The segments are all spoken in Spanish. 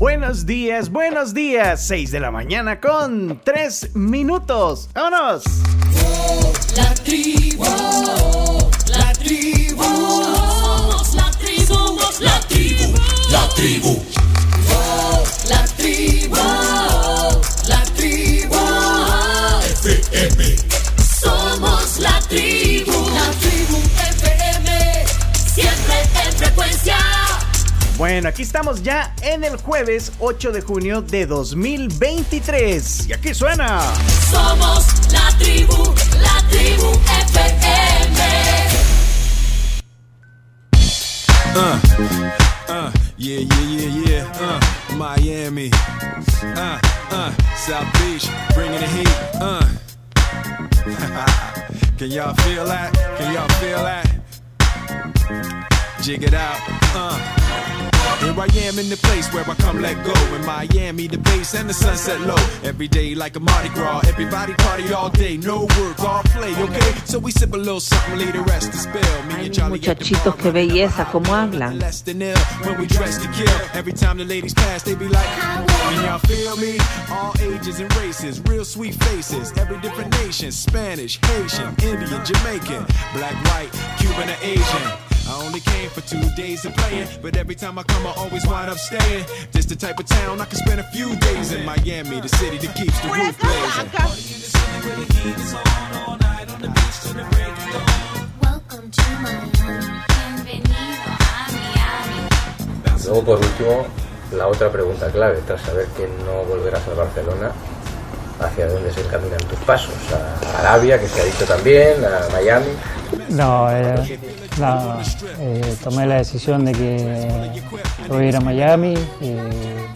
Buenos días, buenos días. 6 de la mañana con 3 minutos. ¡Vámonos! La tribu, la tribu, somos la tribu, somos la tribu, la tribu, Bueno, aquí estamos ya en el jueves 8 de junio de 2023. Y aquí suena. Somos la tribu, la tribu FM. Uh, uh, yeah, yeah, yeah, yeah. Uh, Miami. Uh, uh, South Beach, bringing the heat. Uh. Can y'all feel that? Can y'all feel that? Jig it out. Uh. Here I am in the place where I come let go. In Miami, the base and the sunset low. Every day like a Mardi Gras. Everybody party all day. No work, all play, okay? So we sip a little something, leave the rest to spill. Me and Charlie muchachitos, qué belleza, cómo hablan. less than ill when we dress to kill. Every time the ladies pass, they be like, Can y'all feel me? All ages and races, real sweet faces, every different nation Spanish, Haitian, Indian, Jamaican, black, white, Cuban, or Asian. I only came for two days of playing, but every time I come, I always wind up staying. This the type of town I can spend a few days in Miami, the city that keeps the roof blazing. Welcome to Miami. Bienvenido a Miami. Luego, por último, la otra pregunta clave, tras saber que no volverás a Barcelona, ¿hacia dónde se encaminan tus pasos? ¿A Arabia, que se ha dicho también? ¿A Miami? No, eh, no, eh, tomé la decisión de que voy a ir a Miami. eh,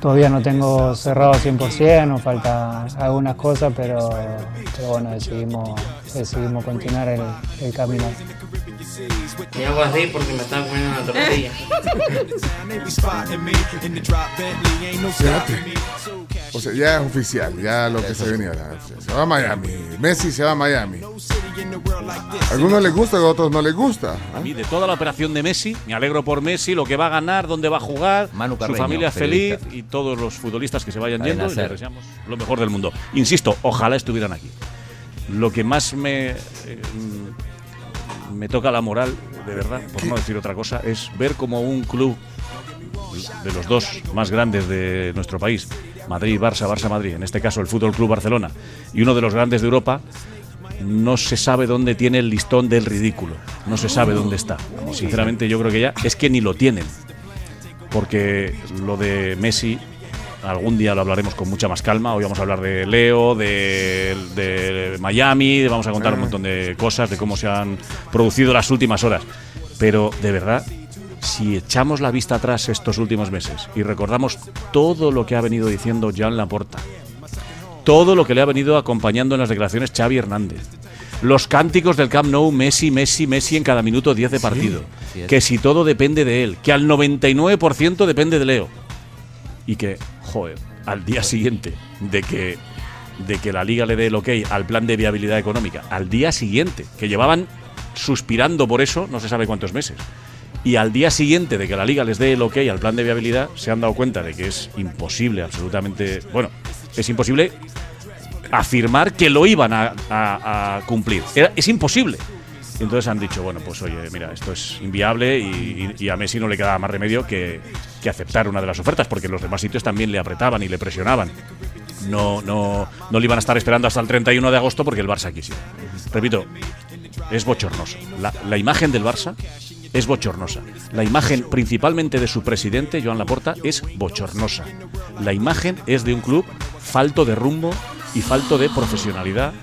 todavía no tengo cerrado 100%, nos faltan algunas cosas, pero, pero bueno, decidimos, decidimos continuar el, el camino. Me hago así porque me están comiendo una tortilla. O sea, ya es oficial, ya lo que se venía. Se va a Miami. Messi se va a Miami. A algunos les gusta, a otros no les gusta. A mí, de toda la operación de Messi, me alegro por Messi, lo que va a ganar, dónde va a jugar, Manu su Carreño, familia feliz periodista. y todos los futbolistas que se vayan Cadena yendo. y les deseamos lo mejor del mundo. Insisto, ojalá estuvieran aquí. Lo que más me, eh, me toca la moral, de verdad, por no decir otra cosa, es ver como un club de los dos más grandes de nuestro país, Madrid, Barça, Barça, Madrid, en este caso el Fútbol Club Barcelona, y uno de los grandes de Europa, no se sabe dónde tiene el listón del ridículo. No se sabe dónde está. Sinceramente, yo creo que ya es que ni lo tienen. Porque lo de Messi, algún día lo hablaremos con mucha más calma. Hoy vamos a hablar de Leo, de, de Miami, vamos a contar un montón de cosas, de cómo se han producido las últimas horas. Pero de verdad, si echamos la vista atrás estos últimos meses y recordamos todo lo que ha venido diciendo Joan Laporta, todo lo que le ha venido acompañando en las declaraciones Xavi Hernández. Los cánticos del Camp Nou, Messi, Messi, Messi en cada minuto 10 de partido. que si todo depende de él, que al 99% depende de Leo. Y que, joder, al día siguiente de que, de que la liga le dé el ok al plan de viabilidad económica, al día siguiente, que llevaban suspirando por eso no se sabe cuántos meses. Y al día siguiente de que la liga les dé el ok al plan de viabilidad, se han dado cuenta de que es imposible, absolutamente. Bueno, es imposible afirmar que lo iban a, a- a cumplir. Era- es imposible. Entonces han dicho, bueno, pues oye, mira, esto es inviable y, y- y a Messi no le quedaba más remedio que, que aceptar una de las ofertas, porque los demás sitios también le apretaban y le presionaban. No, no, no le iban a estar esperando hasta el 31 de agosto porque el Barça quisiera. Repito, es bochornoso. La, la imagen del Barça es bochornosa. La imagen principalmente de su presidente, Joan Laporta, es bochornosa. La imagen es de un club falto de rumbo y falto de profesionalidad,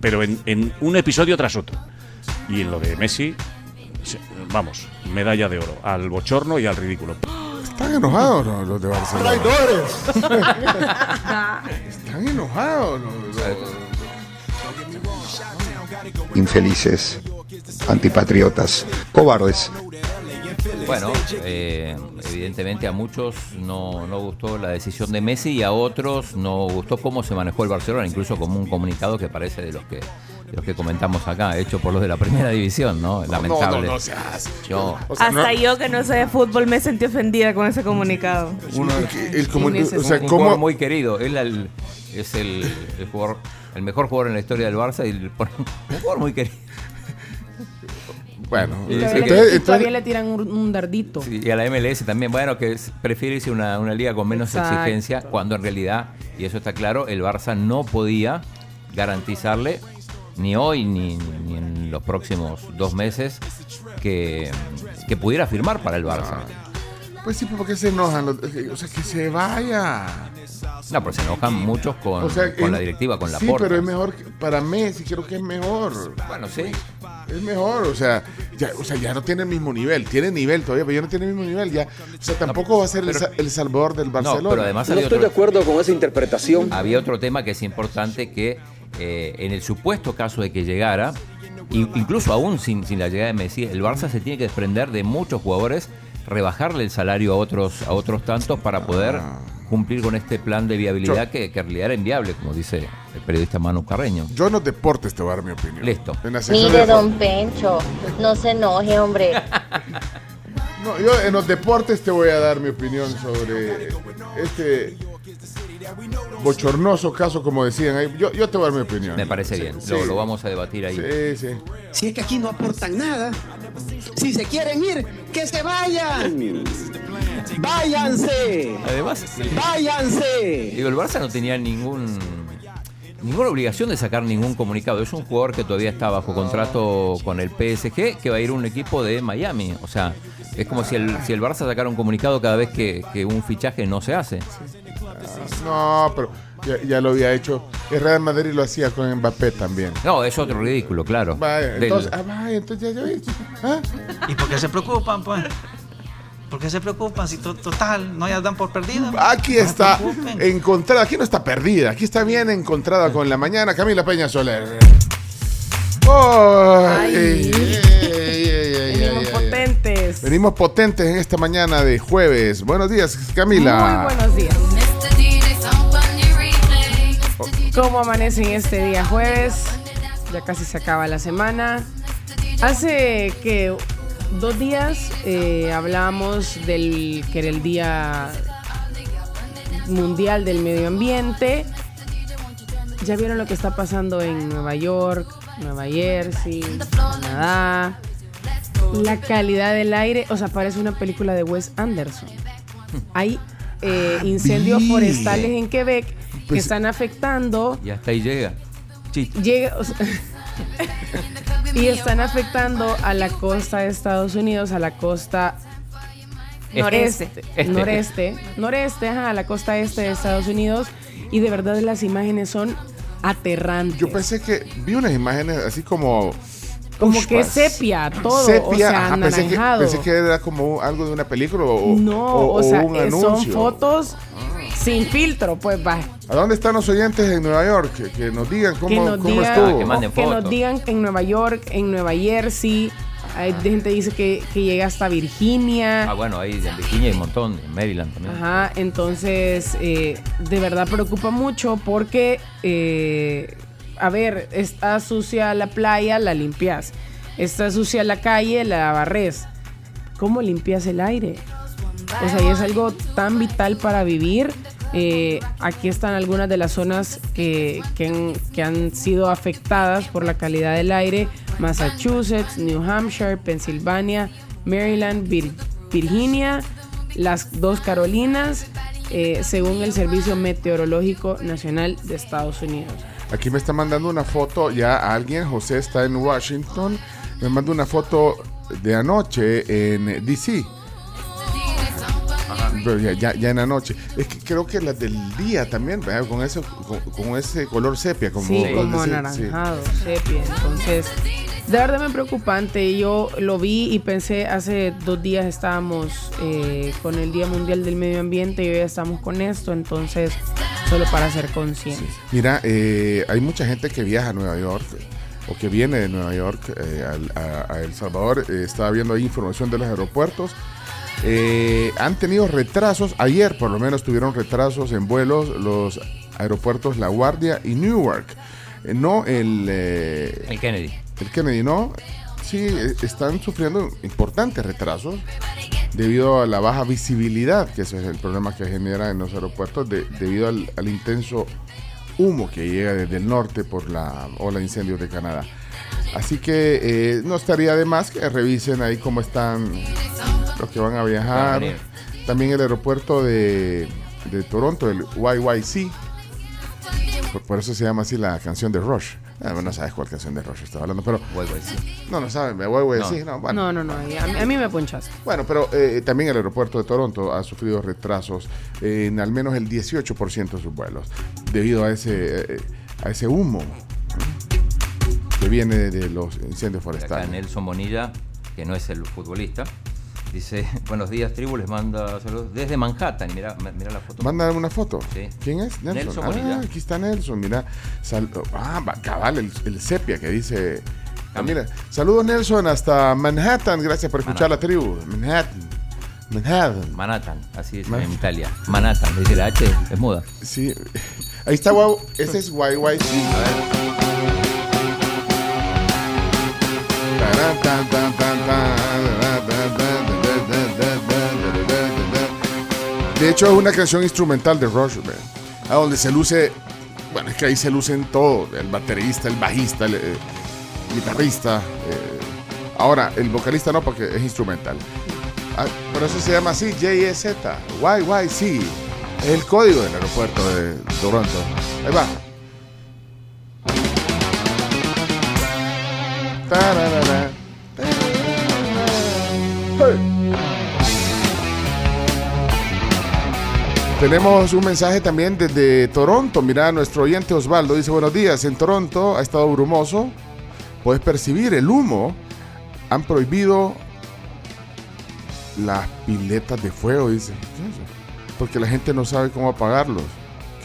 pero en, en un episodio tras otro. Y en lo de Messi, vamos, medalla de oro, al bochorno y al ridículo. ¿Están enojados no, los de Barcelona? ¿Están enojados? no, los- infelices, antipatriotas, cobardes. Bueno, eh, evidentemente a muchos no, no gustó la decisión de Messi y a otros no gustó cómo se manejó el Barcelona, incluso como un comunicado que parece de los que de los que comentamos acá, hecho por los de la primera división, ¿no? Lamentable. No, no, no seas. Yo, O sea, Hasta no- yo que no sé de fútbol me sentí ofendida con ese comunicado. uno, el comu- Innecesario. o sea, un ¿cómo- jugador muy querido. Él al- es el, el jugador, el mejor jugador en la historia del Barça y un jugador muy querido. Bueno, Y todavía, le, y entonces- todavía le tiran un, un dardito. Sí, y a la MLS también, bueno, que prefiere irse a una, una liga con menos Exacto. exigencia, cuando en realidad, y eso está claro, el Barça no podía garantizarle ni hoy ni, ni en los próximos dos meses que, que pudiera firmar para el Barça. Pues sí, ¿por qué se enojan? los- O sea, que se vaya. No, pero se enojan muchos con, O sea, con es- la directiva, con la Sí, pero es mejor que- para Messi, creo que es mejor. Bueno, sí. Es mejor, o sea, ya, o sea, ya no tiene el mismo nivel. Tiene nivel todavía, pero ya no tiene el mismo nivel. Ya, o sea, tampoco va a ser el, pero- el salvador del Barcelona. No, pero además había otro- acuerdo con esa interpretación. Había otro tema que es importante que eh, en el supuesto caso de que llegara, incluso aún sin, sin la llegada de Messi, el Barça se tiene que desprender de muchos jugadores, rebajarle el salario a otros, a otros tantos para poder cumplir con este plan de viabilidad que, que en realidad era inviable, como dice el periodista Manu Carreño. Yo en los deportes te voy a dar mi opinión. Listo. En la sección Mire, don Pencho, no se enoje, hombre. No, yo en los deportes te voy a dar mi opinión sobre este bochornoso caso, como decían ahí. Yo, yo te voy a dar mi opinión. Me parece bien. Sí. Lo, lo vamos a debatir ahí. Sí, sí. Si es que aquí no aportan nada. Si se quieren ir, que se vayan. Váyanse. Además, Váyanse. digo, el Barça no tenía ningún ninguna obligación de sacar ningún comunicado. Es un jugador que todavía está bajo contrato con el PSG, que va a ir a un equipo de Miami. O sea, es como si el, si el Barça sacara un comunicado cada vez que, que un fichaje no se hace. No, pero ya, ya lo había hecho. El Real Madrid lo hacía con Mbappé también. No, es otro ridículo, claro. Vaya, Del- entonces, ah, vaya, entonces ya. ¿Ah? ¿Y por qué se preocupan, pues? ¿Por qué se preocupan si to- total no ya dan por perdido? Aquí está encontrada, aquí no está perdida, aquí está bien encontrada con la mañana. Camila Peña Soler. Ay, Venimos potentes. Venimos potentes en esta mañana de jueves. Buenos días, Camila. Muy buenos días. ¿Cómo amanecen este día jueves? Ya casi se acaba la semana. Hace que dos días eh, hablábamos del que era el Día Mundial del Medio Ambiente. Ya vieron lo que está pasando en Nueva York, Nueva Jersey, Canadá. La calidad del aire, o sea, parece una película de Wes Anderson. Hay eh, incendios vi. forestales en Quebec que Pues- están afectando Y hasta ahí llega. Llega, o sea, y están afectando a la costa de Estados Unidos, a la costa Este. noreste, Este. noreste, noreste, ajá, a la costa este de Estados Unidos y de verdad las imágenes son aterrantes. Yo pensé que vi unas imágenes así como. Como que sepia, todo, o Sepia, sea, ajá, pensé, que, anaranjado. pensé que era como algo de una película o, no, o- o, o sea, un eh, son anuncio. fotos sin filtro, pues va. ¿A dónde están los oyentes en Nueva York? Que, que nos digan cómo, que nos cómo digan, estuvo. que nos digan que en Nueva York, en Nueva Jersey, hay gente dice que, que llega hasta Virginia. Ah, bueno, ahí en Virginia hay un montón, en Maryland también. Ajá, entonces eh, de verdad preocupa mucho porque, eh, a ver, está sucia la playa, la limpias. Está sucia la calle, la barres. ¿Cómo limpias el aire? O sea, y es algo tan vital para vivir. Eh, aquí están algunas de las zonas que, que han, que han sido afectadas por la calidad del aire. Massachusetts, New Hampshire, Pensilvania, Maryland, Vir- Virginia, las dos Carolinas, eh, según el Servicio Meteorológico Nacional de Estados Unidos. Aquí me está mandando una foto ya alguien, José está en Washington, me manda una foto de anoche en DC. Pero ya, ya, ya en la noche. Es que creo que las del día también, ¿verdad? con ese, con, con ese color sepia. Como, sí, como anaranjado, sepia. Entonces, de verdad me preocupante. Yo lo vi y pensé, hace dos días estábamos eh, con el Día Mundial del Medio Ambiente y hoy ya estamos con esto. Entonces, solo para ser conscientes. Mira, eh, hay mucha gente que viaja a Nueva York o que viene de Nueva York eh, al- a, a El Salvador. Eh, estaba viendo ahí información de los aeropuertos. Eh, han tenido retrasos. Ayer, por lo menos, tuvieron retrasos en vuelos los aeropuertos La Guardia y Newark. Eh, no el... eh, El Kennedy. el Kennedy, no. Sí, eh, están sufriendo importantes retrasos debido a la baja visibilidad, que ese es el problema que genera en los aeropuertos, de- debido al, al intenso humo que llega desde el norte por la ola de incendios de Canadá. Así que eh, no estaría de más que revisen ahí cómo están los que van a viajar. También el aeropuerto de, de Toronto, el YYC. Por, por eso se llama así la canción de Rush. Ah, no sabes cuál canción de Rush estaba hablando, pero... No, no sabes, me YYC, no, bueno. No, no, no. A mí, a mí me ponchaste. Bueno, pero eh, también el aeropuerto de Toronto ha sufrido retrasos en al menos el 18% de sus vuelos debido a ese, eh, a ese humo que viene de los incendios Acá forestales. Nelson Bonilla, que no es el futbolista, dice, buenos días, tribu, les manda saludos desde Manhattan. Mira, mira la foto. Manda una foto. Sí. ¿Quién es? Nelson. Nelson ah, Bonilla. aquí está Nelson, mira. Sal- ah, cabal, el, el sepia que dice... Ah, mira, saludos Nelson hasta Manhattan, gracias por escuchar la tribu. Manhattan. Manhattan. Manhattan, así es Man- en Italia. Manhattan, dice la H, es muda. Sí. Ahí está, wow. Ese es YYC. Tan, tan. De hecho, es una canción instrumental de Rush, a donde se luce. Bueno, es que ahí se lucen todo: el baterista, el bajista, el eh, guitarrista. eh, ahora, el vocalista no, porque es instrumental. Ah, por eso se llama así: JZ, YYC. Es el código del aeropuerto de Toronto. Ahí va. Tenemos un mensaje también desde Toronto. Mira, nuestro oyente Osvaldo dice: Buenos días. En Toronto ha estado brumoso. Puedes percibir el humo. Han prohibido las piletas de fuego, dice. Porque la gente no sabe cómo apagarlos.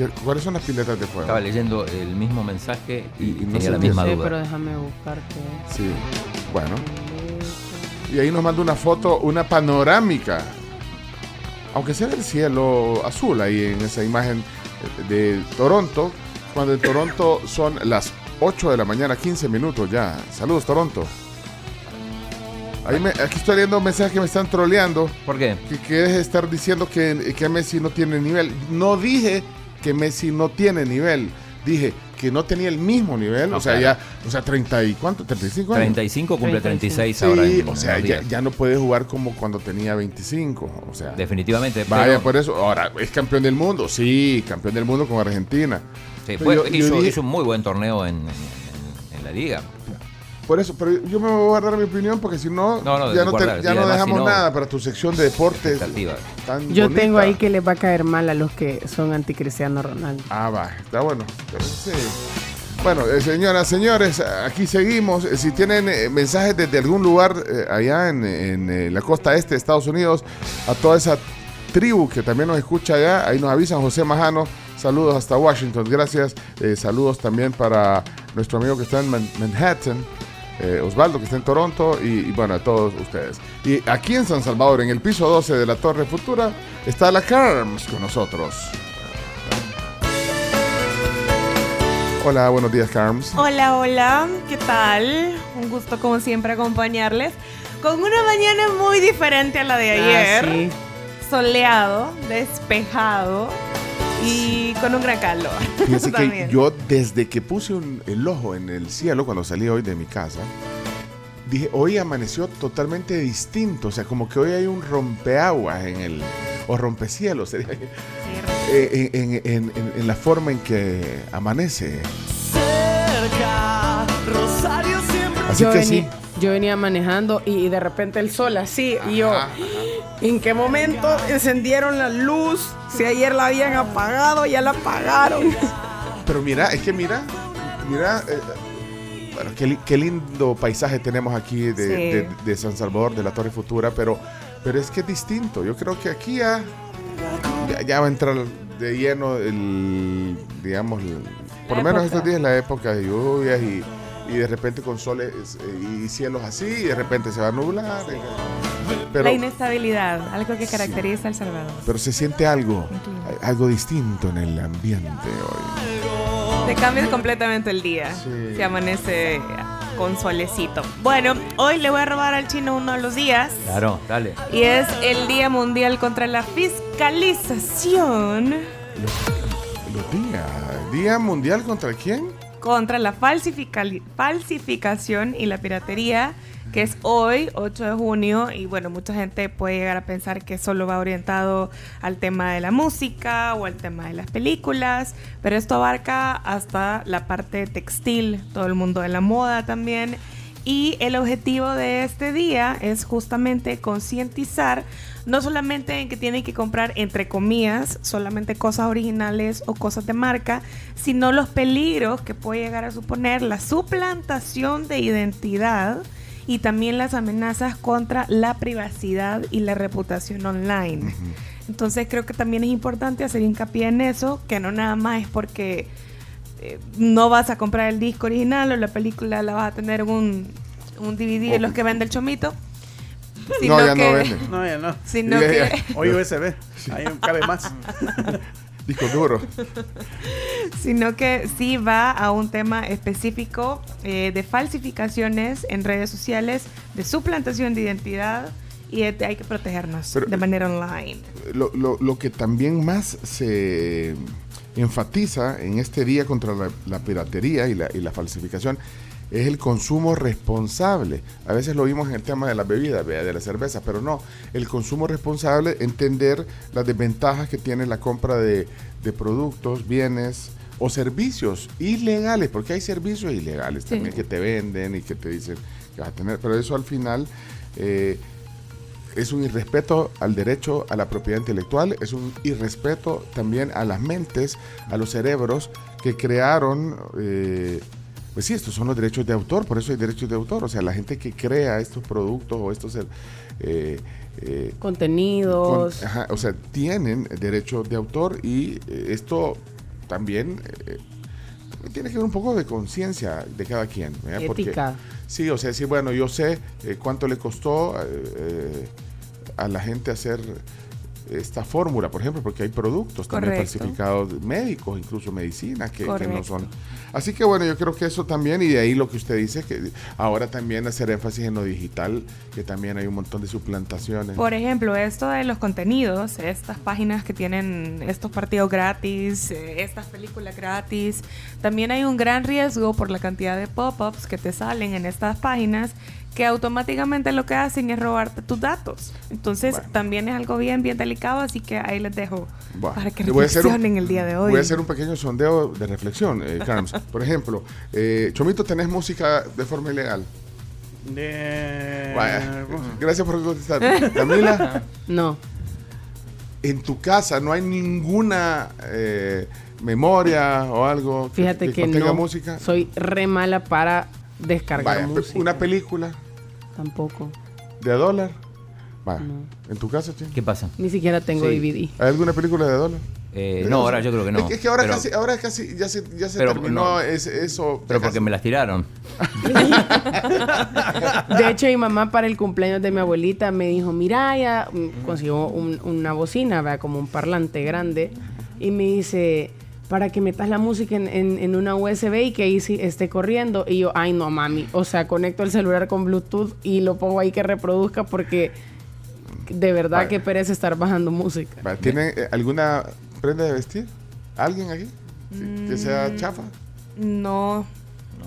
¿Qué- ¿Cuáles son las piletas de fuego? Estaba leyendo el mismo mensaje y, Y no tenía la misma Sí, duda. pero déjame buscar qué Sí, bueno. Y ahí nos manda una foto, una panorámica. Aunque sea el cielo azul ahí en esa imagen de Toronto. Cuando en Toronto son las 8 de la mañana, 15 minutos ya. Saludos, Toronto. Ahí me- aquí estoy leyendo mensajes que me están troleando. ¿Por qué? Que, de estar diciendo que, que Messi no tiene nivel. No dije que Messi no tiene nivel. Dije que no tenía el mismo nivel. No, o sea, claro. ya, o sea, 30 y cuánto, 35 años. 35 cumple 36 Sí, ahora. en o sea, ya, ya no puede jugar como cuando tenía 25. O sea, Definitivamente. vaya pero- por eso. Ahora, ¿es campeón del mundo? Sí, campeón del mundo con Argentina. Sí, yo hizo, dije- hizo un muy buen torneo en, en- en- en la liga. Por eso, pero yo me voy a guardar mi opinión porque si no, No, no, ya no, te- ya dejamos si no- nada para tu sección de deportes. Tan Yo bonita. tengo ahí que les va a caer mal a los que son anticristiano Ronaldo. Ah, va, está bueno. Pero sí. Bueno, eh, señoras, señores, aquí seguimos. Eh, Si tienen eh, mensajes desde algún lugar eh, allá en, en, eh, la costa este de Estados Unidos, a toda esa tribu que también nos escucha allá, ahí nos avisan José Majano. Saludos hasta Washington, gracias. Eh, saludos también para nuestro amigo que está en Man- Manhattan, eh, Osvaldo que está en Toronto y, y, bueno, a todos ustedes. Y aquí en San Salvador, en el piso 12 de la Torre Futura, está la Carms con nosotros. Hola, buenos días, Carms. Hola, hola, ¿qué tal? Un gusto como siempre acompañarles con una mañana muy diferente a la de ayer. Ah, sí. Soleado, despejado y con un gran calor. Fíjese que yo desde que puse un- el ojo en el cielo cuando salí hoy de mi casa, dije, hoy amaneció totalmente distinto, o sea, como que hoy hay un rompeaguas en el, o rompecielos, sería, eh, en, en- en- en- en la forma en que amanece. Así yo, que veni- sí. yo venía manejando y de repente el sol así y yo, ¿en qué momento encendieron la luz? Si ayer la habían apagado, ya la apagaron. Pero mira, es que mira, mira, eh, bueno, qué, li- qué lindo paisaje tenemos aquí de, Sí. de- de San Salvador, de la Torre Futura, pero, pero es que es distinto. Yo creo que aquí ya, ya, ya va a entrar de lleno el, digamos, el- por lo menos estos días la época de lluvias y, y de repente con soles eh, y cielos así y de repente se va a nublar. eh, Pero, la inestabilidad, algo que caracteriza a El Salvador. pero se siente algo, algo distinto en el ambiente hoy. Te cambia completamente el día. Sí. Se amanece con solecito. Bueno, hoy le voy a robar al chino uno de los días. Claro, dale. Y es el Día Mundial contra la Fiscalización. Los días. ¿Día mundial contra quién? Contra la falsificación y la piratería, que es hoy, 8 de junio. Y bueno, mucha gente puede llegar a pensar que solo va orientado al tema de la música o al tema de las películas, pero esto abarca hasta la parte textil, todo el mundo de la moda también. Y el objetivo de este día es justamente concientizar no solamente en que tienen que comprar entre comillas solamente cosas originales o cosas de marca, sino los peligros que puede llegar a suponer la suplantación de identidad y también las amenazas contra la privacidad y la reputación online. Entonces creo que también es importante hacer hincapié en eso, que no nada más es porque eh, no vas a comprar el disco original o la película la vas a tener en un, un DVD de los que vende el chomito. No, ya no vende. No, ya no. Sino Ya, que-. Hoy USB. Ahí cabe más. Disco duro. sino que sí va a un tema específico eh, de falsificaciones en redes sociales, de suplantación de identidad y de- hay que protegernos Pero- de manera online. Lo, lo- lo que también más se enfatiza en este día contra la, la piratería y la, y la falsificación es el consumo responsable. A veces lo vimos en el tema de las bebidas, de la cerveza, pero no. El consumo responsable, entender las desventajas que tiene la compra de, de productos, bienes o servicios ilegales, porque hay servicios ilegales Sí. también que te venden y que te dicen que vas a tener, pero eso al final... eh, es un irrespeto al derecho a la propiedad intelectual, es un irrespeto también a las mentes, a los cerebros que crearon, eh, pues sí, estos son los derechos de autor, por eso hay derechos de autor, o sea, la gente que crea estos productos o estos... eh, eh, Contenidos. con- ajá, o sea, tienen derechos de autor y eh, esto también tiene que ver un poco de conciencia de cada quien. ¿verdad? Porque- Ética. sí, o sea, decir, bueno, yo sé eh, cuánto le costó eh, a la gente hacer esta fórmula, por ejemplo, porque hay productos también Correcto. falsificados médicos, incluso medicinas que, que no son. Así que bueno, yo creo que eso también, y de ahí lo que usted dice, que ahora también hacer énfasis en lo digital, que también hay un montón de suplantaciones. Por ejemplo, esto de los contenidos, estas páginas que tienen estos partidos gratis, eh, estas películas gratis, también hay un gran riesgo por la cantidad de pop-ups que te salen en estas páginas que automáticamente lo que hacen es robarte tus datos. Entonces Bueno. también es algo bien, bien delicado, así que ahí les dejo Bueno, para que hacer un- reflexionen el día de hoy. Voy a hacer un pequeño sondeo de reflexión, eh, Carms. Por ejemplo, eh, Chomito, ¿tenés música de forma ilegal? De... Vaya, gracias por contestar. Camila, No. en tu casa no hay ninguna eh, memoria o algo Fíjate que, contenga no. música. Soy re mala para descargar Vaya, música. una película Tampoco. de dólar. Vaya, en tu casa, Chino? ¿Qué pasa? Ni siquiera tengo Sí. DVD. ¿Hay alguna película de dólar? Eh, no, ahora yo creo que no. Es que, es que ahora, Pero- casi, ahora casi ya se, ya se Pero terminó no. eso. Pero porque me las tiraron. De hecho, mi mamá para el cumpleaños de mi abuelita me dijo, mira, ya mm, consiguió un- una bocina, ¿verdad? como un parlante grande, y me dice, para que metas la música en, en- en una USB y que ahí sí esté corriendo. Y yo, ay no, mami. O sea, conecto el celular con Bluetooth y lo pongo ahí que reproduzca porque de verdad Vale. que perece estar bajando música. Va, ¿Tiene eh, alguna prenda de vestir? ¿Alguien aquí? Sí, Que sea chafa. No.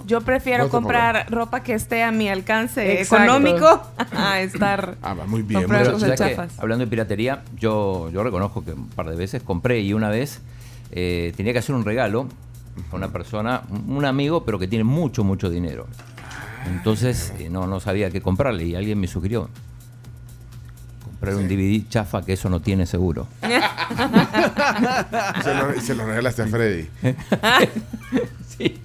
Yo prefiero No, comprar ropa que esté a mi alcance Exacto. económico a estar Ah, va muy bien. Comprar cosas. Hablando de piratería, yo, yo reconozco que un par de veces compré y una vez eh, tenía que hacer un regalo a una persona, un amigo, pero que tiene mucho, mucho dinero. Entonces eh, no, no sabía qué comprarle y alguien me sugirió comprar un DVD chafa que eso no tiene seguro. Se lo, se lo regalaste a Freddy. sí.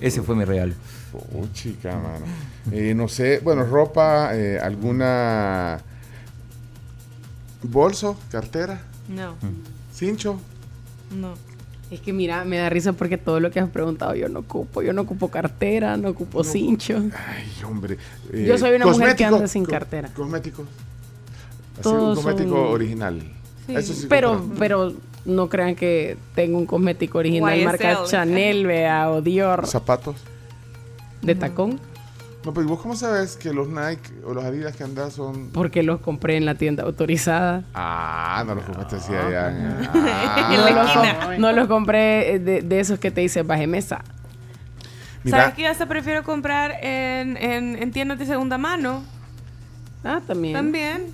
Ese fue mi regalo. Oh, chica, mano. Eh, no sé, bueno, ropa, eh, alguna bolso, cartera, No, cincho. No. Es que mira, me da risa porque todo lo que has preguntado yo no ocupo. Yo no ocupo cartera, no ocupo cincho. Ay, hombre. eh, Yo soy una mujer que anda sin co- cartera. Cosméticos. Así, Todos un cosmético son- original. Sí. Eso sí Pero, pero no crean que tengo un cosmético original YSL. marca Chanel, vea, o Dior Zapatos. de tacón, No, pero ¿y vos cómo sabes que los Nike o los Adidas que andas son. porque los compré en la tienda autorizada. Ah, no los compraste así allá. en- no, Ah. los, com- no los compré eh, de, de esos que te dice baje mesa. ¿Sabes que yo hasta prefiero comprar en, en, en tiendas de segunda mano? Ah, también. También.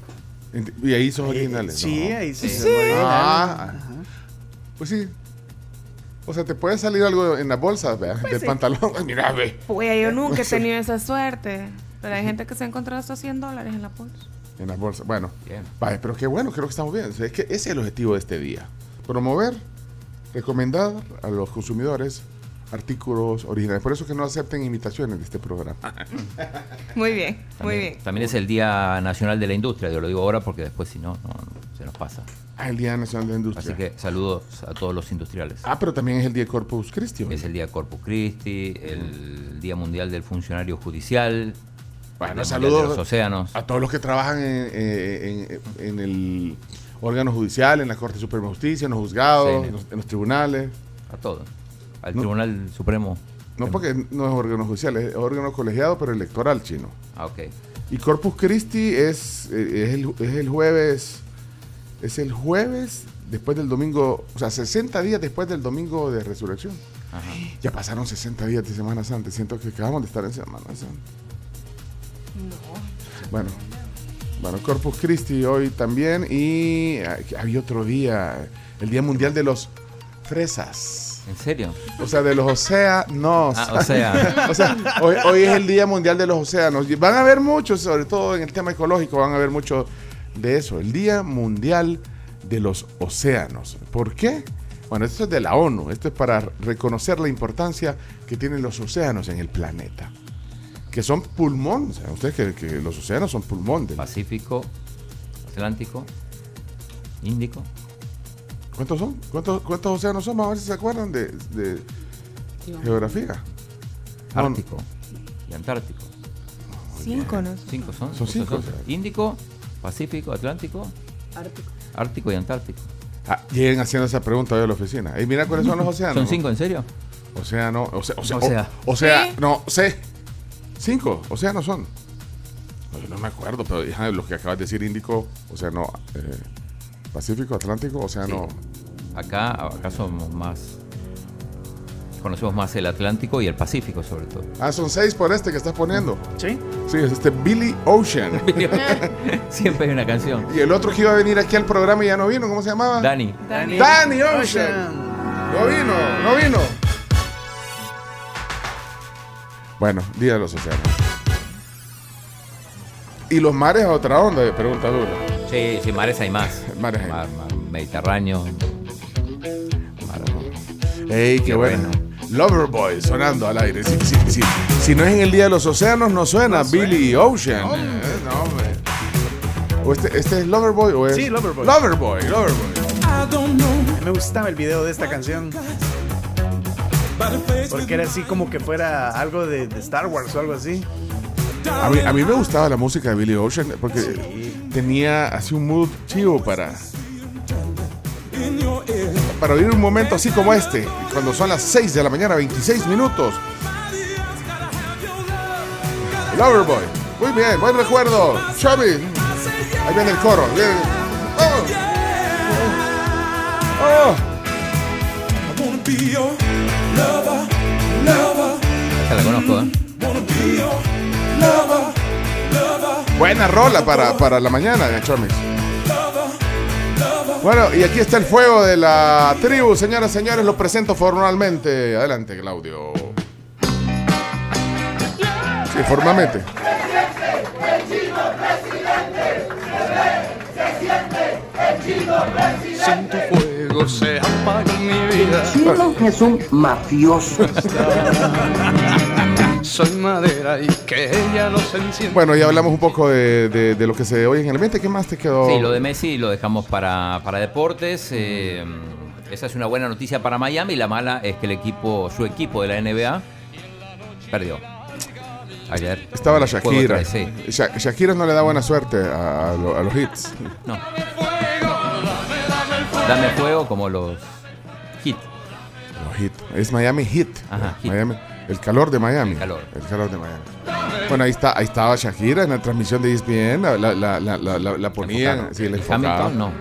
Y ahí son originales. sí, ¿no? ahí sí. Sí. Ah, pues sí. O sea, te puede salir algo en la bolsa, ¿verdad? Pues del sí. pantalón. Mira, ve. Pues yo nunca he tenido esa suerte. Pero hay gente que se ha encontrado hasta 100 dólares en la bolsa. En las bolsas. Bueno, vale, pero qué bueno, creo que estamos bien. O sea, es que ese es el objetivo de este día. Promover, recomendar a los consumidores artículos originales. Por eso que no acepten imitaciones de este programa. Muy bien, muy bien. también es el Día Nacional de la Industria, yo lo digo ahora porque después si no, no, no se nos pasa. Ah, el Día Nacional de la Industria. Así que saludos a todos los industriales. Ah, pero también es el Día Corpus Christi. Es el Día Corpus Christi, el Día Mundial del Funcionario Judicial. Bueno, saludos Mundial de los océanos. a todos los que trabajan en, eh, en- en el órgano judicial, en la Corte Suprema de Justicia, en los juzgados, Sí, en, los, en los tribunales. A todos. Al No. Tribunal Supremo. No porque no es órgano judicial, es órgano colegiado, pero electoral chino. Ah, ok. Y Corpus Christi es, eh, es, el, es el jueves, es el jueves después del domingo, o sea, 60 días después del domingo de resurrección. Ya pasaron 60 días de Semana Santa, siento que acabamos de estar en Semana Santa. Bueno, bueno, Corpus Christi hoy también y ah, había otro día, el Día Mundial de los Fresas. ¿En serio? O sea, de los océanos. Ah, océano. o sea, hoy, hoy es el Día Mundial de los Océanos. Van a haber muchos, sobre todo en el tema ecológico, van a haber mucho de eso. El Día Mundial de los Océanos. ¿Por qué? Bueno, esto es de la ONU. Esto es para reconocer la importancia que tienen los océanos en el planeta. Que son pulmón. O sea, ustedes que, que los océanos son pulmón. del- Pacífico, Atlántico, Índico. ¿Cuántos son? ¿Cuántos, cuántos océanos son? Vamos a ver si se acuerdan de, de geografía. No, Ártico y Antártico. Cinco, ¿no? Cinco son. Son cinco. Índico, Pacífico, Atlántico, Ártico. Ártico y Antártico. Ah, lleguen haciendo esa pregunta hoy a la oficina. Y mira cuáles son los océanos. ¿Son cinco en serio? Océano, o sea, o sea, O sea. o, o sea, ¿Sí? no, sé. Cinco océanos son. No, yo no me acuerdo, pero los que acabas de decir Índico, océano eh, Pacífico, Atlántico, océano. Acá, acá somos más. Conocemos más el Atlántico y el Pacífico, sobre todo. Ah, son seis por este que estás poniendo. Sí. Sí, es este Billy Ocean. Siempre hay una canción. y el otro que iba a venir aquí al programa y ya no vino, ¿cómo se llamaba? Dani. Dani. Danny Ocean. No vino, no vino. Bueno, Día de los Océanos. ¿Y los mares a otra onda? Pregunta dura. Sí, sí, mares hay más. Mares hay Mar- mar- Mediterráneo. ¡Ey, qué bueno! Loverboy sonando al aire. Si, si- si- si no es en el Día de los Océanos, no suena Billy Ocean. Eh, no, hombre. ¿O este, este es Loverboy o es? Sí, Loverboy. Loverboy, Loverboy. Me gustaba el video de esta canción. Porque era así como que fuera algo de, de Star Wars o algo así. A mí, me gustaba la música de Billy Ocean porque tenía así un mood chivo para. Para oír un momento así como este, cuando son las 6 de la mañana, 26 minutos. Loverboy. Muy bien, buen recuerdo. Chubby. Ahí viene el coro. viene- Oh. Oh. Esta la conozco, ¿eh? Buena rola para, para la mañana de Chomis. Bueno, y aquí está el fuego de la tribu, señoras y señores, lo presento formalmente. Adelante, Claudio. Sí, formalmente. Sin tu fuego se apaga mi vida. Chino es un mafioso. Soy madera y que ella los enciende. Bueno, ya hablamos un poco de, de- de lo que se oye en el ambiente. ¿Qué más te quedó? Sí, lo de Messi lo dejamos para, para deportes. eh, esa es una buena noticia para Miami. La mala es que el equipo, su equipo de la NBA perdió. Ayer. Estaba la Shakira. tres, sí. Sha- Shakira no le da buena suerte a, a lo- a los hits. No. Dame fuego como los hit. Los Heat. Es Miami Heat. Ajá. Miami. El calor de Miami. El calor. El calor de Miami. Bueno, ahí está, ahí estaba Shakira en la transmisión de ESPN, la, la, la, la, Enfocaron. sí, la Hamilton, enfocaban. no.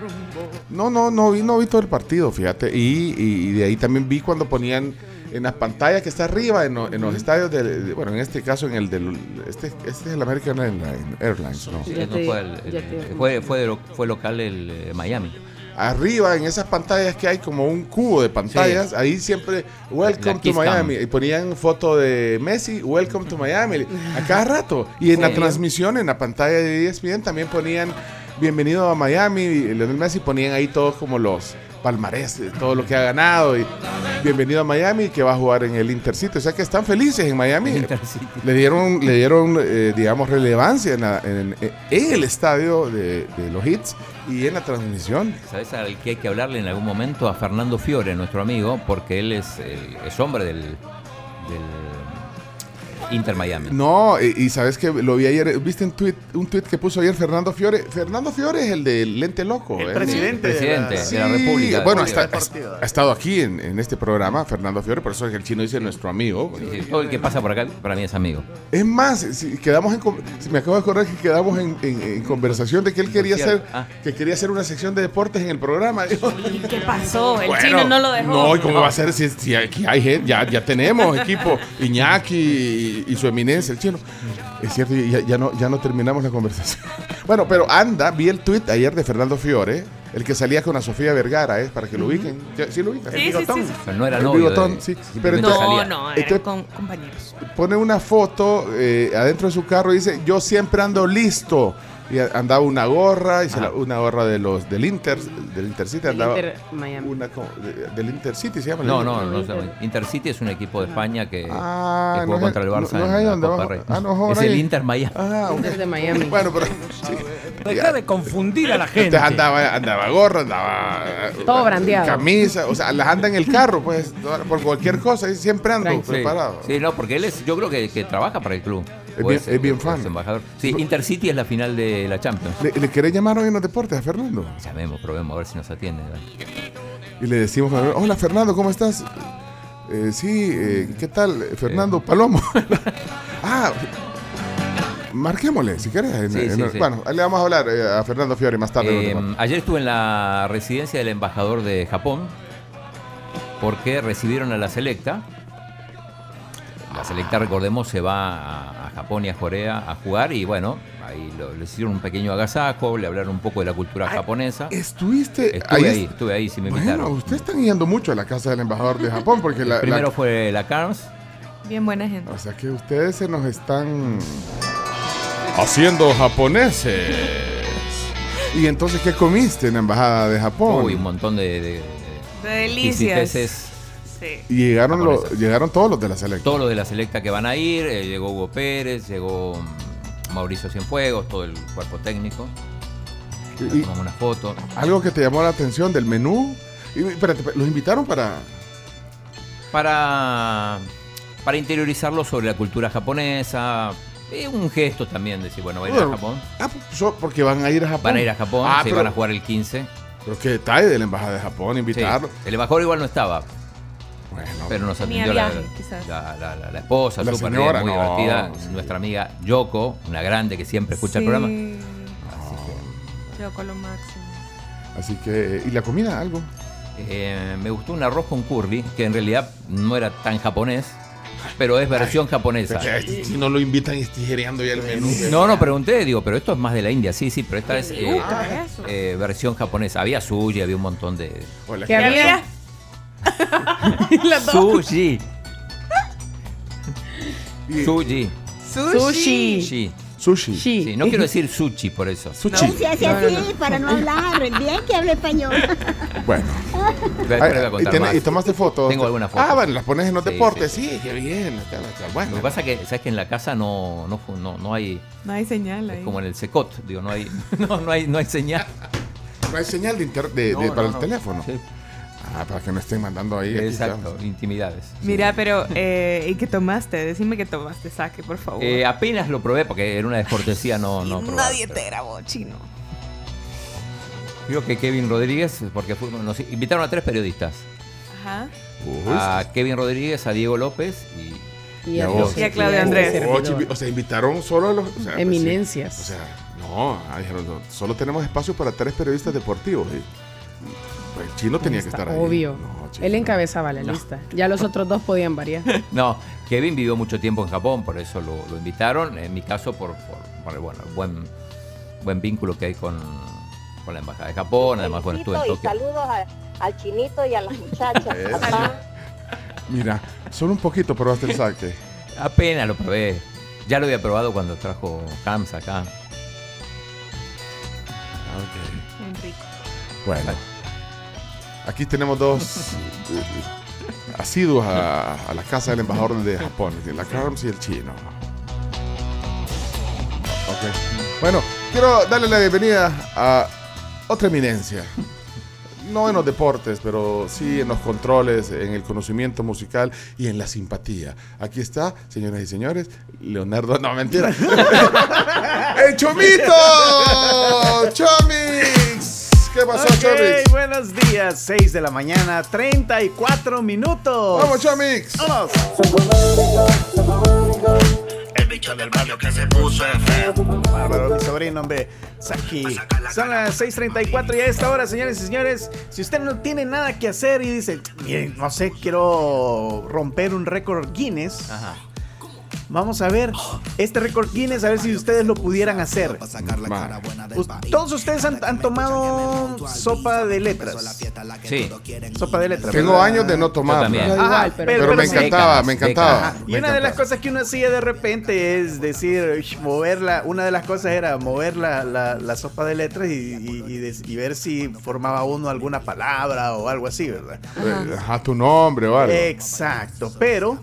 No, no, no vi, no vi todo el partido, fíjate. Y, y- y de ahí también vi cuando ponían en las pantallas que está arriba, en, lo- en los estadios de, de- bueno, en este caso en el del, este, este es el American Airline- Airlines, ¿no? Sí, no fue, el- el- fue, fue, fue local el eh, Miami. Arriba, en esas pantallas que hay como un cubo de pantallas, Sí. ahí siempre, welcome to. Miami. Y ponían foto de Messi, welcome to Miami. A cada rato. Y en la transmisión, en la pantalla de ESPN, también ponían bienvenido a Miami. Y Lionel Messi ponían ahí todos como los palmarés, de todo lo que ha ganado. Y bienvenido a Miami, que va a jugar en el Intercity. O sea que están felices en Miami. Le dieron, le dieron eh, digamos, relevancia en, la- en- en el estadio de, de los hits y en la transmisión. ¿Sabes al que hay que hablarle en algún momento? A Fernando Fiore, nuestro amigo, porque él es, el- hombre del Inter Miami. No, y, y sabes que lo vi ayer, viste un tweet, un tweet que puso ayer Fernando Fiore. Fernando Fiore es el del lente loco. El ¿eh? presidente de la- Presidente de la República. Bueno, de está- Bolivia. ha, estado aquí en, en este programa, Fernando Fiore, por eso es que el chino dice nuestro amigo. Sí, sí, todo el que pasa por acá para mí es amigo. Es más, si quedamos en, si me acabo de acordar que quedamos en, en- en conversación de que él quería hacer. Ah. que quería hacer una sección de deportes en el programa. Digo, ¿Qué pasó? El Bueno, chino no lo dejó. No, ¿y cómo va a ser si, si aquí hay gente? Ya, ya tenemos equipo, Iñaki y, y su eminencia, el chino. Es cierto, y ya, ya no, ya no terminamos la conversación. Bueno, pero anda, vi el tweet ayer de Fernando Fiore, el que salía con la Sofía Vergara, ¿eh? para que lo ubiquen. ¿Ya- ¿Sí lo ubican? Sí, sí, sí, sí. Pero no era El novio. bigotón, de- Pero No, salía. no, eran Entonces- con compañeros. Pone una foto eh, adentro de su carro y dice, yo siempre ando listo. Y andaba una gorra, y se la- una gorra de los del Inter, del Intercity, andaba Inter Miami. una de- del Intercity se llama. No, no, no, se llama. Intercity es un equipo de España que, Ah, que jugó no es- contra el Barça no- no es en la Copa Rey. ah, es el. Inter Miami. Ah, ok. Inter de Miami. Bueno, pero sí. Deja de confundir a la gente. Entonces andaba, andaba gorra, andaba Todo brandeado. camisa, o sea, las anda en el carro, pues, por cualquier cosa, y siempre ando preparado. sí, no, porque él es, yo creo que, que trabaja para el club. Es O bien- es bien o fan. embajador. Sí, Intercity es la final de la Champions. ¿Le, le querés llamar hoy en los deportes a Fernando? Llamemos, probemos a ver si nos atiende. Y le decimos, hola Fernando, ¿cómo estás? "Eh, sí, eh, ¿qué tal? Fernando Palomo. ah, marquémosle, si querés. en- Sí, en- sí, sí. Bueno, le vamos a hablar eh, a Fernando Fiore más tarde. Eh, deportes. ayer estuve en la residencia del embajador de Japón porque recibieron a la selecta. La selecta, recordemos, se va a, a Japón y a Corea a jugar y bueno, ahí lo- les hicieron un pequeño agasajo, le hablaron un poco de la cultura japonesa. ¿Estuviste Estuve ahí, est- estuve ahí, sí me Bueno, invitaron. ustedes están yendo mucho a la casa del embajador de Japón porque la, la- Primero fue la Carms, Bien buena gente. O sea que ustedes se nos están haciendo japoneses. ¿Y entonces qué comiste en la embajada de Japón? uy, un montón de, de- De delicias. Sí. Y llegaron, los, llegaron todos los de la selección. Todos los de la selecta que van a ir, eh, llegó Hugo Pérez, llegó mm, Mauricio Cienfuegos, todo el cuerpo técnico. Y- Tomamos una foto. Algo que te llamó la atención del menú. Y, espérate, los invitaron para. para, para interiorizarlo sobre la cultura japonesa. Eh, un gesto también, decir, bueno, va a ir a Japón. Ah, pues, porque van a ir a Japón. Van a ir a Japón, Ah, se pero, van a jugar el 15. pero qué detalle de la embajada de Japón, invitarlo. Sí, El embajador igual no estaba, Bueno, pero nos atendió la, viaje, quizás. la, la- la- la esposa, La señora, bien, muy no. divertida. Nuestra amiga Yoko, una grande que siempre escucha el programa. Yo con lo máximo. así que. ¿Y la comida? Algo. Eh, me gustó un arroz con curry, que en realidad no era tan japonés, pero es versión japonesa. Si si no lo invitan y tijereando ya el menú. No, no, pregunté, digo, pero esto es más de la India, sí, sí, pero esta es eh, Ah, eh, versión japonesa. Había sushi, había un montón de... Hola, ¿Qué había? Sushi. Sushi. Sushi. Sushi. Sí. Sí, no quiero decir sushi por eso. Sushi. Se hace así para no hablar. Bien que hable español. Bueno. Después Ay, le voy a y, más. tomaste fotos. Tengo algunas fotos. Ah, bueno, las pones en los Sí, deportes. sí, Sí, qué bien. está- está Lo Bueno. que pasa es que, ¿sabes que en la casa no, no, no, no hay... No hay señal ahí. Es como en el secot, digo, no hay, no, no hay, no hay señal. No hay señal de inter- de- No, de- no, para no. el teléfono. Ah, para que no estén mandando ahí. Exacto, intimidades. Mira, pero eh, ¿y qué tomaste? Decime que tomaste saque, por favor. Eh, apenas lo probé porque era una descortesía no, no probar. Nadie te grabó, chino. Creo que Kevin Rodríguez, porque fue- nos invitaron a tres periodistas. Ajá. A Kevin Rodríguez, a Diego López y, Y a vos. Y a Claudio Andrés. Oh, o sea, invitaron solo a los. o sea, pues, Eminencias. sí. O sea, no, ah, dijeron, no, solo tenemos espacio para tres periodistas deportivos. Chino tenía que estar ahí. Obvio. No. Él encabezaba la lista. Ya los otros dos podían variar. No, Kevin vivió mucho tiempo en Japón, por eso lo, lo invitaron. En mi caso, por, por, por el bueno, el buen, buen vínculo que hay con, con la Embajada de Japón. Además, bueno, estuve en y Tokio. saludos a- al chinito y a las muchachas. Mira, solo un poquito probaste el saque. Apenas lo probé. Ya lo había probado cuando trajo Cams acá. Bien rico. Bueno, aquí tenemos dos eh, asiduos a, a la casa del embajador de Japón, la Carms y el chino. Ok. Bueno, quiero darle la bienvenida a otra eminencia. No en los deportes, pero sí en los controles, en el conocimiento musical y en la simpatía. Aquí está, señoras y señores, Leonardo. No, mentira. ¡El Chomito! ¡Chomix! ¿Qué pasó, Ok, Chomix? buenos días, 6 de la mañana, 34 minutos. ¡Vamos, Chomix! ¡Vamos! El bicho del barrio que se puso feo. Bárbaro, mi sobrino, hombre. Saki. Son las 6:34 y a esta hora, señores y señores, si usted no tiene nada que hacer y dice, miren, no sé, quiero romper un récord Guinness. Vamos a ver este récord Guinness, a ver si ustedes lo pudieran hacer. Todos ustedes han, han tomado sopa de letras. Sí. Sopa de letras. Tengo ¿verdad? años de no tomar. Ajá, pero, me sí. encantaba, me encantaba. Ajá. Y me una de las cosas que uno hacía de repente es decir, "Ush, moverla. Una de las cosas era mover la, la- la sopa de letras y, y- y des- y ver si formaba uno alguna palabra o algo así, ¿verdad? Eh, Ajá, tu nombre o algo. Exacto, pero.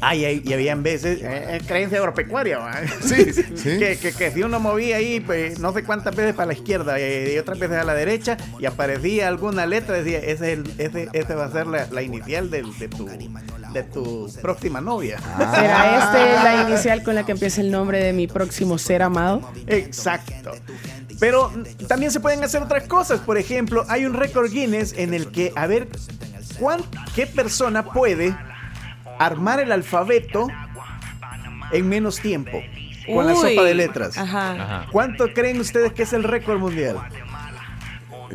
Ay, ay, y habían veces, eh, eh, creencia agropecuaria. Sí, sí. Que, que, que si uno movía ahí, pues no sé cuántas veces para la izquierda eh, y otras veces a la derecha, y aparecía alguna letra, decía, ese, es el, ese, ese va a ser la, la inicial del- de, tu, de tu próxima novia. ¿Será este la inicial con la que empieza el nombre de mi próximo ser amado? Exacto. Pero también se pueden hacer otras cosas. Por ejemplo, hay un récord Guinness en el que, a ver, ¿cuán- ¿qué persona puede armar el alfabeto en menos tiempo? Con la sopa de letras. Ajá. Ajá. ¿Cuánto creen ustedes que es el récord mundial?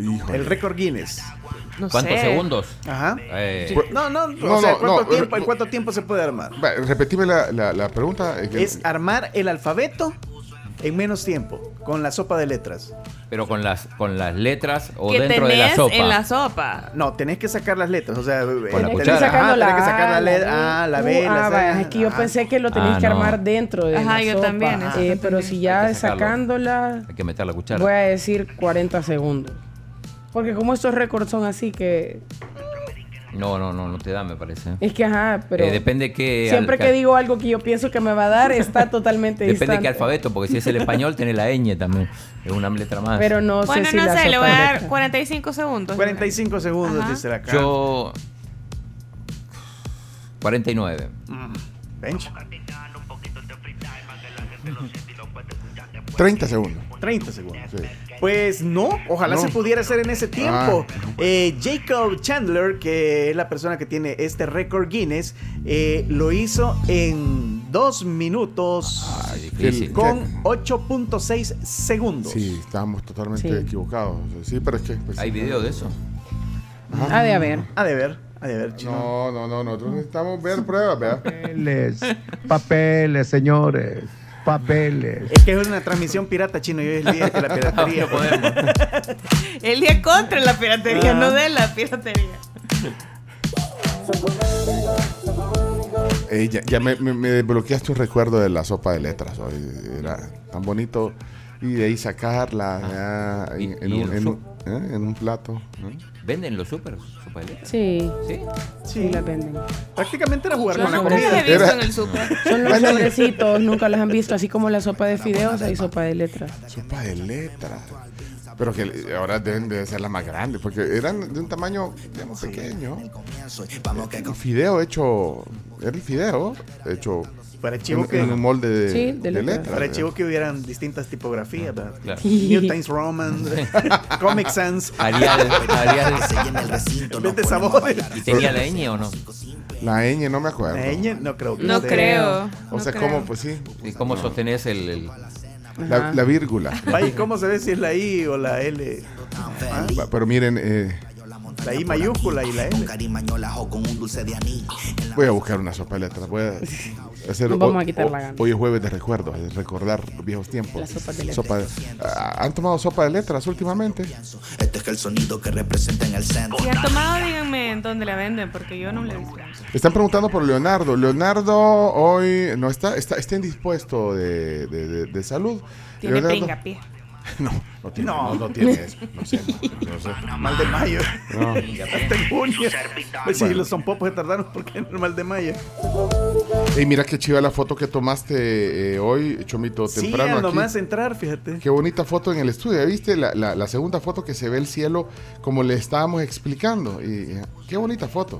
Híjole. El récord Guinness. No ¿Cuántos sé. segundos? Ajá. Eh, No, no, No, o sea, no, ¿cuánto, no, tiempo, ¿en cuánto tiempo se puede armar? Repetime la, la, la pregunta. eh, Es armar el alfabeto en menos tiempo, con la sopa de letras. pero con las, con las letras o que dentro de la sopa. en la sopa. No, tenés que sacar las letras, o sea, la tenés, cuchara. ajá, sacando tenés que la sacar la letra, A, la B, Uh, la ah, C. vaya, es que yo ajá. pensé que lo tenías Ah, que no. armar dentro de Ajá, la yo sopa. también, eso Eh, pero si ya sacándola, Hay que meter la cuchara. voy a decir 40 segundos. Porque como estos récords son así que... No, no, no, no te da, me parece. Es que, ajá, pero... Eh, depende que. Siempre al- que digo algo que yo pienso que me va a dar, está totalmente Depende de distante. qué alfabeto, porque si es el español, tiene la ñ también. Es una letra más. Pero no Bueno, sé si no sé, le voy a de dar letras. 45 segundos. 45 segundos, Ajá. dice la cara. Yo. 49. Bench. 30 segundos. 30 segundos. Sí. Pues no, ojalá No. se pudiera hacer en ese tiempo. Eh, Jacob Chandler, que es la persona que tiene este récord Guinness, eh, lo hizo en 2 minutos con 8.6 segundos. Sí, estábamos totalmente Sí. equivocados. Sí, pero es que. pues, ¿Hay video de eso? Ha de haber. Ha de ver, ha de ver, chino. No, no, no, nosotros necesitamos ver pruebas, vea. Papeles, papeles, señores, papeles. Es que es una transmisión pirata chino y hoy es el día que la piratería. El día contra la piratería, Ah. no de la piratería. Eh, ya ya me, me, me desbloqueaste un recuerdo de la sopa de letras. hoy. Era tan bonito. Y de ahí sacarla ya, en, en y un, en en, un, ¿eh? en un plato. ¿no? ¿Venden los super? ¿Sopa de letras? Sí, Sí. sí la venden. Prácticamente era jugar con la comida. he visto Era- en el súper. Son los sobrecitos, nunca los han visto, así como la sopa de fideos, hay sopa de letras. Sopa de letras. Pero que ahora deben de ser las más grandes, porque eran de un tamaño digamos, pequeño. Un fideo hecho Era el fideo hecho Para chivo en, que- en un molde de, Sí, de de letras. letras. Para chivo que hubieran distintas tipografías, ¿verdad? Claro. New Times Roman, Comic Sans. Arial, Arial. En vez de sabores. ¿Y tenía la ñ o no? La ñ no me acuerdo. La ñ no creo que No sea. creo. O sea, no ¿cómo? creo. Pues sí. ¿Y cómo sostenés el, el- La, la vírgula. Vaya, ¿cómo se ve si es la I o la L? Ah, Pero miren, eh, La I mayúscula y la L. voy a buscar una sopa de letras. Voy a hacer, Nos vamos hoy- a quitar la gana. Hoy es jueves de recuerdos, de recordar los viejos tiempos. La sopa de letras. Sopa de- Ah, ¿Han tomado sopa de letras últimamente? Este es el sonido que representa en el centro. Si han tomado, díganme en dónde la venden, porque yo no la he visto. Están preguntando por Leonardo. Leonardo hoy no está, está, está indispuesto de, de- de- de salud. Tiene Leonardo- pinga, pie. No, no tiene, No. no, no tiene eso. No sé, no sé. Mal de mayo. No. Hasta en junio. Pues sí, los son popos se tardaron porque es normal de mayo. Y mira qué chiva la foto que tomaste eh, hoy, Chomito, Sí, temprano aquí. nomás entrar, fíjate. Qué bonita foto en el estudio. ¿Viste la, la- la segunda foto que se ve el cielo como le estábamos explicando? Y eh, qué bonita foto.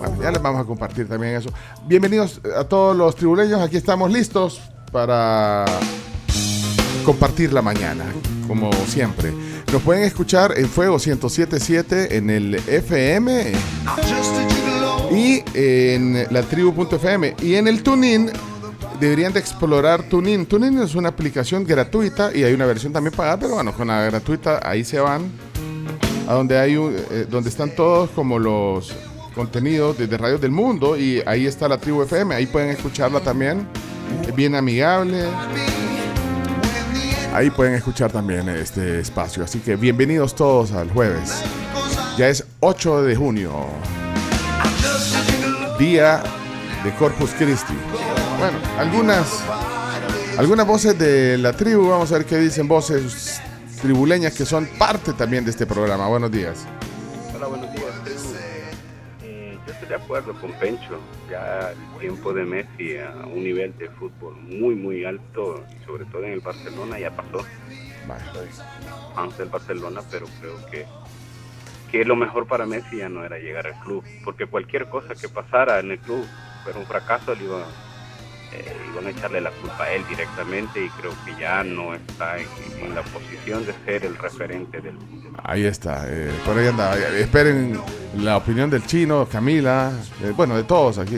Bueno, ya les vamos a compartir también eso. Bienvenidos a todos los tribuleños. Aquí estamos listos para compartir la mañana, como siempre. Nos pueden escuchar en Fuego 1077 en el FM y en la tribu.fm y en el TuneIn deberían de explorar TuneIn. TuneIn es una aplicación gratuita y hay una versión también pagada, pero bueno, con la gratuita ahí se van a donde hay un- eh, donde están todos como los contenidos de, de radios del mundo y ahí está la tribu FM, ahí pueden escucharla también, es bien amigable. Ahí pueden escuchar también este espacio, así que bienvenidos todos al jueves. Ya es 8 de junio, día de Corpus Christi. Bueno, algunas algunas voces de la tribu, vamos a ver qué dicen voces tribuleñas que son parte también de este programa. Buenos días. Hola, buenos días. Eh, yo estoy de acuerdo con Pencho. Ya el tiempo de Messi a un nivel de fútbol muy, muy alto, sobre todo en el Barcelona, ya pasó. Soy fan del Barcelona, pero creo que, que lo mejor para Messi ya no era llegar al club, porque cualquier cosa que pasara en el club fuera un fracaso, le iba- eh, iban a echarle la culpa a él directamente y creo que ya no está en, en la posición de ser el referente del Ahí está, eh, por ahí anda. Esperen la opinión del chino, Camila, eh, bueno, de todos aquí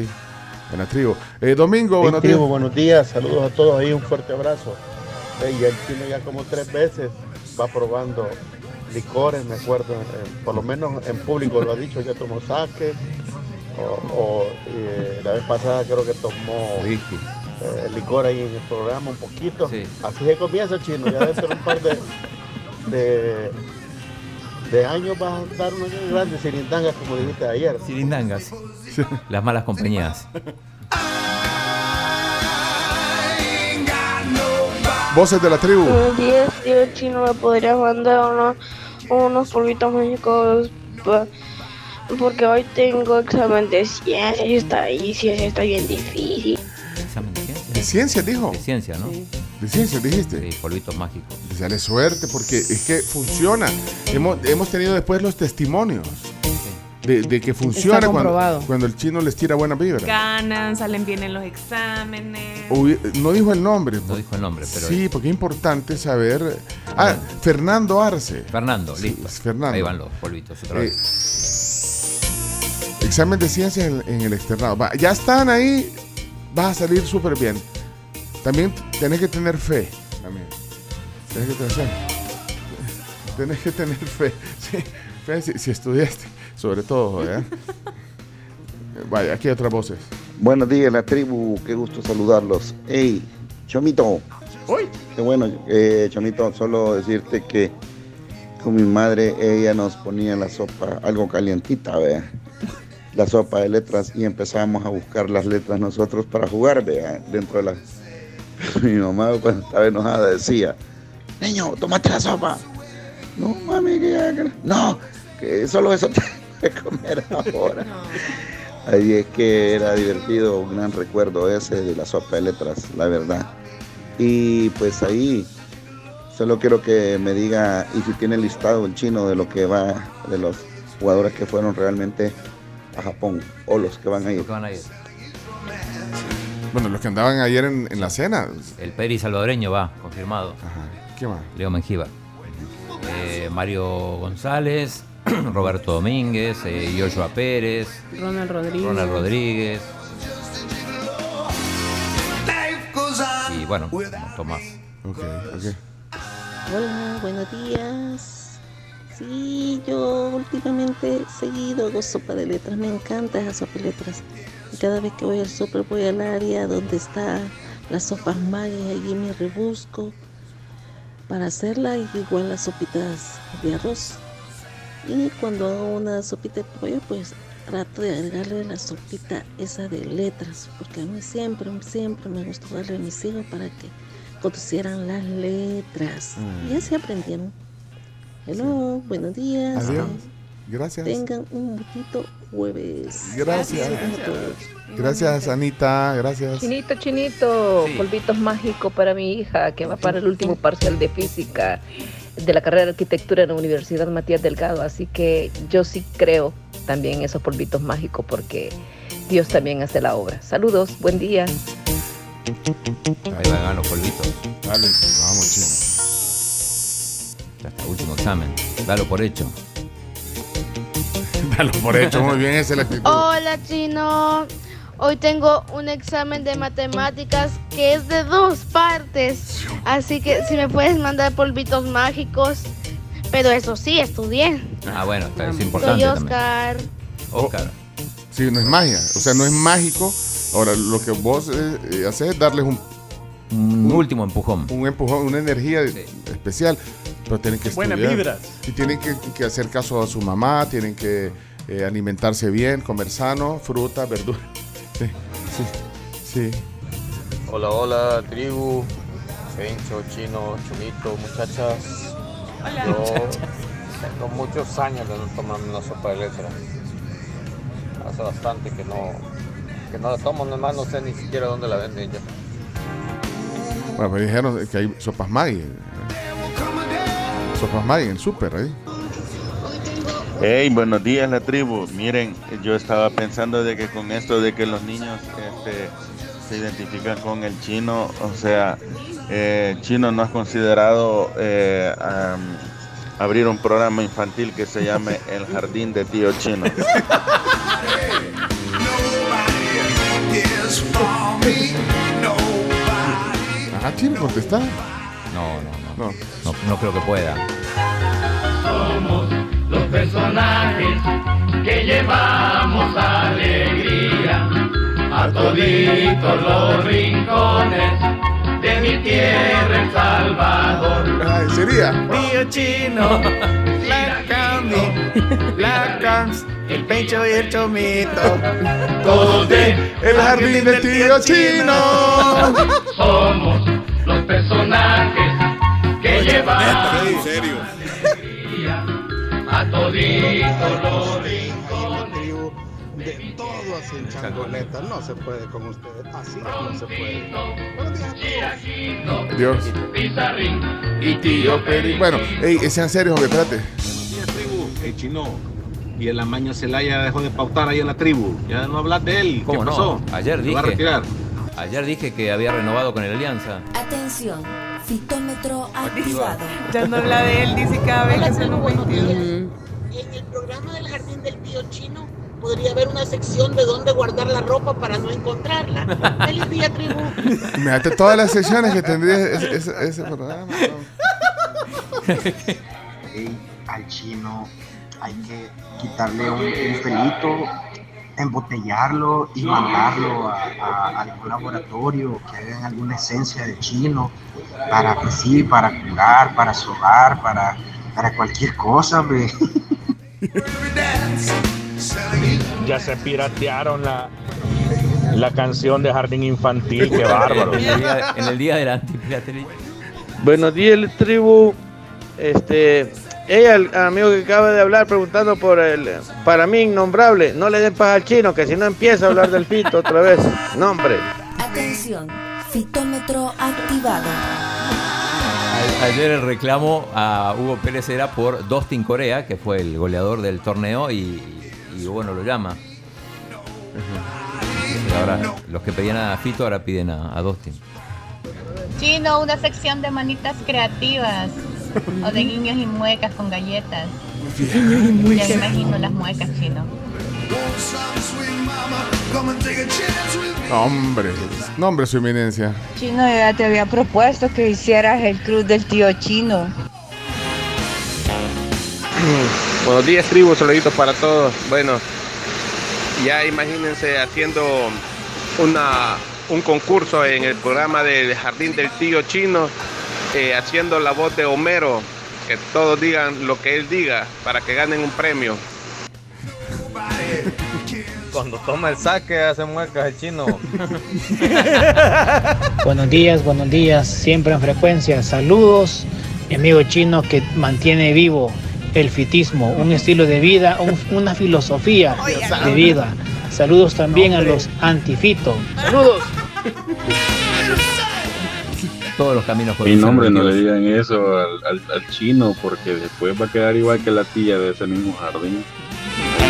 en la tribu. Eh, Domingo, buenos tribu, días. buenos días, saludos a todos ahí, un fuerte abrazo. Ya el chino ya como tres veces va probando licores, me acuerdo, eh, por lo menos en público lo ha dicho, ya tomó saque, o, o, eh, la vez pasada creo que tomó eh, licor ahí en el programa un poquito. Así se comienza chino, ya dentro de un par de, de, de años vas a dar una grande cirindangas como dijiste ayer. Cirindangas. Las malas compañías. Voces de la tribu. Buenos días, tío chino, me podrías mandar unos, unos polvitos mágicos porque hoy tengo examen de ciencia y está, y ciencia está bien difícil. ¿Examen de ciencia? De ciencia, dijo. De ciencia, ¿no? De ciencia, dijiste. Sí, polvitos mágicos. Dale suerte, porque es que funciona. Hemos, hemos tenido después los testimonios de, de que funciona cuando, cuando el chino les tira buena vibra. Ganan, salen bien en los exámenes. No dijo el nombre. No dijo el nombre, pero. Sí, porque es importante saber. Ah, Fernando Arce. Fernando, listo. Fernando. Ahí van los polvitos otra Eh, vez. Examen de ciencia en, en el externado. Va, ya están ahí, vas a salir súper bien. También tenés que tener fe. También. Tenés que tener fe. Tenés que tener fe. Sí, fe si, si estudiaste, sobre todo. ¿eh? Vaya, aquí hay otras voces. Buenos días, la tribu, qué gusto saludarlos. Hey, Chomito. Qué bueno, eh, Chomito, solo decirte que con mi madre ella nos ponía la sopa algo calientita, vea. La sopa de letras y empezábamos a buscar las letras nosotros para jugar, vea, dentro de la... mi mamá cuando estaba enojada decía, niño, tomate la sopa. No, mami, que ya... No, que solo eso te comer ahora. Ahí es que era divertido, un gran recuerdo ese de la sopa de letras, la verdad. Y pues ahí solo quiero que me diga, y si tiene listado el chino de lo que va, de los jugadores que fueron realmente a Japón o los que van a ir. Que van a ir. Bueno, los que andaban ayer en, en la cena. El Peri salvadoreño va, confirmado. ¿Qué más? Leo Mengíbar. Eh, Mario González, Roberto Domínguez, eh, Joshua Pérez, Ronald Rodríguez. Ronald Rodríguez. Y bueno, Tomás. Ok, ok. Hola, buenos días. Sí, yo últimamente seguido hago sopa de letras, me encanta esa sopa de letras. Y cada vez que voy al súper voy al área donde está las sopas mayas y allí me rebusco para hacerla y igual las sopitas de arroz. Y cuando hago una sopita de pollo, pues trato de agregarle la sopita esa de letras, porque a mí siempre, siempre me gustó darle a mis hijos para que conocieran las letras. Mm. Y así aprendieron. Hello, buenos días. Adiós. Gracias. Tengan un bonito jueves. Gracias. Gracias, Anita. Gracias. Chinito, chinito, polvitos mágicos para mi hija que va para el último parcial de física de la carrera de arquitectura en la Universidad Matías Delgado. Así que yo sí creo también en esos polvitos mágicos porque Dios también hace la obra. Saludos, buen día. Ahí van los polvitos. Dale, vamos, chino. Ya está, último examen. Dalo por hecho. Dalo por hecho, muy bien, esa es la actitud. Hola chino, hoy tengo un examen de matemáticas que es de dos partes, así que si me puedes mandar polvitos mágicos, pero eso sí, estudié. Ah, bueno, está- es Soy importante también. Oscar. Oscar. Sí, no es magia. O sea, no es mágico. Ahora, lo que vos eh, eh, haces es darles un, Un último empujón. un empujón, una energía especial. Pero tienen que Buenas estudiar. vibras. Y tienen que, que hacer caso a su mamá, tienen que eh, alimentarse bien, comer sano, fruta, verdura. Sí, sí. Hola, hola, tribu, Pencho, Chino, Chumito, muchachas. Yo tengo muchos años de no tomarme una sopa de letras. Hace bastante que no, que no la tomo, nomás no sé ni siquiera dónde la venden ya. Bueno, me dijeron que hay sopas Maggi. ¿eh? Sopas Maggi en el súper ahí. Hey, buenos días la tribu. Miren, yo estaba pensando de que con esto de que los niños este, se identifican con el chino, o sea, eh, chino no has considerado eh, abrir un programa infantil que se llame El Jardín de Tío Chino. Ajá, chino, contesta. No, no, no. No, no creo que pueda. Personajes que llevamos alegría a toditos los rincones de mi tierra El Salvador. Ay, sería. Tío Chino, la Cami, la Cams, el Pencho y el Chomito. Todos de El jardín del tío chino. Somos los personajes que llevamos en serio. A toditos los rincones. De todo así en changoletas, no se puede con ustedes, así no se puede. Dios. Pizarrín Y tío Peri. Bueno, ey, sean serios, hombre, espérate. El chino. Y el amaño Celaya dejó de pautar ahí en la tribu. Ya no hablas de él. ¿Qué ¿Cómo pasó? no? Ayer ¿Se va a dije. retirar? Ayer dije que había renovado con el Alianza. Atención, fitómetro activado. Ya no habla de él, dice cada vez que se lo En el programa del jardín del tío chino podría haber una sección de dónde guardar la ropa para no encontrarla. Feliz día, tribu. Imagínate todas las secciones que tendría ese, ese- ese programa. Ey, al chino hay que quitarle un, un pelito, embotellarlo y mandarlo a, a algún laboratorio que hagan alguna esencia de chino para que sí, para curar, para sobar, para, para cualquier cosa, hombre. Ya se piratearon la, la canción de Jardín Infantil, qué bárbaro. en, el día, en el día de la antipiratería. Buenos días, tribu. Este, ella, el amigo que acaba de hablar preguntando por el, para mí, innombrable. No le den paz al chino, que si no empieza a hablar del fito otra vez. Nombre. Atención, fitómetro activado. Ayer el reclamo a Hugo Pérez era por Dustin Corea, que fue el goleador del torneo, y, y Hugo no lo llama. ahora los que pedían a Fito ahora piden a, a Dustin. Chino, una sección de manitas creativas o de guiños y muecas con galletas. Ya me imagino las muecas, chino. No, hombre, no, hombre, su eminencia. Chino, yo ya te había propuesto que hicieras el club del tío Chino. Buenos días, tribu, saluditos para todos. Bueno, ya imagínense haciendo una, un concurso en el programa del Jardín del Tío Chino, eh, haciendo la voz de Homero, que todos digan lo que él diga para que ganen un premio. Cuando toma el saque hace muecas el chino. Buenos días, buenos días, siempre en frecuencia. Saludos, mi amigo chino que mantiene vivo el fitismo, un estilo de vida, un- una filosofía de vida. Saludos también a los antifito. Saludos. Todos los caminos Mi nombre no le digan eso al, al- al chino porque después va a quedar igual que la tía de ese mismo jardín.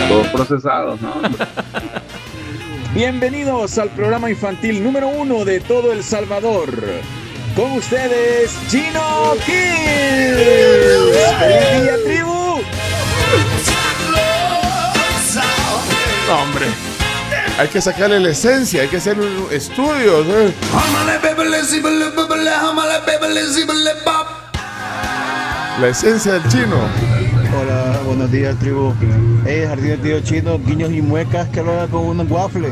Todos procesados, ¿no? Bienvenidos al programa infantil número uno de todo El Salvador. Con ustedes, Chino Kids. ¡Feliz día, tribu! Hombre. Hay que sacarle la esencia, hay que hacer un estudio. ¿eh? La esencia del chino. Hola, buenos días, tribu. Hey, Jardín del Tío Chino, guiños y muecas que lo haga con un waffle.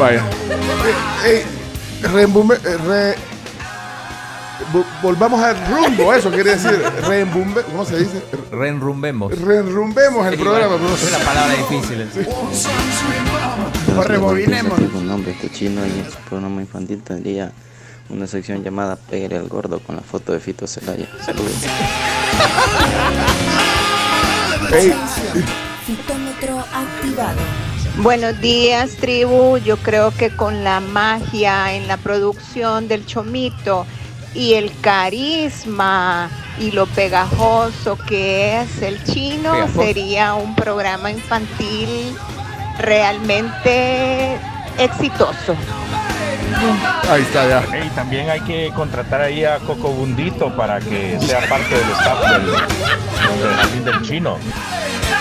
Vaya. Eh, eh, volvamos al rumbo, eso quiere decir. Reembumbe, ¿Cómo se dice? Reenrumbemos. Reenrumbemos el Sí, programa. bueno, es una palabra difícil. O rebobinemos. Con nombre este chino y en su programa infantil tendría una sección llamada Pégale al gordo con la foto de Fito Celaya. Saludos. Fitómetro activado. Buenos días, tribu. Yo creo que con la magia en la producción del chomito y el carisma y lo pegajoso que es el chino, Pegajoso. sería un programa infantil realmente exitoso. Ahí está ya. Y también hay que contratar ahí a Coco Bundito para que sea parte del staff del, del jardín del chino.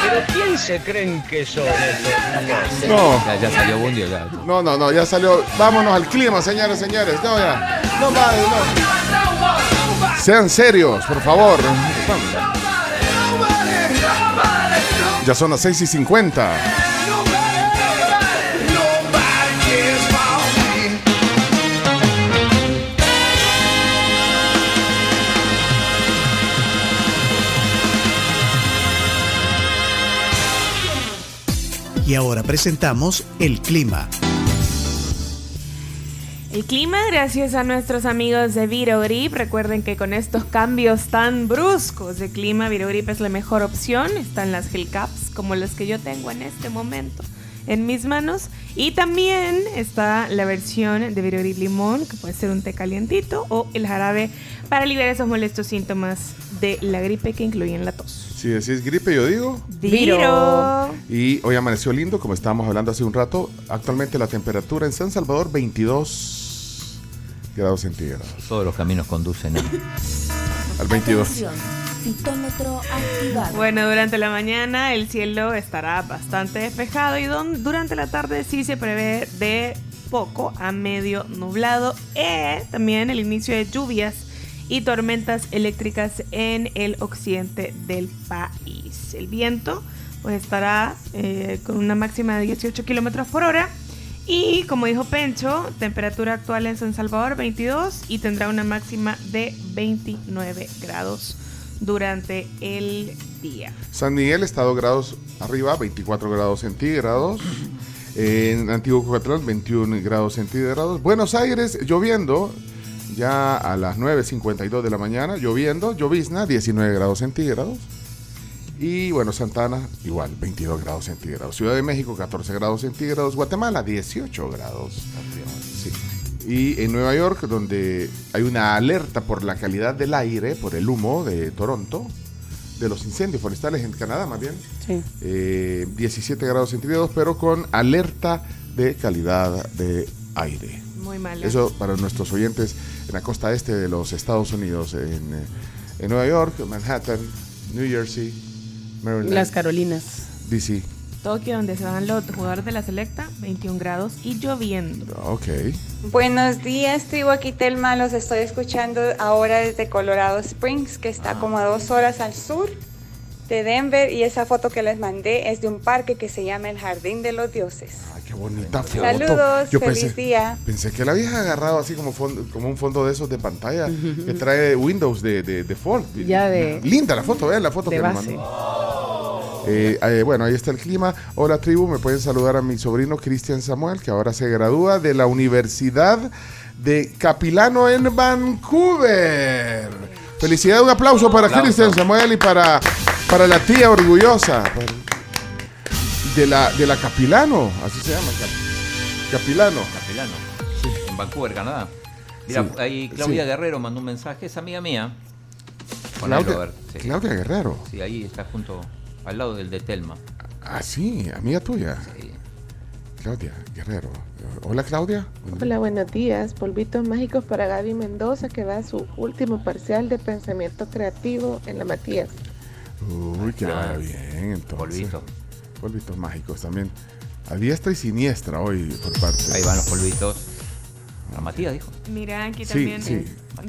¿Pero quién se creen que son estos? No. Ya, ya salió Bundio ya. No, no, no, ya salió. Vámonos al clima, señores, señores. No, ya. No más, no. Sean serios, por favor. Ya son las 6 y 50. Y ahora presentamos el clima. El clima, gracias a nuestros amigos de Virogrip. Recuerden que con estos cambios tan bruscos de clima, Virogrip es la mejor opción. Están las gel caps, como las que yo tengo en este momento en mis manos. Y también está la versión de Virogrip Limón, que puede ser un té calientito, o el jarabe para aliviar esos molestos síntomas de la gripe que incluyen la tos. Si decís gripe, yo digo. Viro. Y hoy amaneció lindo, como estábamos hablando hace un rato. Actualmente la temperatura en San Salvador, 22 grados centígrados. Todos los caminos conducen a... Al 22. Atención, Fitómetro activado. Bueno, durante la mañana el cielo estará bastante despejado y don- durante la tarde sí se prevé de poco a medio nublado. Eh, también el inicio de lluvias y tormentas eléctricas en el occidente del país. El viento pues estará eh, con una máxima de 18 kilómetros por hora. Y como dijo Pencho, temperatura actual en San Salvador 22 y tendrá una máxima de 29 grados durante el día. San Miguel está 2 grados arriba, 24 grados centígrados. En Antiguo Cucatlán, 21 grados centígrados. Buenos Aires, lloviendo. Ya a las 9.52 de la mañana, lloviendo, llovizna, 19 grados centígrados. Y bueno, Santana, igual, 22 grados centígrados. Ciudad de México, 14 grados centígrados. Guatemala, 18 grados. Sí. Y en Nueva York, donde hay una alerta por la calidad del aire, por el humo de Toronto, de los incendios forestales en Canadá, más bien. Sí. Eh, 17 grados centígrados, pero con alerta de calidad de aire. Muy mal. Eso para nuestros oyentes en la costa este de los Estados Unidos, en, eh, en Nueva York, Manhattan, New Jersey, Maryland, Las Carolinas. DC. Tokio, donde se van los jugadores de la selecta, 21 grados y lloviendo. Ok. Buenos días, tribu aquí Telma. Los estoy escuchando ahora desde Colorado Springs, que está como a dos horas al sur de Denver. Y esa foto que les mandé es de un parque que se llama el Jardín de los Dioses. Ay, qué bonita foto. Saludos, Yo feliz pensé, día. pensé que la habías agarrado así como, fondo- como un fondo de esos de pantalla que trae Windows de, de default. Ya de- Linda la foto, vean la foto de que me mandó. Eh, eh, bueno, ahí está el clima. Hola tribu, me pueden saludar a mi sobrino Cristian Samuel, que ahora se gradúa de la Universidad de Capilano en Vancouver. Felicidad, un aplauso para. Cristian Samuel y para, para la tía orgullosa de la, de la Capilano, así se llama, Cap- Capilano. Capelano. En Vancouver, Canadá. Mira, Sí. ahí Claudia Sí. Guerrero mandó un mensaje, es amiga mía. Ponelo, Claudia, sí. Claudia Guerrero. Sí, ahí está junto, al lado del de Telma. Ah, sí, amiga tuya. Claudia Guerrero. Hola Claudia. Hola, buenos días. Polvitos mágicos para Gaby Mendoza, que va a su último parcial de pensamiento creativo en la Matías. Uy, que le vaya bien entonces. polvito. Polvitos mágicos también. A diestra y siniestra hoy por parte. Ahí van los polvitos. La Matías dijo. Mira, aquí Sí, también sí.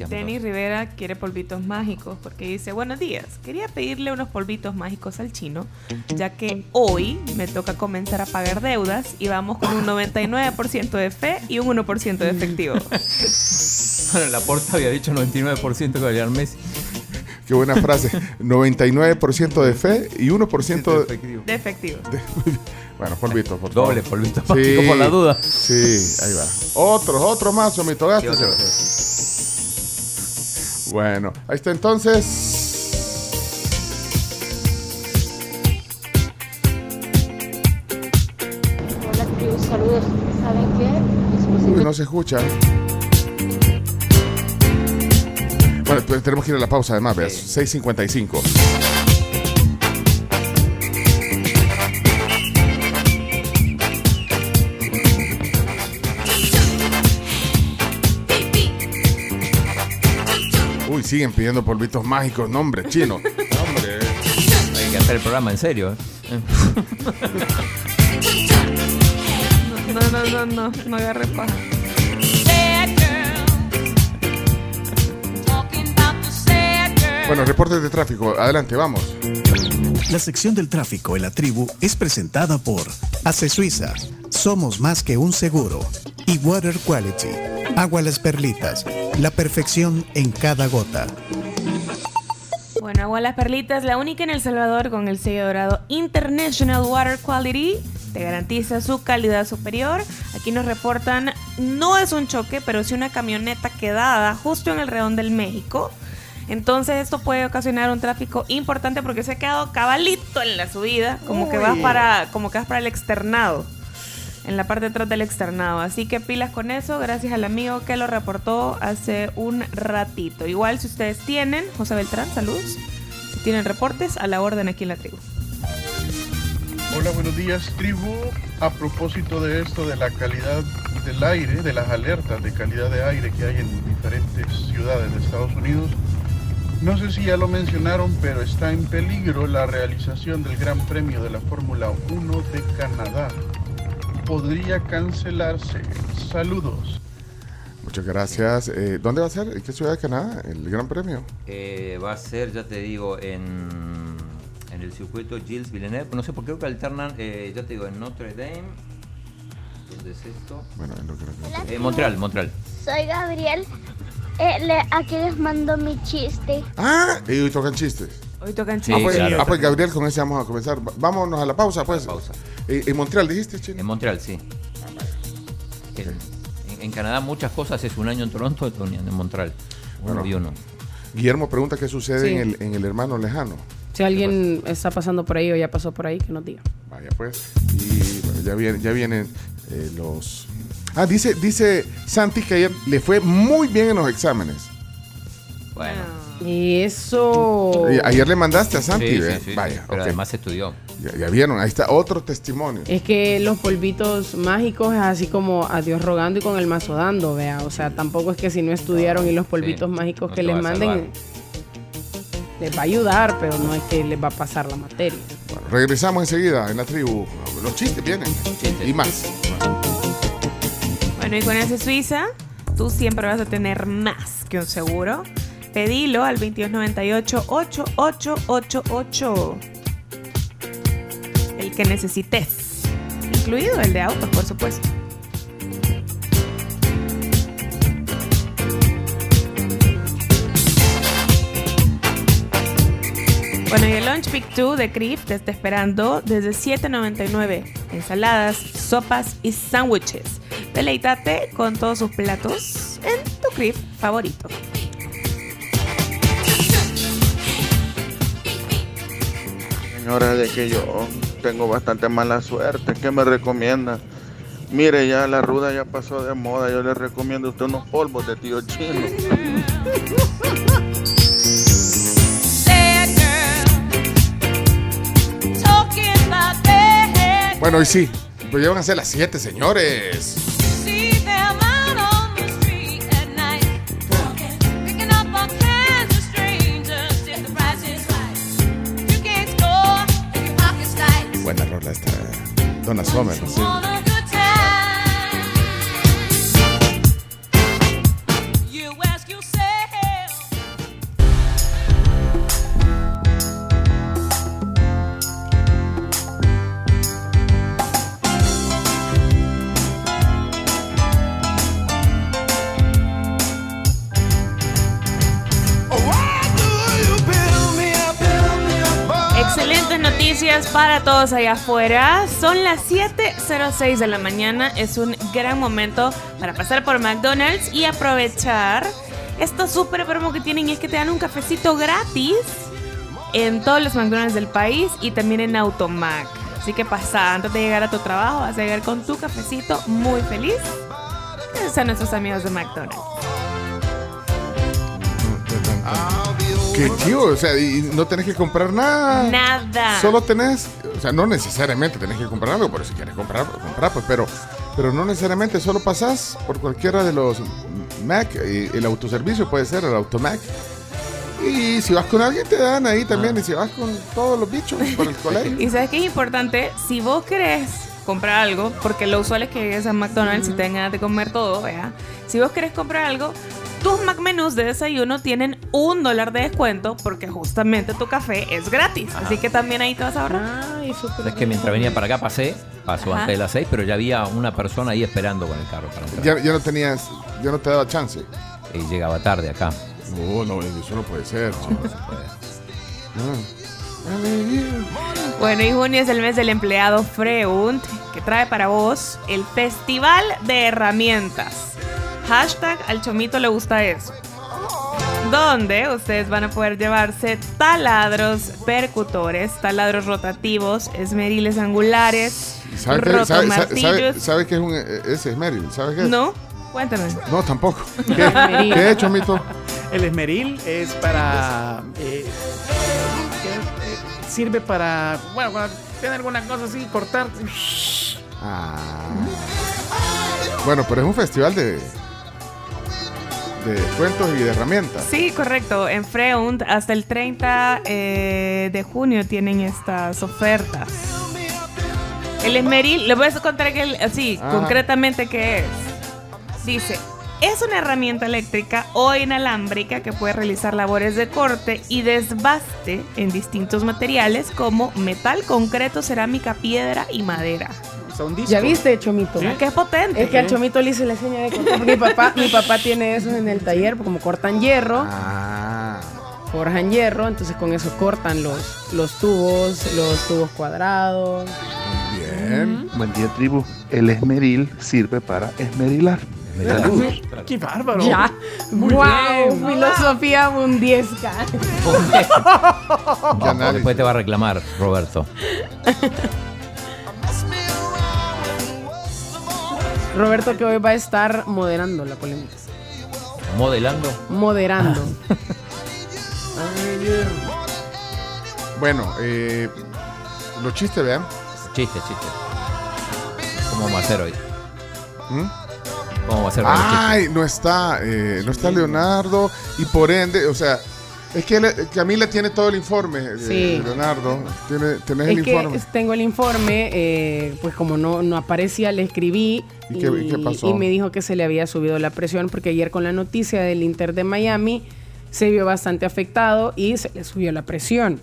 Denis Rivera quiere polvitos mágicos porque dice, buenos días, quería pedirle unos polvitos mágicos al chino, ya que hoy me toca comenzar a pagar deudas y vamos con un 99% de fe y un 1% de efectivo. Bueno, la porta había dicho 99% que valía al mes. Qué buena frase. 99% de fe y 1% de efectivo. De efectivo. Bueno, polvito, por Doble favor. polvito mágico por la duda. Sí, ahí va. Otros, otros más, Somito, gástese. otro? Bueno, ahí está entonces. Hola, saludos. ¿Saben qué? Uy, no se escucha. Pues tenemos que ir a la pausa además, veas. 6.55. Uy, siguen pidiendo polvitos mágicos. No, hombre, chino. Hombre. Hay que hacer el programa en serio. ¿eh? No, no, no, no, no agarre paja. Bueno, reportes de tráfico. Adelante, vamos. La sección del tráfico en la tribu es presentada por Ace Suiza. Somos más que un seguro. Y Water Quality. Agua las perlitas. La perfección en cada gota. Bueno, Agua Las Perlitas, la única en El Salvador con el sello dorado International Water Quality, te garantiza su calidad superior. Aquí nos reportan, no es un choque, pero sí una camioneta quedada justo en el redón del México. Entonces esto puede ocasionar un tráfico importante porque se ha quedado cabalito en la subida, como que vas para, como que vas para el externado, en la parte de atrás del externado. Así que pilas con eso, gracias al amigo que lo reportó hace un ratito. Igual si ustedes tienen, José Beltrán, saludos. Si tienen reportes, a la orden aquí en la tribu. Hola, buenos días, tribu. A propósito de esto de la calidad del aire, de las alertas de calidad de aire que hay en diferentes ciudades de Estados Unidos, no sé si ya lo mencionaron, pero está en peligro la realización del Gran Premio de la Fórmula 1 de Canadá. Podría cancelarse. Saludos. Muchas gracias. Eh, ¿Dónde va a ser? ¿En qué ciudad de Canadá? El Gran Premio. Eh, va a ser, ya te digo, en, en el circuito Gilles Villeneuve. No sé por qué que alternan, eh, ya te digo, en Notre Dame. ¿Dónde es esto? Bueno, en lo que Eh, Montreal, Montreal. Soy Gabriel. Eh, le- aquí les mando mi chiste. Ah, y hoy tocan chistes. Hoy tocan Sí, ah, pues, claro. ah, pues, Gabriel, con ese vamos a comenzar. Vámonos a la pausa, pues. Eh, en Montreal, dijiste, Chino. En Montreal, sí. En, en- en Canadá muchas cosas es un año en Toronto, en Montreal. Uno Bueno. uno. Guillermo pregunta qué sucede Sí. en, el, en el hermano lejano. Si alguien está pasando por ahí o ya pasó por ahí, que nos diga. Vaya pues. Y bueno, ya, vienen, ya vienen eh, los... Ah, dice, dice Santi que ayer le fue muy bien en los exámenes. Bueno. Y eso. Ayer le mandaste a Santi, Sí, sí, sí, Vaya, pero ok. además estudió. Ya, ya vieron, ahí está otro testimonio. Es que los polvitos mágicos es así como a Dios rogando y con el mazo dando, vea. O sea, tampoco es que si no estudiaron y los polvitos mágicos no que les manden les va a ayudar, pero no es que les va a pasar la materia. Bueno, regresamos enseguida en la tribu. Los chistes vienen. Y más. Bueno, y con ese Suiza, tú siempre vas a tener más que un seguro. Pedilo al 2298-8888. El que necesites. Incluido el de autos, por supuesto. Bueno, y el Lunch Pick 2 de Crif te está esperando desde 7.99. Ensaladas, sopas y sándwiches. Deleítate con todos sus platos en tu Crif favorito. Señora, de que yo tengo bastante mala suerte, ¿qué me recomienda? Mire, ya la ruda ya pasó de moda, yo le recomiendo a usted unos polvos de tío chino. Bueno, y sí, pues ya van a ser las 7, señores. Donna Summer. Para todos allá afuera. Son las 7.06 de la mañana. Es un gran momento para pasar por McDonald's y aprovechar esta super promo que tienen y es que te dan un cafecito gratis en todos los McDonald's del país y también en Automac. Así que pasa, antes de llegar a tu trabajo, vas a llegar con tu cafecito muy feliz. Esos son nuestros amigos de McDonald's. Qué chido, o sea, y no tenés que comprar nada. Nada. Solo tenés, o sea, no necesariamente tenés que comprar algo, pero si quieres comprar, comprar, pues, pero, pero no necesariamente, solo pasás por cualquiera de los Mac, el autoservicio puede ser el Automac. Y si vas con alguien te dan ahí también, y si vas con todos los bichos por el colegio. Y sabes que es importante, si vos querés comprar algo, porque lo usual es que llegues a McDonald's y tengas de comer todo, ¿vea? Si vos querés comprar algo, tus McMenús de desayuno tienen un dólar de descuento porque justamente tu café es gratis. Así que también ahí te vas a ahorrar. Ay, Es que mientras venía para acá pasé, pasó Ajá. antes de las 6, pero ya había una persona ahí esperando con el carro para entrar. Ya, ya no tenías, ya no te daba chance. Y llegaba tarde acá. No, no, eso no puede ser. No, no se puede. Bueno, y junio es el mes del empleado Freund, que trae para vos el Festival de Herramientas. Hashtag al chomito le gusta eso. Donde ustedes van a poder llevarse taladros percutores, taladros rotativos, esmeriles angulares, ¿Sabes qué, sabe, sabe, rotomartillos. sabe- sabe qué es un eh, ese esmeril? ¿Sabes qué es? No, cuéntame. No, tampoco. ¿Qué, Esmeril. ¿Qué he hecho, Mito? El esmeril es para. eh, que, eh, sirve para. Bueno, cuando tiene alguna cosa así, cortar. Ah. Bueno, pero es un festival de de cuentos y de herramientas. Sí, correcto. En Freund hasta el 30 eh, de junio tienen estas ofertas. El esmeril, le voy a contar que el- así, Ajá. concretamente qué es. Dice, es una herramienta eléctrica o inalámbrica que puede realizar labores de corte y desbaste en distintos materiales como metal, concreto, cerámica, piedra y madera. ¿Ya viste, Chomito? ¿Sí? Qué potente. Es que al Chomito le hice la seña de cortar. Mi papá, mi papá tiene esos en el taller, como cortan hierro. Ah. Forjan hierro, entonces con eso cortan los, los tubos, los tubos cuadrados. Bien. Buen día, tribu. El esmeril sirve para esmerilar. ¡Qué bárbaro! Ya. Muy wow, bien. filosofía mundiesca. Después te va a reclamar, Roberto. Roberto que hoy va a estar moderando la polémica. Modelando. Moderando. Bueno, eh, los chistes, vean. Chiste, chiste. ¿Cómo vamos a hacer hoy? ¿Mm? ¿Cómo va a ser chistes? Ay, no está, eh, no está Leonardo y por ende, o sea, es que le- Camila tiene todo el informe, eh. Leonardo, tiene, tenés Es el que informe. tengo el informe, eh, pues como no, no aparecía, le escribí ¿Y qué- y qué pasó? y me dijo que se le había subido la presión porque ayer con la noticia del Inter de Miami se vio bastante afectado y se le subió la presión.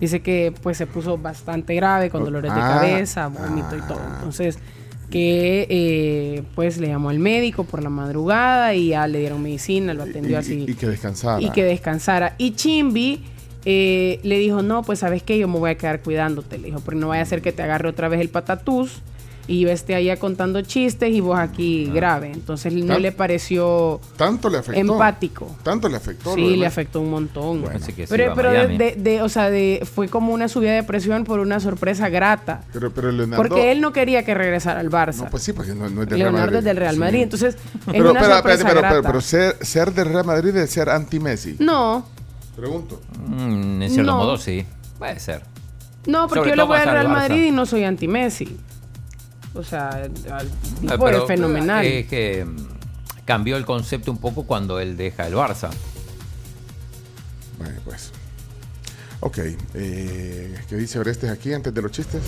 Dice que pues se puso bastante grave con dolores de Ah, cabeza, vómito y todo. Entonces que eh, pues le llamó al médico por la madrugada y ya le dieron medicina, lo atendió y, así y que descansara. y que descansara. Y Chimbi eh, le dijo, no, pues sabes que yo me voy a quedar cuidándote, le dijo, porque no vaya a ser que te agarre otra vez el patatús y yo esté allá contando chistes y vos aquí grave. Entonces no le pareció Tanto le afectó. empático. Tanto le afectó. Sí, le afectó un montón. Que Pero, pero de, Miami. de- de- o sea, de, fue como una subida de presión por una sorpresa grata. Pero, pero Leonardo. Porque él no quería que regresara al Barça. No, pues sí, porque no, no es del Leonardo Real Madrid. es del Real Sí. Madrid. Entonces, es Pero, una sorpresa pero, pero, grata. pero ser, ser del Real Madrid es ser anti-Messi. No, Pregunto. Mm, en cierto No. modo, sí. Puede ser. No, porque Sobre yo le voy al Real Barça. Madrid y no soy anti-Messi. O sea, al Ah, tipo es fenomenal. Es que mm, cambió el concepto un poco cuando él deja el Barça. Bueno, pues. Ok. Eh, ¿Qué dice Orestes aquí antes de los chistes?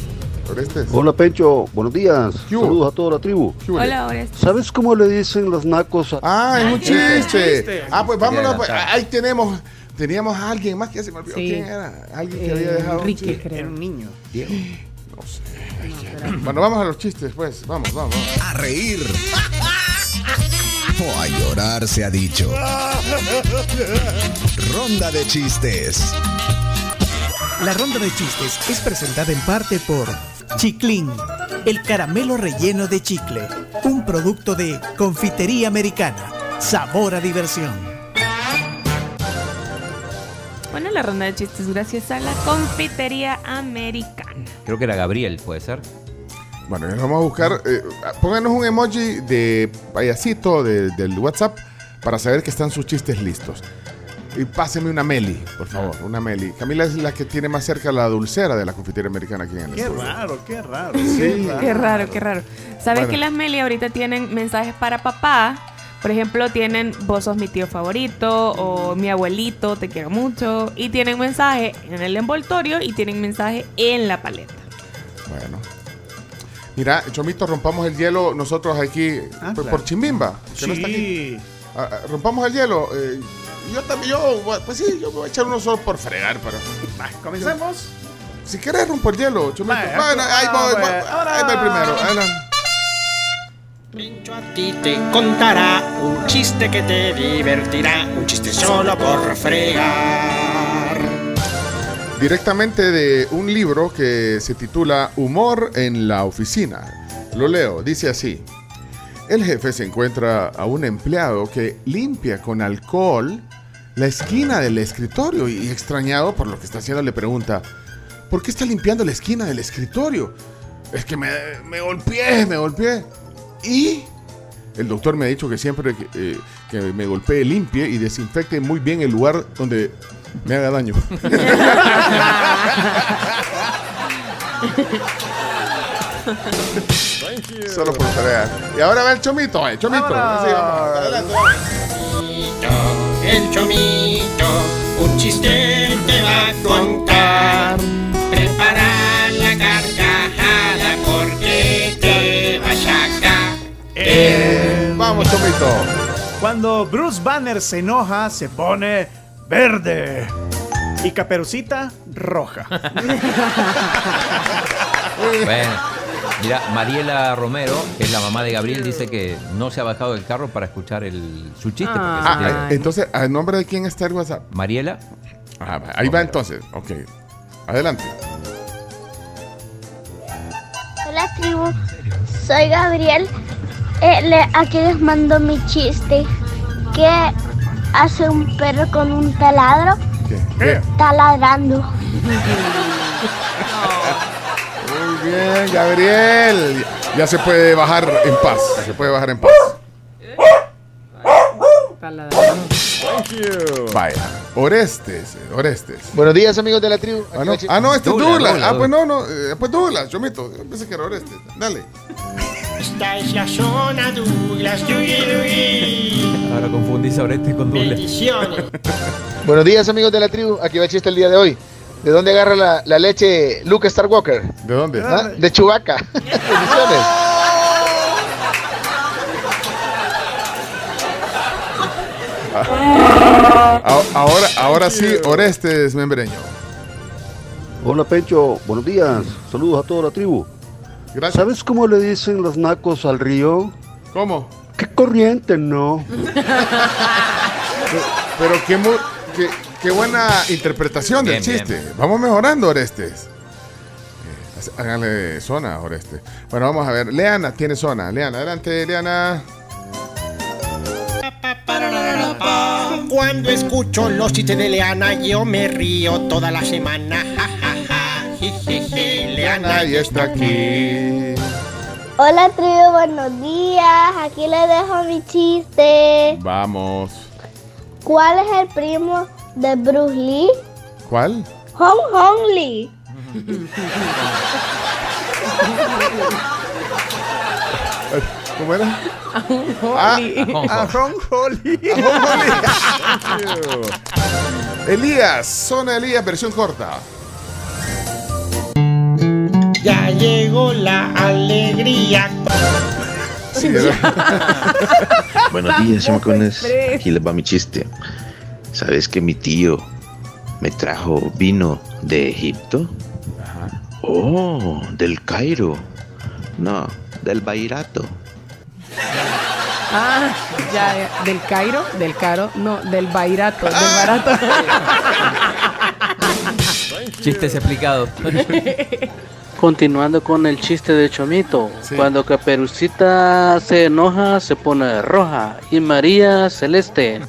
Orestes. Hola Pencho, buenos días. Saludos a toda la tribu. Hola, Orestes. ¿Sabes cómo le dicen los nacos a... Ah, es un chiste. chiste. Ah, pues vámonos. pues, ahí tenemos. Teníamos a alguien más que se me olvidó Sí. quién era. Alguien que Eh, había dejado. un Enrique, chiste. creo. Era un niño. No Bueno, vamos a los chistes, pues. Vamos, vamos. vamos. A reír. O a llorar se ha dicho. Ronda de chistes. La ronda de chistes es presentada en parte por Chiclin, el caramelo relleno de chicle, un producto de confitería americana. Sabor a diversión. Bueno, la ronda de chistes gracias a la confitería americana. Creo que era Gabriel, puede ser. Bueno, ya vamos a buscar. eh, pónganos un emoji de payasito de- del WhatsApp para saber que están sus chistes listos. Y páseme una Meli, por favor, una Meli. Camila es la que tiene más cerca la dulcera de la confitería americana aquí en el Qué estudio. raro, qué raro. Sí. qué Qué raro, qué raro. ¿Sabes Bueno. que las Meli ahorita tienen mensajes para papá? Por ejemplo, tienen vos sos mi tío favorito o mi abuelito, te quiero mucho. Y tienen mensaje en el envoltorio y tienen mensaje en la paleta. Bueno. Mira, Chomito, rompamos el hielo nosotros aquí Ah, por, claro. por Chimbimba, que no está aquí. Sí. Ah, ah, rompamos el hielo. eh, yo también, yo, pues sí, yo me voy a echar uno solo por fregar, pero. Va, comencemos. Si quieres rompo el hielo, Chomito. Bueno, ahí voy, voy, ahora. ahí va el primero. adelante. Pincho a ti te contará un chiste que te divertirá, un chiste solo por fregar. Directamente de un libro que se titula Humor en la oficina. Lo leo, dice así. El jefe se encuentra a un empleado que limpia con alcohol la esquina del escritorio y extrañado por lo que está haciendo le pregunta, ¿por qué está limpiando la esquina del escritorio? Es que me, me golpeé, me golpeé. Y el doctor me ha dicho que siempre que, eh, que me golpee limpie y desinfecte muy bien el lugar donde me haga daño. Solo por tarea. Y ahora va el chomito, eh, chomito. Sí, vamos, adelante. El chomito, un chiste te va a contar. Prepara chomito. Cuando Bruce Banner se enoja, se pone verde. Y Caperucita, roja. Bueno, mira, Mariela Romero, que es la mamá de Gabriel, dice que no se ha bajado del carro para escuchar el, su chiste. Ah, ah, entonces, ¿a nombre de quién está el WhatsApp? Mariela. Ah, ahí va entonces. Ok. Adelante. Hola tribu, soy Gabriel. Eh, le- aquí les mando mi chiste. ¿Qué hace un perro con un taladro? ¿Qué? Taladrando. Muy bien, Gabriel. Ya se puede bajar en paz. Se puede bajar en paz. Vaya, Orestes, Orestes. Buenos días, amigos de la tribu. Ah, no, ah, no este es Douglas. ah, pues no, no. eh, pues Douglas, yo mito. Yo pensé que era Orestes. Dale. Esta es la zona Douglas. Yugi, yugi. Ahora confundís a Orestes con Douglas. Bendiciones. Buenos días, amigos de la tribu. Aquí va el chiste el día de hoy. ¿De dónde agarra la, la leche Luke Starwalker? ¿De dónde? ¿Ah? De Chubaca. Bendiciones. Ah, Ahora, ahora sí, Orestes Membreño. Hola Pencho, buenos días. Saludos a toda la tribu. Gracias. ¿Sabes cómo le dicen los nacos al río? ¿Cómo? Qué corriente, ¿no? Pero qué, qué, qué buena interpretación del Bien, chiste. Vamos mejorando, Orestes. Eh, háganle zona, Orestes. Bueno, vamos a ver. Leana tiene zona. Leana, adelante, Leana. Cuando escucho los chistes de Leana, yo me río toda la semana. Ja, ja, ja. Jejeje, Leana ya está aquí. Hola tribu, buenos días. Aquí les dejo mi chiste. Vamos. ¿Cuál es el primo de Bruce Lee? ¿Cuál? Hong Hong Lee. ¿Cómo era? Ah, Ajonjolí. Ajonjolí. Elías, zona Elías, versión corta. Ya llegó la alegría. Buenos días, chamacones. Aquí les va mi chiste. ¿Sabes que mi tío me trajo vino de Egipto? Oh, del Cairo. No, del Bairato. Ah, ya, ya. del Cairo, del Caro, no, del Bairato, del barato. Chistes explicados. Continuando con el chiste de Chomito, cuando Caperucita se enoja se pone roja y María celeste.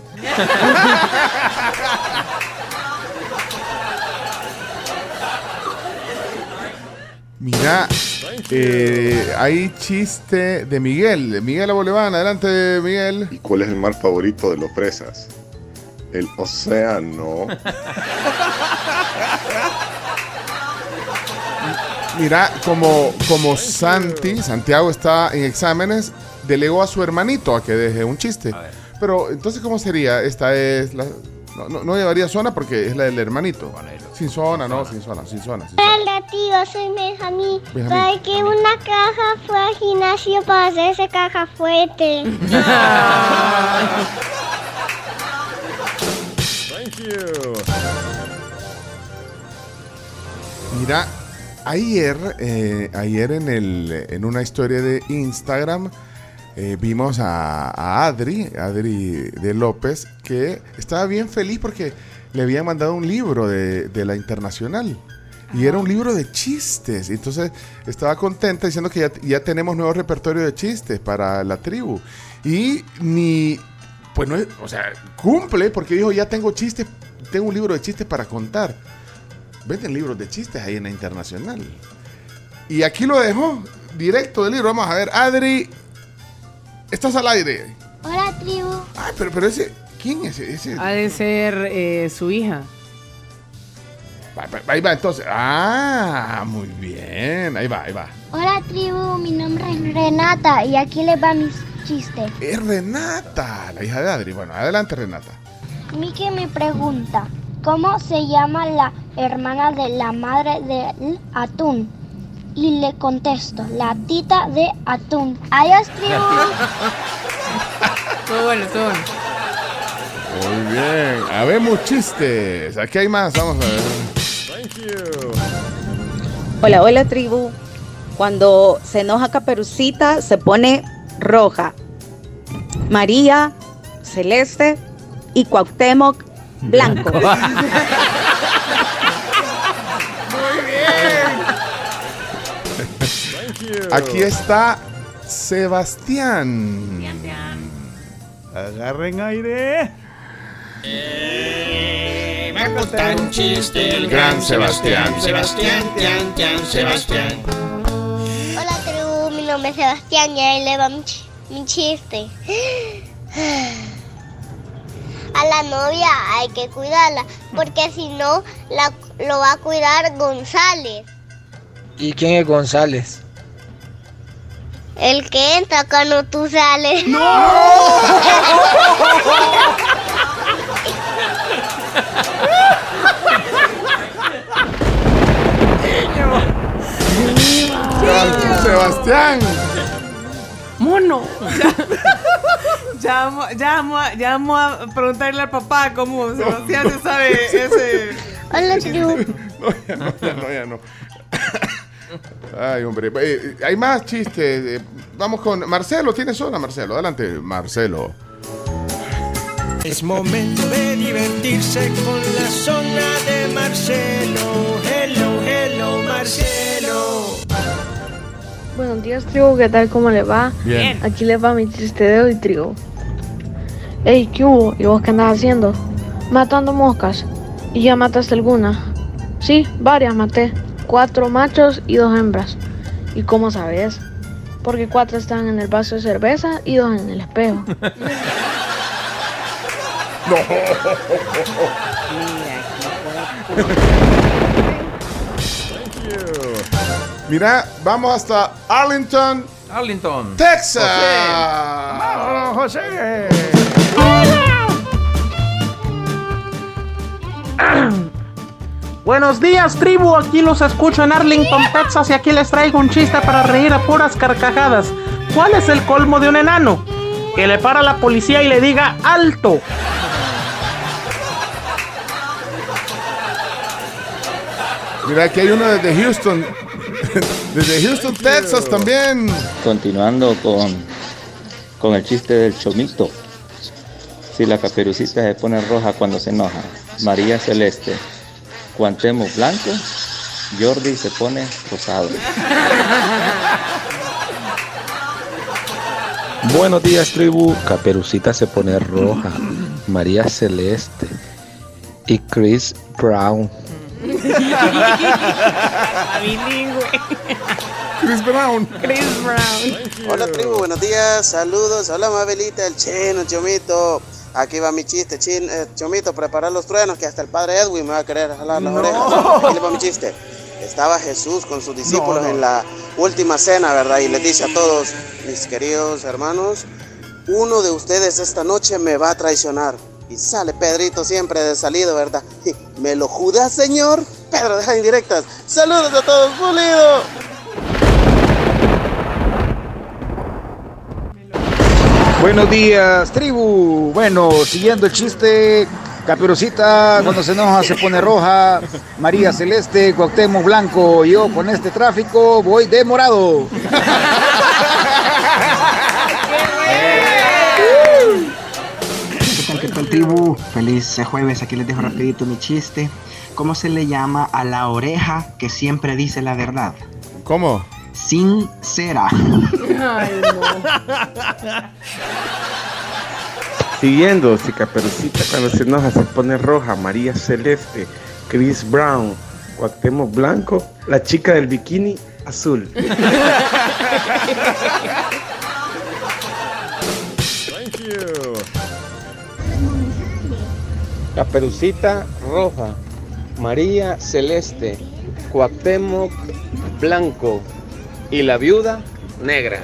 Mira, eh, hay chiste de Miguel. de Miguel Aboleván, adelante, Miguel. ¿Y cuál es el mar favorito de los fresas? El océano. Mira, como, como Santi, Santiago está en exámenes, delegó a su hermanito a que deje un chiste. Pero entonces, ¿cómo sería? Esta es la. No, no, no llevaría zona porque es la del hermanito. Sin zona, no, sin zona, sin zona. sin zona. Hola tío, soy Benjamín. ¿Sabes que una caja fue al gimnasio para hacerse caja fuerte? Thank you. Mira, ayer, eh, ayer en, el, en una historia de Instagram eh, vimos a, a Adri, Adri de López, que estaba bien feliz porque le habían mandado un libro de, de la Internacional. Y era un libro de chistes. Entonces estaba contenta diciendo que ya, ya tenemos nuevo repertorio de chistes para la tribu. Y ni, pues no, es- o sea, cumple porque dijo, ya tengo chistes, tengo un libro de chistes para contar. Venden libros de chistes ahí en la internacional. Y aquí lo dejó, directo del libro. Vamos a ver, Adri, estás al aire. Hola tribu. Ay, pero, pero ese, ¿quién es ese? Ha de ser eh, su hija. Ahí va, entonces. Ah, muy bien. Ahí va, ahí va. Hola tribu, mi nombre es Renata y aquí les va mi chiste. Es Renata, la hija de Adri. Bueno, adelante, Renata. Miki me pregunta, ¿cómo se llama la hermana de la madre del atún? Y le contesto, la tita de atún. Adiós tribu. Estuvo bueno, estuvo bueno. Muy bien. Habemos chistes. Aquí hay más. Vamos a ver. Thank you. Hola, hola tribu. Cuando se enoja Caperucita se pone roja. María, celeste y Cuauhtémoc blanco. Muy bien. Aquí está Sebastián. Agarren aire. Eh, va a contar un chiste el Gran Sebastián. Sebastián. Sebastián, Tian, Tian, Sebastián. Hola tribu, mi nombre es Sebastián y ahí le va mi, ch- mi chiste. A la novia hay que cuidarla, porque si no, la, lo va a cuidar González. ¿Y quién es González? El que entra cuando tú sales. Sebastián. Mono. Ya, vamos- ya, vamos a- ya vamos a preguntarle al papá cómo Sebastián se sabe ese. Hola, tribu. No, ya no, ya no, ya no. Ay, hombre. Eh, hay más chistes. Eh, vamos con Marcelo. ¿Tienes zona, Marcelo? Adelante, Marcelo. Es momento de divertirse con la zona de Marcelo. Hello, hello, Marcelo. Buenos días, tribu, ¿qué tal? ¿Cómo le va? Bien. Aquí les va mi chiste de hoy, tribu. Ey, ¿qué hubo? ¿Y vos qué andás haciendo? Matando moscas. ¿Y ya mataste alguna? Sí, varias maté. Cuatro machos y dos hembras. ¿Y cómo sabes? Porque cuatro están en el vaso de cerveza y dos en el espejo. No. Mira, vamos hasta Arlington, Arlington. Texas. ¡Vamos, José! Buenos días, tribu. Aquí los escucho en Arlington, Texas, y aquí les traigo un chiste para reír a puras carcajadas. ¿Cuál es el colmo de un enano? Que le para a la policía y le diga alto. Mira, aquí hay uno desde Houston. Desde Houston, Texas también. Continuando con, con el chiste del chomito. Si la caperucita se pone roja cuando se enoja, María celeste, Cuantemos blanco, Jordi se pone rosado. Buenos días, tribu. Caperucita se pone roja. María Celeste. Y Chris Brown. A bilingüe. Chris Brown. Chris Brown. Hola tribu, buenos días, saludos, hola Mabelita, el chino, Chomito. Aquí va mi chiste, chin, eh, Chomito, prepara los truenos que hasta el padre Edwin me va a querer jalar las No. orejas. Aquí le va mi chiste. Estaba Jesús con sus discípulos No, no. en la última cena, ¿verdad? Y les dice a todos, mis queridos hermanos, uno de ustedes esta noche me va a traicionar. Y sale Pedrito siempre de salido, ¿verdad? ¿Me lo judas, señor? Pedro, deja indirectas. Saludos a todos, pulido. Buenos días, tribu. Bueno, siguiendo el chiste, Caperucita cuando se enoja se pone roja, María Celeste, Cuauhtémoc Blanco. Yo con este tráfico voy de morado. tribu? Feliz jueves, aquí les dejo rapidito mi chiste. ¿Cómo se le llama a la oreja que siempre dice la verdad? ¿Cómo? Sincera. Ay, Siguiendo, si Caperucita cuando se enoja se pone roja, María Celeste, Chris Brown, Cuauhtémoc Blanco, la chica del bikini azul. Caperucita roja, María celeste, Cuauhtémoc blanco y la viuda negra.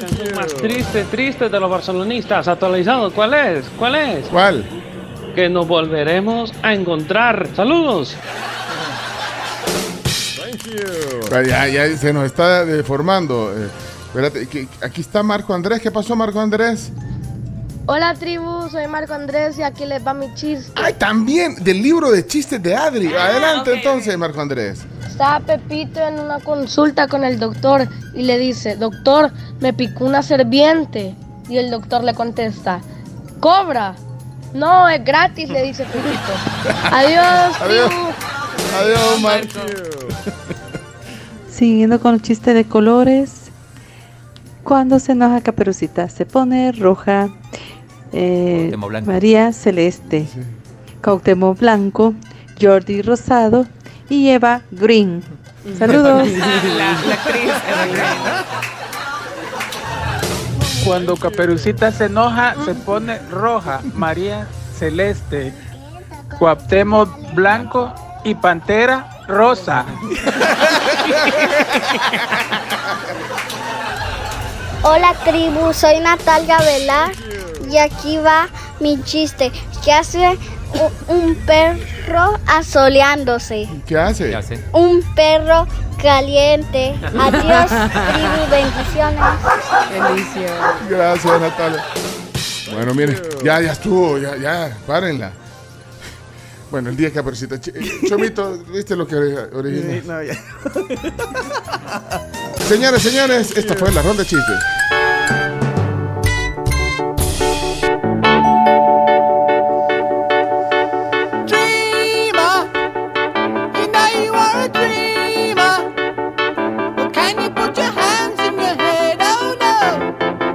canción más triste, triste de los barcelonistas, actualizado. ¿Cuál es? ¿Cuál es? ¿Cuál? Que nos volveremos a encontrar. Saludos. Ah, Ya, ya se nos está deformando. Espérate, que- aquí está Marco Andrés. ¿Qué pasó, Marco Andrés? Hola, tribu. Soy Marco Andrés y aquí les va mi chiste. Ay, también del libro de chistes de Adri. Adelante entonces, Marco Andrés. Estaba Pepito en una consulta con el doctor y le dice, doctor, me picó una serpiente. Y el doctor le contesta, cobra. No, es gratis, le dice Pepito. Adiós, Adiós. tribu. Adiós, Marco. Siguiendo con el chiste de colores. Cuando se enoja Caperucita, se pone roja. eh. María Celeste. Cuauhtémoc blanco. Jordi rosado. Y Eva green. Saludos. La, la actriz Eva Green. Cuando Caperucita se enoja, se pone roja. María celeste. Cuauhtémoc blanco y Pantera rosa. Hola tribu, soy Natalia Velar y aquí va mi chiste. ¿Qué hace un perro asoleándose? ¿Qué hace? Un perro caliente. Adiós tribu, bendiciones. Bendiciones. Gracias, Natalia. Bueno, miren, ya, ya estuvo, ya, ya, párenla. Bueno, el día que Caperucita. Ch- eh, Chomito, ¿viste lo que ori- originó? Sí, no, ya. Señores, señores, esta fue la ronda de chistes. dreamer. You know you are a dreamer. Well, can you put your hands in your head? Oh no.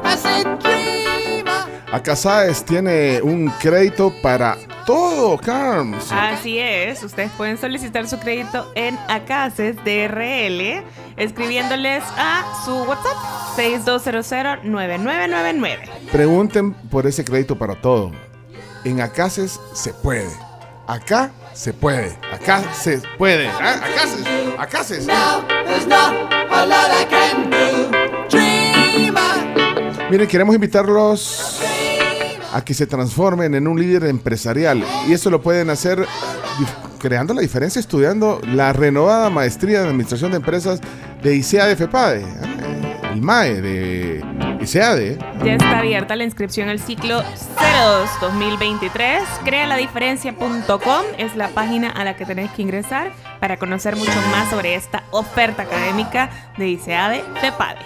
I said dreamer. Acá Sáez tiene un crédito para todo, Carms. Así es, ustedes pueden solicitar su crédito en Acaces DRL escribiéndoles a su WhatsApp 6200-9999. Pregunten por ese crédito para todo. En Acaces se puede. Acá se puede. Acá se puede. ¿Ah? Acaces. Acaces. There's not a lot I can do. Dreamer. Miren, queremos invitarlos a que se transformen en un líder empresarial. Y eso lo pueden hacer creando la diferencia estudiando la renovada maestría de Administración de Empresas de ICEA de FEPADE. ¿eh? El MAE de ICEADE. Ya está abierta la inscripción al ciclo 02 2023. Crealadiferencia.com es la página a la que tenéis que ingresar para conocer mucho más sobre esta oferta académica de ICEADE FEPADE.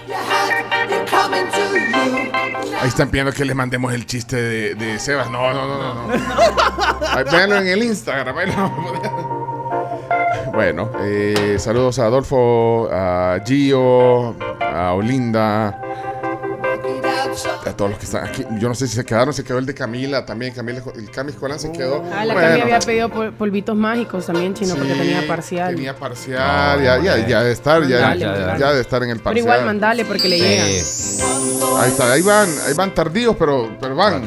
Ahí están pidiendo que les mandemos el chiste de, de Sebas. No, no, no, no. no. Véanlo en el Instagram. Bueno, eh, saludos a Adolfo, a Gio, a Olinda, a todos los que están aquí. Yo no sé si se quedaron, se quedó el de Camila también. Camila, el Cami Escolán se quedó. Ah, la Bueno, Cami había pedido pol- polvitos mágicos también, chino, porque tenía parcial. Tenía parcial, ya, ya, ya de estar, ya, Mandale, ya, mandale. ya de estar en el Pero parcial. igual mandale porque le llegan. Ahí está, ahí van, ahí van tardíos, pero, pero van.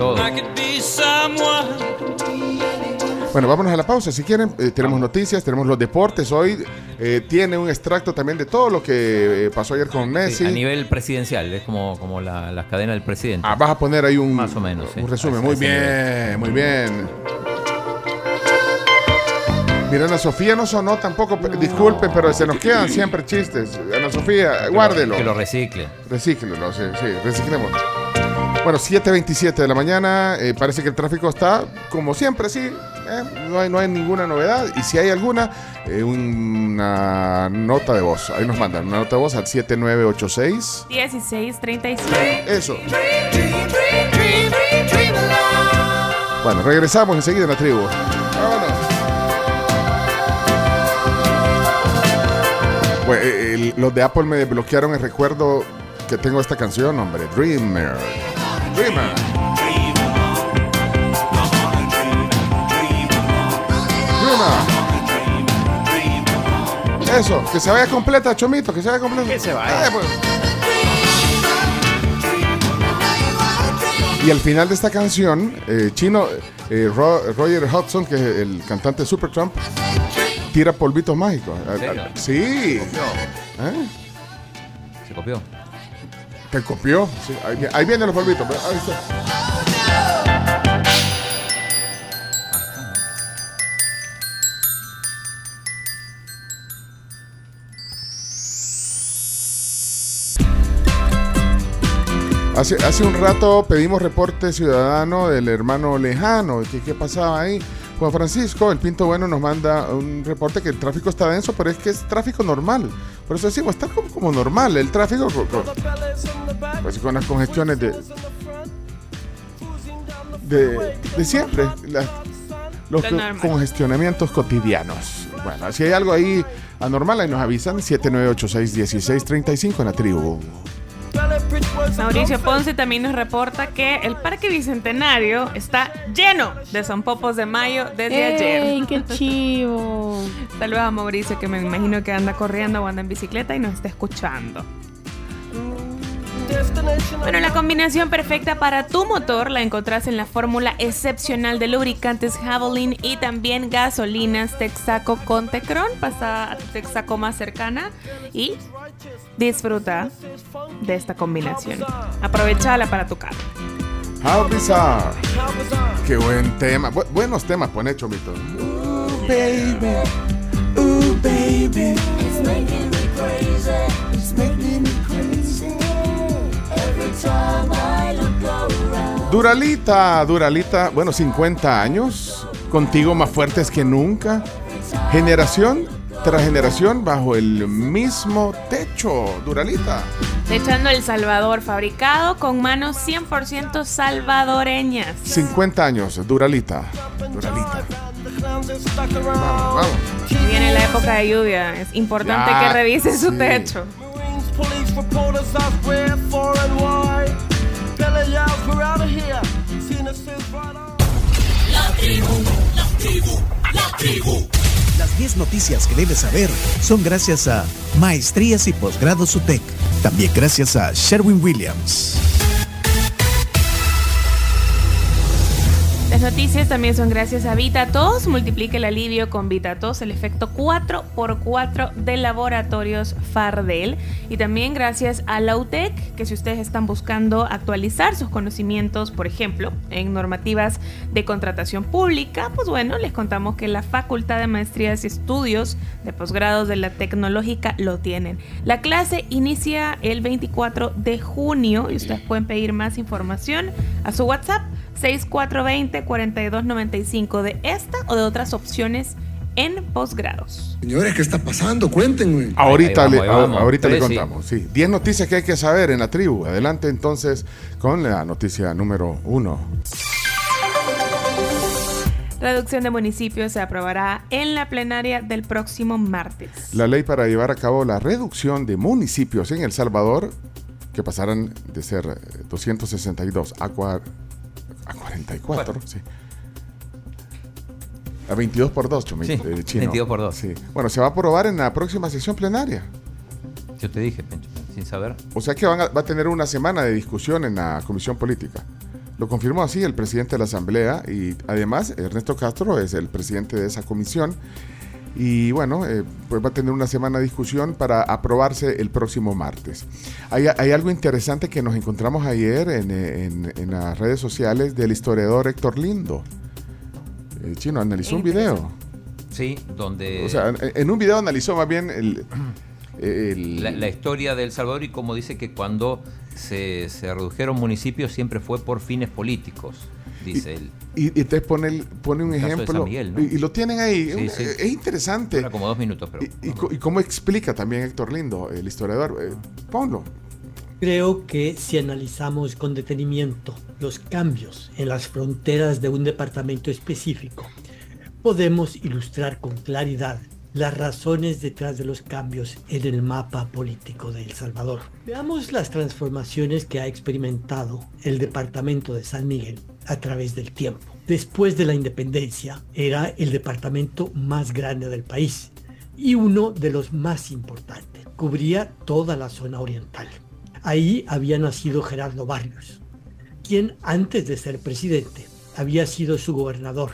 Bueno, vámonos a la pausa. Si quieren, eh, tenemos noticias, tenemos los deportes. Hoy eh, tiene un extracto también de todo lo que eh, pasó ayer con Messi. Sí, a nivel presidencial, es como, como la, las cadenas del presidente. Ah, vas a poner ahí un, Más o menos, un resumen. Muy nivel. bien, muy bien. Mira, Ana Sofía no sonó tampoco. pe- Disculpen, pero se nos quedan siempre chistes. Ana Sofía, guárdelo. Que lo recicle. Recíclelo, sí, sí, reciclemos. Bueno, 7.27 de la mañana, eh, parece que el tráfico está como siempre, sí, eh, no, hay, no hay ninguna novedad y si hay alguna, eh, una nota de voz, ahí nos mandan una nota de voz al 7986. 1637. Eso. Bueno, regresamos enseguida en la tribu. Vámonos. Bueno, eh, el- los de Apple me desbloquearon el recuerdo que tengo esta canción, hombre, Dreamer. Dreamer. Eso, que se vaya completa, Chomito, que se vaya completa. Que se vaya. Y al final de esta canción, eh, Chino, eh, Ro- Roger Hudson, que es el cantante de Supertramp, tira polvitos mágicos. ¿En serio? Sí. ¿Eh? Se copió. Te copió. Sí, ahí, ahí vienen los polvitos. Ahí está. Hace, hace un rato pedimos reporte ciudadano del hermano lejano. ¿Qué, qué pasaba ahí? Juan Francisco, el Pinto Bueno, nos manda un reporte que el tráfico está denso, pero es que es tráfico normal. Por eso decimos, está como, como normal el tráfico co- co- pues, con las congestiones de, de, de siempre. las- los congestionamientos cotidianos. Bueno, si hay algo ahí anormal, ahí nos avisan 7986-1635 en la tribu. Mauricio Ponce también nos reporta que el Parque Bicentenario está lleno de zompopos de mayo desde ¡Ey, ayer. qué chivo! Saludos a Mauricio que me imagino que anda corriendo o anda en bicicleta y nos está escuchando. Bueno, la combinación perfecta para tu motor la encontrás en la fórmula excepcional de lubricantes Javelin y también gasolinas Texaco con Tecron. Pasa a tu Texaco más cercana y disfruta de esta combinación. Aprovechala para tu carro. How bizarre. Qué buen tema. Bu- buenos temas, pone Chomito. baby, ooh baby, it's making me crazy, it's making me crazy. Every time I look around. Duralita, Duralita, bueno, 50 años, contigo más fuertes que nunca. Generación tras generación bajo el mismo techo, Duralita. Echando El Salvador, fabricado con manos 100% salvadoreñas. 50 años, Duralita. Duralita. Vamos, vamos. Viene la época de lluvia, es importante Ya, que revise su sí. techo. La tribu, la tribu, la tribu. Las 10 noticias que debes saber son gracias a Maestrías y Posgrados UTEC. También gracias a Sherwin Williams. Las noticias también son gracias a VitaTos. Multiplique el alivio con VitaTos, el efecto 4x4 de Laboratorios Fardel. Y también gracias a la UTEC, que si ustedes están buscando actualizar sus conocimientos, por ejemplo, en normativas de contratación pública, pues bueno, les contamos que la Facultad de Maestrías y Estudios de Posgrados de la Tecnológica lo tienen. La clase inicia el 24 de junio y ustedes pueden pedir más información a su WhatsApp 6420-4295 de esta o de otras opciones en posgrados. Señores, ¿qué está pasando? Cuéntenme. Ahorita, Ahí le, vamos, ahí vamos. ahorita le sí. contamos, sí. 10 noticias que hay que saber en la tribu. Adelante entonces con la noticia número uno. Reducción de municipios se aprobará en la plenaria del próximo martes. La ley para llevar a cabo la reducción de municipios en El Salvador, que pasarán de ser eh, 262 a, a 44, sí. A 22 por 2, Chumi- Sí, eh, chino. 22 por 2. Sí. Bueno, se va a aprobar en la próxima sesión plenaria. Yo te dije, Pencho, sin saber. O sea que van a- va a tener una semana de discusión en la Comisión Política. Lo confirmó así el presidente de la Asamblea y además Ernesto Castro es el presidente de esa comisión. Y bueno, eh, pues va a tener una semana de discusión para aprobarse el próximo martes. Hay, hay algo interesante que nos encontramos ayer en, en- en las redes sociales del historiador Héctor Lindo. Eh, Chino analizó un video. Sí, donde O sea, en, en un video analizó más bien el... el- la, la historia de El Salvador y como dice que cuando se, se redujeron municipios siempre fue por fines políticos, dice él. Y, y te pone, el- pone un ejemplo. Miguel, ¿no? y, y lo tienen ahí. Sí, Un- sí. Es interesante. Dura como dos minutos, pero... Y, y y cómo explica también Héctor Lindo, el historiador. Eh, ponlo. Creo que si analizamos con detenimiento los cambios en las fronteras de un departamento específico, podemos ilustrar con claridad las razones detrás de los cambios en el mapa político de El Salvador. Veamos las transformaciones que ha experimentado el departamento de San Miguel a través del tiempo. Después de la independencia, era el departamento más grande del país y uno de los más importantes. Cubría toda la zona oriental. Ahí había nacido Gerardo Barrios, quien antes de ser presidente había sido su gobernador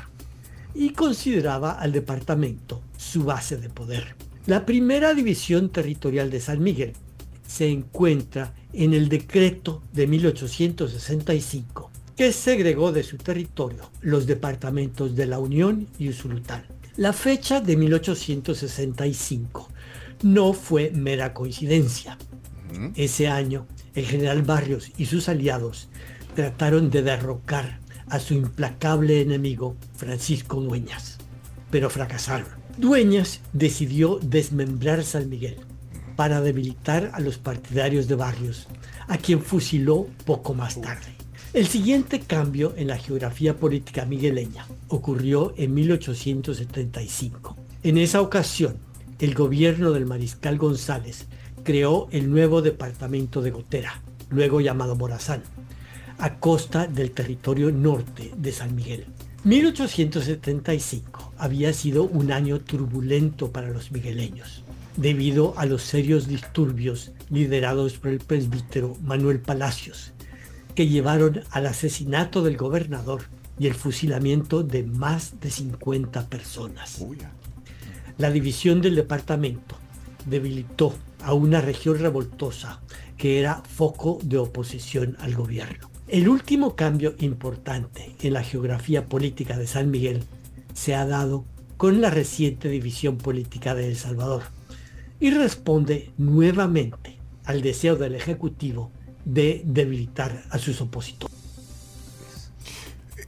y consideraba al departamento su base de poder. La primera división territorial de San Miguel se encuentra en el decreto de 1865 que segregó de su territorio los departamentos de la Unión y Usulután. La fecha de 1865 no fue mera coincidencia. Ese año, el general Barrios y sus aliados trataron de derrocar a su implacable enemigo Francisco Dueñas, pero fracasaron. Dueñas decidió desmembrar San Miguel para debilitar a los partidarios de Barrios, a quien fusiló poco más tarde. El siguiente cambio en la geografía política migueleña ocurrió en 1875. En esa ocasión, el gobierno del mariscal González creó el nuevo departamento de Gotera, luego llamado Morazán, a costa del territorio norte de San Miguel. 1875 había sido un año turbulento para los migueleños. debido a los serios disturbios liderados por el presbítero Manuel Palacios, que llevaron al asesinato del gobernador y el fusilamiento de más de 50 personas. La división del departamento debilitó a una región revoltosa que era foco de oposición al gobierno. El último cambio importante en la geografía política de San Miguel se ha dado con la reciente división política de El Salvador y responde nuevamente al deseo del Ejecutivo de debilitar a sus opositores.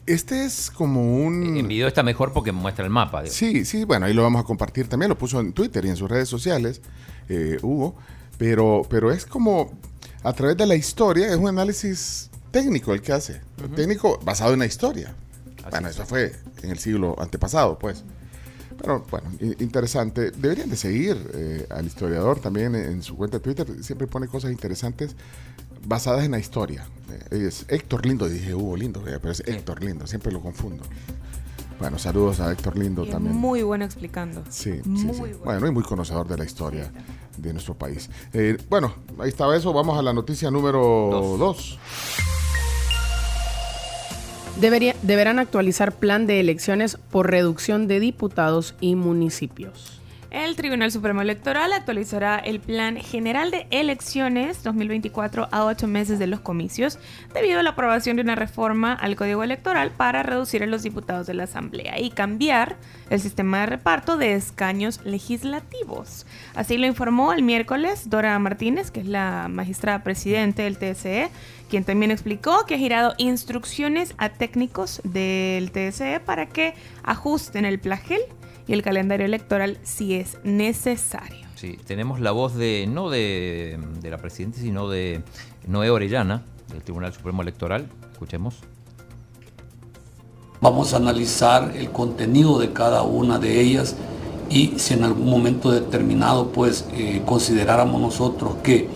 Este es como un... En video está mejor porque muestra el mapa. digo. Sí, sí, bueno, ahí lo vamos a compartir también, lo puso en Twitter y en sus redes sociales, eh, Hugo, pero, pero es como a través de la historia, es un análisis técnico el que hace, técnico basado en la historia. bueno, eso fue en el siglo antepasado, pues. Pero bueno, interesante. Deberían de seguir eh, al historiador también en, en su cuenta de Twitter. Siempre pone cosas interesantes basadas en la historia. Eh, es Héctor Lindo, dije Hugo Lindo, pero es Héctor Lindo, siempre lo confundo. Bueno, saludos a Héctor Lindo Y también. muy bueno explicando. Sí, sí, muy sí. bueno. Bueno, y muy conocedor de la historia de nuestro país. Eh, bueno, ahí estaba eso. Vamos a la noticia número 2. Debería- deberán actualizar plan de elecciones por reducción de diputados y municipios. El Tribunal Supremo Electoral actualizará el Plan General de Elecciones 2024 a ocho meses de los comicios debido a la aprobación de una reforma al Código Electoral para reducir a los diputados de la Asamblea y cambiar el sistema de reparto de escaños legislativos. Así lo informó el miércoles Dora Martínez, que es la magistrada presidente del TSE, quien también explicó que ha girado instrucciones a técnicos del TSE para que ajusten el plagel y el calendario electoral si es necesario. Sí, tenemos la voz de, no de, de la presidenta, sino de Noé Orellana, del Tribunal Supremo Electoral. Escuchemos. Vamos a analizar el contenido de cada una de ellas y si en algún momento determinado pues eh, consideráramos nosotros que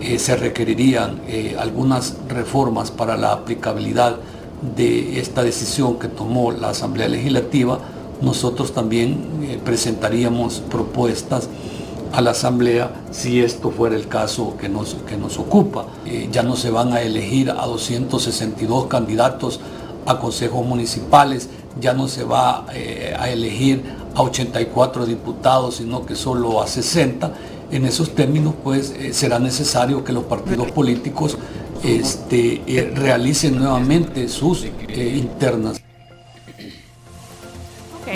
eh, se requerirían eh, algunas reformas para la aplicabilidad de esta decisión que tomó la Asamblea Legislativa, nosotros también eh, presentaríamos propuestas a la Asamblea si esto fuera el caso que nos, que nos ocupa. Eh, ya no se van a elegir a 262 candidatos a consejos municipales, ya no se va eh, a elegir a 84 diputados, sino que solo a 60. En esos términos, pues, será necesario que los partidos políticos este, realicen nuevamente sus internas.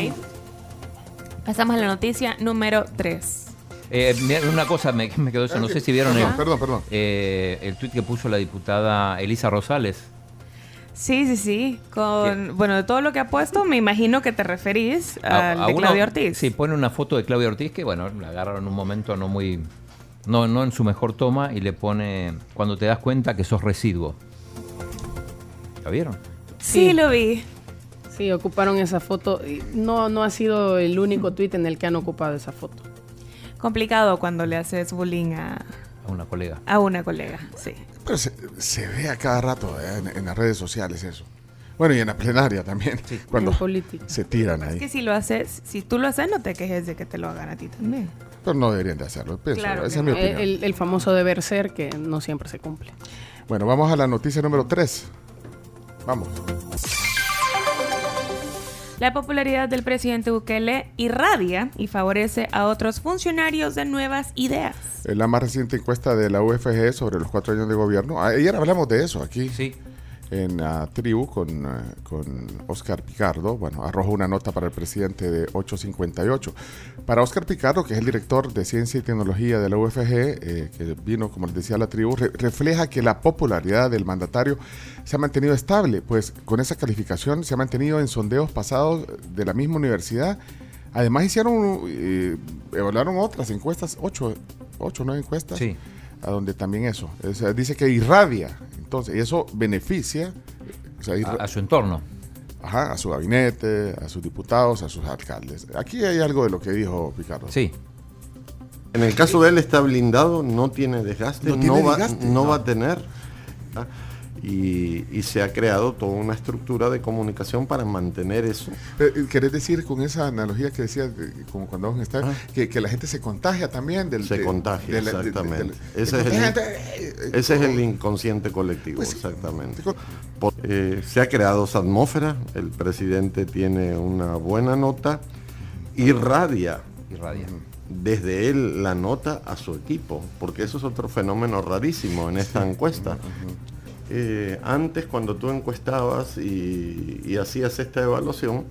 Ok. Pasamos a la noticia número 3. Eh, mira, una cosa me, me quedó eso, no sé si vieron Perdón, el, perdón, perdón. eh, el tuit que puso la diputada Elisa Rosales. Sí, sí, sí. Con, bueno, de todo lo que ha puesto, me imagino que te referís A- al a de uno- Claudio Ortiz. Sí, pone una foto de Claudio Ortiz que, bueno, la agarraron en un momento no muy. No, no en su mejor toma y le pone. Cuando te das cuenta que sos residuo. ¿La vieron? Sí, lo vi. Sí, ocuparon esa foto. y No, no ha sido el único tweet en el que han ocupado esa foto. Complicado cuando le haces bullying a, A una colega. a una colega. Sí. Pero se, se ve a cada rato eh, en, en las redes sociales eso. Bueno, y en la plenaria también. Cuando En política. se tiran Es ahí. que si lo haces, si tú lo haces, no te quejes de que te lo hagan a ti también. Pero no deberían de hacerlo. pienso, Claro esa es mi opinión. El, el famoso deber ser que no siempre se cumple. Bueno, vamos a la noticia número 3. Vamos. La popularidad del presidente Bukele irradia y favorece a otros funcionarios de nuevas ideas. En la más reciente encuesta de la UFG sobre los cuatro años de gobierno. Ayer hablamos de eso aquí. Sí. En la tribu con, eh, con Oscar Picardo. Bueno, arrojó una nota para el presidente de 858. Para Oscar Picardo, que es el director de Ciencia y Tecnología de la UFG, eh, que vino, como les decía, a la tribu, re- refleja que la popularidad del mandatario se ha mantenido estable, pues con esa calificación se ha mantenido en sondeos pasados de la misma universidad. Además hicieron, eh, evaluaron otras encuestas, ocho, ocho, nueve encuestas, Sí. A donde también eso, o sea, dice que irradia, entonces, y eso beneficia o sea, irra- A, a su entorno. ajá, a su gabinete, a sus diputados, a sus alcaldes. Aquí hay algo de lo que dijo Picardo. Sí. En el caso de él está blindado, no tiene desgaste, No va, desgaste, no no. va a tener. ¿ah? Y, y se ha creado toda una estructura de comunicación para mantener eso. Eh, ¿Querés decir con esa analogía que decías, de- como cuando vamos a estar, que, que la gente se contagia también? Del, Se de- contagia, de la- exactamente. de- ese, es el, eh, eh, ese es el inconsciente colectivo, exactamente. Por- eh, se ha creado esa atmósfera, el presidente tiene una buena nota, irradia, Irradia. desde él la nota a su equipo, porque eso es otro fenómeno rarísimo en esta encuesta. Eh, antes cuando tú encuestabas y, y hacías esta evaluación,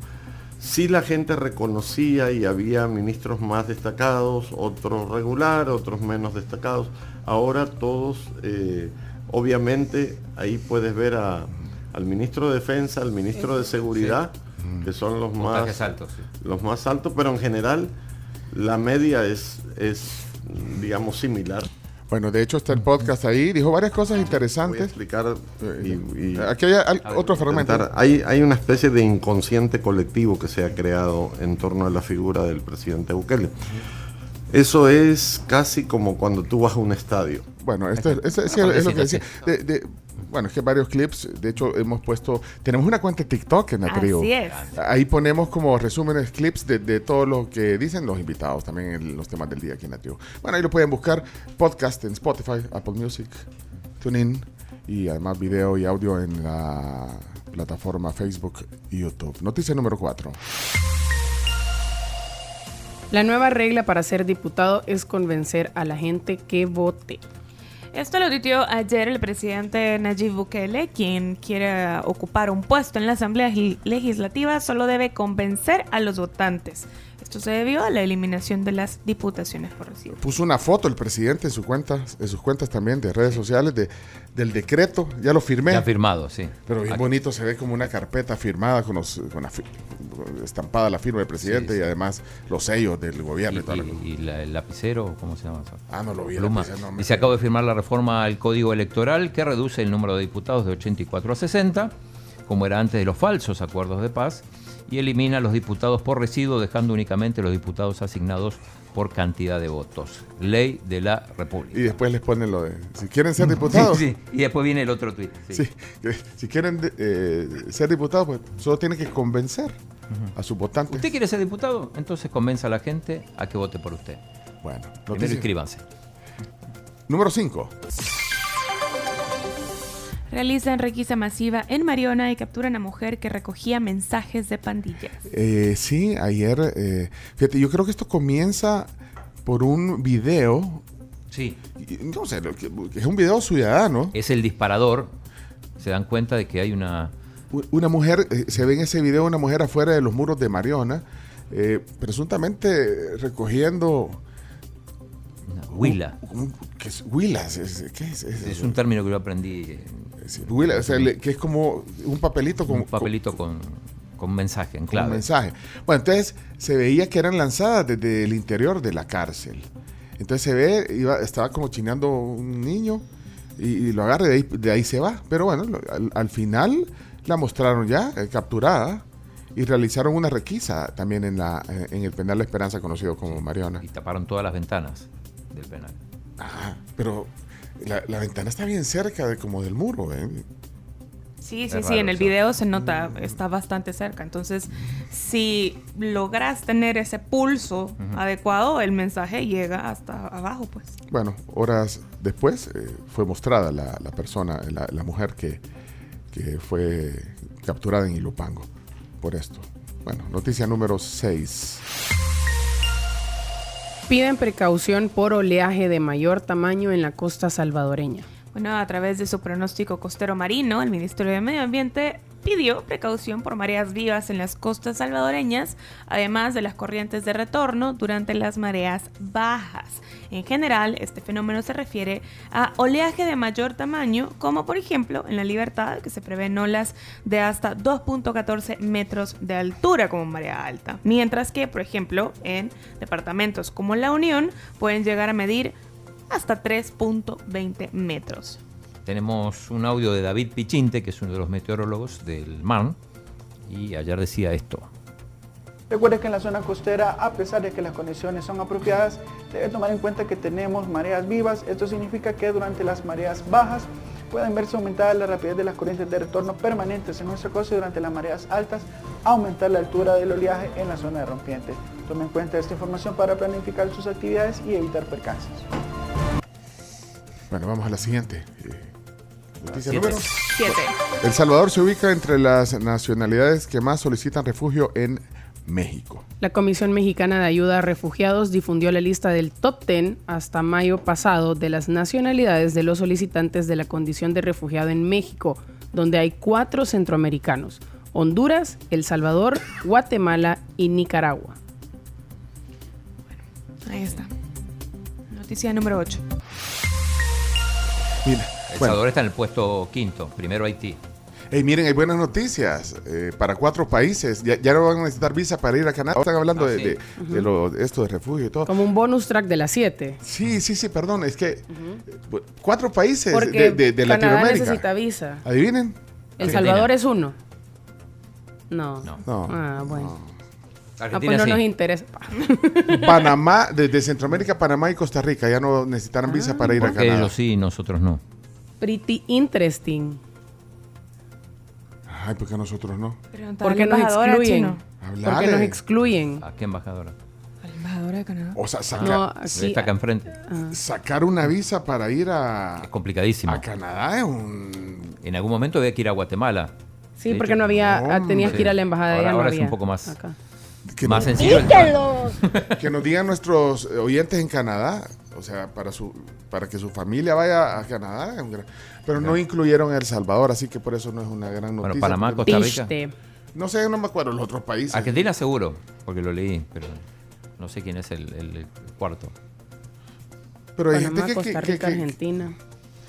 sí la gente reconocía y había ministros más destacados, otros regular, otros menos destacados. Ahora todos, eh, obviamente, ahí puedes ver a- al ministro de Defensa, al ministro de Seguridad, que son los más, altos, sí. los más altos, pero en general la media es, es digamos, similar. Bueno, de hecho está el podcast ahí, dijo varias cosas Voy a interesantes. explicar y- y- Aquí hay al- otro fragmento. hay una especie de inconsciente colectivo que se ha creado en torno a la figura del presidente Bukele. Eso es casi como cuando tú vas a un estadio. Bueno, esto es, es- es- es lo que decía. De- de- bueno, es que varios clips, de hecho hemos puesto, tenemos una cuenta de TikTok en la Así es. Ahí ponemos como resúmenes, clips de, de todo lo que dicen los invitados, también en los temas del día aquí en la tribu. Bueno, ahí lo pueden buscar, podcast en Spotify, Apple Music, TuneIn y además video y audio en la plataforma Facebook y YouTube. Noticia número 4. La nueva regla para ser diputado es convencer a la gente que vote. Esto lo tuiteó ayer el presidente Nayib Bukele, quien quiere ocupar un puesto en la Asamblea Legislativa, solo debe convencer a los votantes. Esto se debió a la eliminación de las diputaciones por recibo. Puso una foto el presidente en, su cuenta, en sus cuentas también de redes sociales de, del decreto, ya lo firmé. Ya firmado, sí. Pero bien Aquí. bonito, se ve como una carpeta firmada con, los, con la estampada la firma del presidente Sí, sí. y además los sellos del gobierno y, Y, toda la y- y la- el lapicero, ¿cómo se llama? eso? Ah, no lo vi, el Pluma. lapicero, no me- Dice, acabo de firmar la reforma al Código Electoral que reduce el número de diputados de 84 a 60, como era antes de los falsos acuerdos de paz, y elimina los diputados por residuo, dejando únicamente los diputados asignados por cantidad de votos. Ley de la República. Y después les ponen lo de, si quieren ser diputados, Sí, sí. Y después viene el otro tuit. sí. si quieren eh, ser diputados, pues solo tienen que convencer a sus votantes. ¿Usted quiere ser diputado? Entonces convenza a la gente a que vote por usted. Bueno, Primero inscríbanse. Número 5. Realizan requisa masiva en Mariona y capturan a mujer que recogía mensajes de pandillas. Eh, sí, ayer, eh, fíjate, yo creo que esto comienza por un video. Sí. No sé, es un video ciudadano. Es el disparador. Se dan cuenta de que hay una... Una mujer, eh, se ve en ese video una mujer afuera de los muros de Mariona, eh, presuntamente recogiendo... Huila. ¿Qué es? Huilas, es- ¿qué es? Es, Es un término que yo aprendí. en- huila, o sea, le- que es como un papelito con, un papelito con, con mensaje en clave. mensaje. Bueno, entonces se veía que eran lanzadas desde el interior de la cárcel. Entonces se ve, iba, estaba como chineando un niño y, y lo agarra y de ahí, de ahí se va. Pero bueno, al, al final la mostraron ya eh, capturada y realizaron una requisa también en, la, eh, en el penal La Esperanza conocido como Mariona. Y taparon todas las ventanas del penal. Ah, pero la, la ventana está bien cerca de como del muro. ¿eh? Sí, sí, sí, en el video se nota, está bastante cerca. Entonces, si logras tener ese pulso adecuado, el mensaje llega hasta abajo, pues. Bueno, horas después eh, fue mostrada la, la persona, la, la mujer que, que fue capturada en Ilupango por esto. Bueno, noticia número 6. Piden precaución por oleaje de mayor tamaño en la costa salvadoreña. Bueno, a través de su pronóstico costero marino, el Ministerio de Medio Ambiente pidió precaución por mareas vivas en las costas salvadoreñas, además de las corrientes de retorno durante las mareas bajas. En general, este fenómeno se refiere a oleaje de mayor tamaño, como por ejemplo en la Libertad, que se prevén olas de hasta 2.14 metros de altura como marea alta, mientras que, por ejemplo, en departamentos como La Unión pueden llegar a medir hasta 3.20 metros. Tenemos un audio de David Pichinte, que es uno de los meteorólogos del MAN, y ayer decía esto. Recuerde que en la zona costera, a pesar de que las condiciones son apropiadas, debe tomar en cuenta que tenemos mareas vivas. Esto significa que durante las mareas bajas pueden verse aumentada la rapidez de las corrientes de retorno permanentes en nuestra costa y durante las mareas altas, aumentar la altura del oleaje en la zona de rompiente. Tome en cuenta esta información para planificar sus actividades y evitar percances. Bueno, vamos a la siguiente. Eh, Noticia Siete. número. Siete. El Salvador se ubica entre las nacionalidades que más solicitan refugio en México. La Comisión Mexicana de Ayuda a Refugiados difundió la lista del top 10 hasta mayo pasado de las nacionalidades de los solicitantes de la condición de refugiado en México, donde hay cuatro centroamericanos, Honduras, El Salvador, Guatemala y Nicaragua. Ahí está. Noticia número 8. Mira, El bueno, Salvador está en el puesto quinto, primero Haití. hey, miren, hay buenas noticias eh, para cuatro países. Ya, ya no van a necesitar visa para ir a Canadá. Están hablando Ah, de, sí. de- de lo, de esto de refugio y todo. Como un bonus track de las 7. Sí, sí, sí, perdón. Es que eh, cuatro países Porque de, de- de Canadá Latinoamérica. necesita visa. Adivinen. El. Salvador es uno. No. No. Ah, bueno. Ah, Argentina pues no sí. nos interesa. Panamá, desde Centroamérica, Panamá y Costa Rica ya no necesitarán visa para ir a Canadá. ellos sí, nosotros no. Pretty interesting. Ay, ¿por qué nosotros no? Porque nos excluyen. Hablale. Porque nos excluyen. ¿A qué embajadora? Al embajador de Canadá. O sea, saca- No, sí. Está acá enfrente. sacar una visa para ir a, Es complicadísimo. a Canadá es un... En algún momento había que ir a Guatemala. Sí, De porque hecho, no había, ah, tenías que ir a la embajada Ahora- no ahora es un poco más- acá. Que Más no- sencillo. Que nos digan nuestros oyentes en Canadá, o sea, para su para que su familia vaya a Canadá, pero no incluyeron a El Salvador, así que por eso no es una gran noticia. Bueno, Panamá, Costa Rica. No sé, no me acuerdo los otros países. Argentina seguro, porque lo leí, pero no sé quién es el, el- el cuarto. Pero hay Panamá, gente que, Costa que- que- Rica, que- Argentina.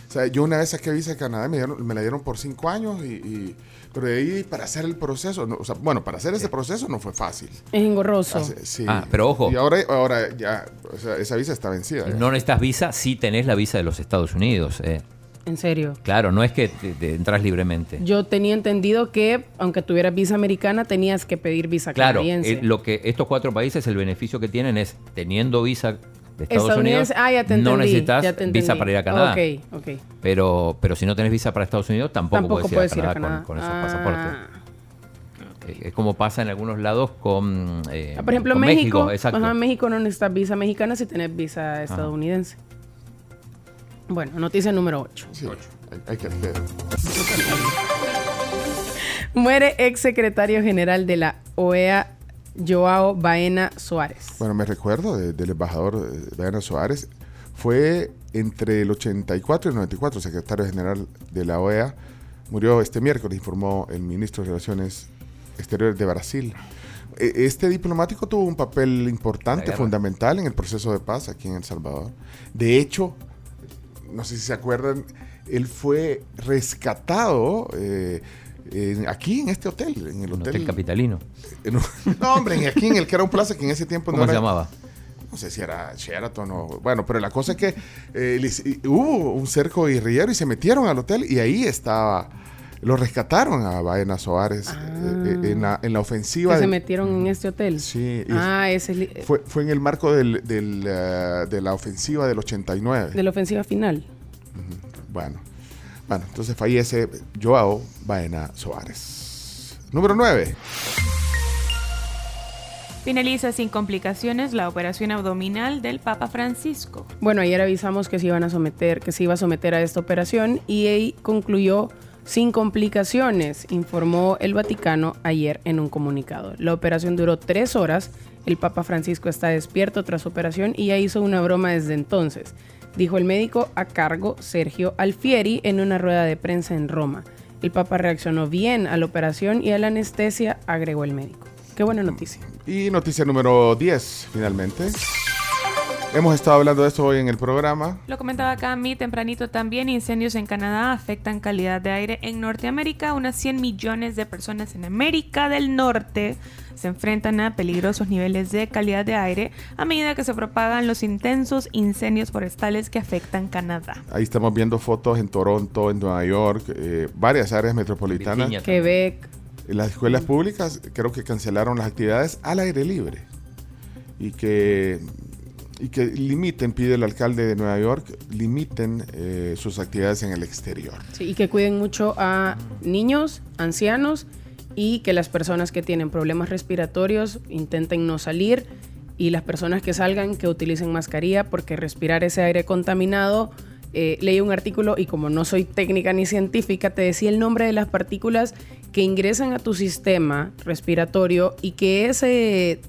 o sea, yo una vez saqué visa de Canadá, y me, dieron- me la dieron por cinco años, y, y- pero de ahí para hacer el proceso, no, o sea, bueno, para hacer ese proceso no fue fácil. Es engorroso. Hace- sí. Ah, pero ojo. Y ahora, ahora ya, o sea, esa visa está vencida. ya. No necesitas visa si tenés la visa de los Estados Unidos. eh. En serio. Claro, no es que te, te entras libremente. Yo tenía entendido que aunque tuvieras visa americana tenías que pedir visa Claro, canadiense. eh, lo que estos cuatro países, el beneficio que tienen es teniendo visa de Estados Unidos, Estadounidense. Ah, ya te no necesitas ya te visa para ir a Canadá. Ok, ok. Pero, pero si no tenés visa para Estados Unidos, tampoco, Tampoco puedes ir puedes a ir a Canadá, con- esos Ah. pasaportes. Eh, Es como pasa en algunos lados con, eh, Ah, Por ejemplo, con México. exacto. ajá, México no necesitas visa mexicana si tenés visa estadounidense. Bueno, noticia número 8. Sí, hay, hay que hacer. Muere ex secretario general de la OEA, Joao Baena Suárez. Bueno, me recuerdo de- del embajador eh, Diana Suárez. Fue entre el 84 y el 94 secretario general de la OEA. Murió este miércoles, informó el ministro de Relaciones Exteriores de Brasil. E- Este diplomático tuvo un papel importante, fundamental en el proceso de paz aquí en El Salvador. De hecho, no sé si se acuerdan, él fue rescatado eh, aquí en este hotel, en el hotel, hotel capitalino. en no, hombre, en- aquí en el que era un plaza que en ese tiempo ¿Cómo no se era- llamaba? no sé si era Sheraton o... Bueno, pero la cosa es que eh, les- hubo un cerco guerrillero y se metieron al hotel y ahí estaba... Lo rescataron a Baena Suárez eh, eh, en, la, en la ofensiva. Que se metieron en este hotel. Sí, Ah, ese es fue, fue en el marco del, del, eh, de la ofensiva del 89. de la ofensiva final. Bueno, bueno, entonces fallece Joao Baena Suárez. Número 9. Finaliza sin complicaciones la operación abdominal del Papa Francisco. Bueno, ayer avisamos que se iban a someter, que se iba a someter a esta operación y ahí concluyó sin complicaciones, informó el Vaticano ayer en un comunicado. La operación duró tres horas. El Papa Francisco está despierto tras operación y ya hizo una broma desde entonces, dijo el médico a cargo Sergio Alfieri en una rueda de prensa en Roma. El Papa reaccionó bien a la operación y a la anestesia, agregó el médico. Qué buena noticia. Y noticia número 10, finalmente. Hemos estado hablando de esto hoy en el programa. Lo comentaba acá mi tempranito también, incendios en Canadá afectan calidad de aire en Norteamérica. Unas 100 millones de personas en América del Norte se enfrentan a peligrosos niveles de calidad de aire a medida que se propagan los intensos incendios forestales que afectan Canadá. Ahí estamos viendo fotos en Toronto, en Nueva York, eh, varias áreas metropolitanas. Virginia Quebec. Las escuelas públicas creo que cancelaron las actividades al aire libre. Y que y que limiten, pide el alcalde de Nueva York, limiten eh, sus actividades en el exterior. Sí, y que cuiden mucho a niños, ancianos y que las personas que tienen problemas respiratorios intenten no salir y las personas que salgan que utilicen mascarilla porque respirar ese aire contaminado. eh, leí un artículo y como no soy técnica ni científica, te decía el nombre de las partículas que ingresan a tu sistema respiratorio y que ese,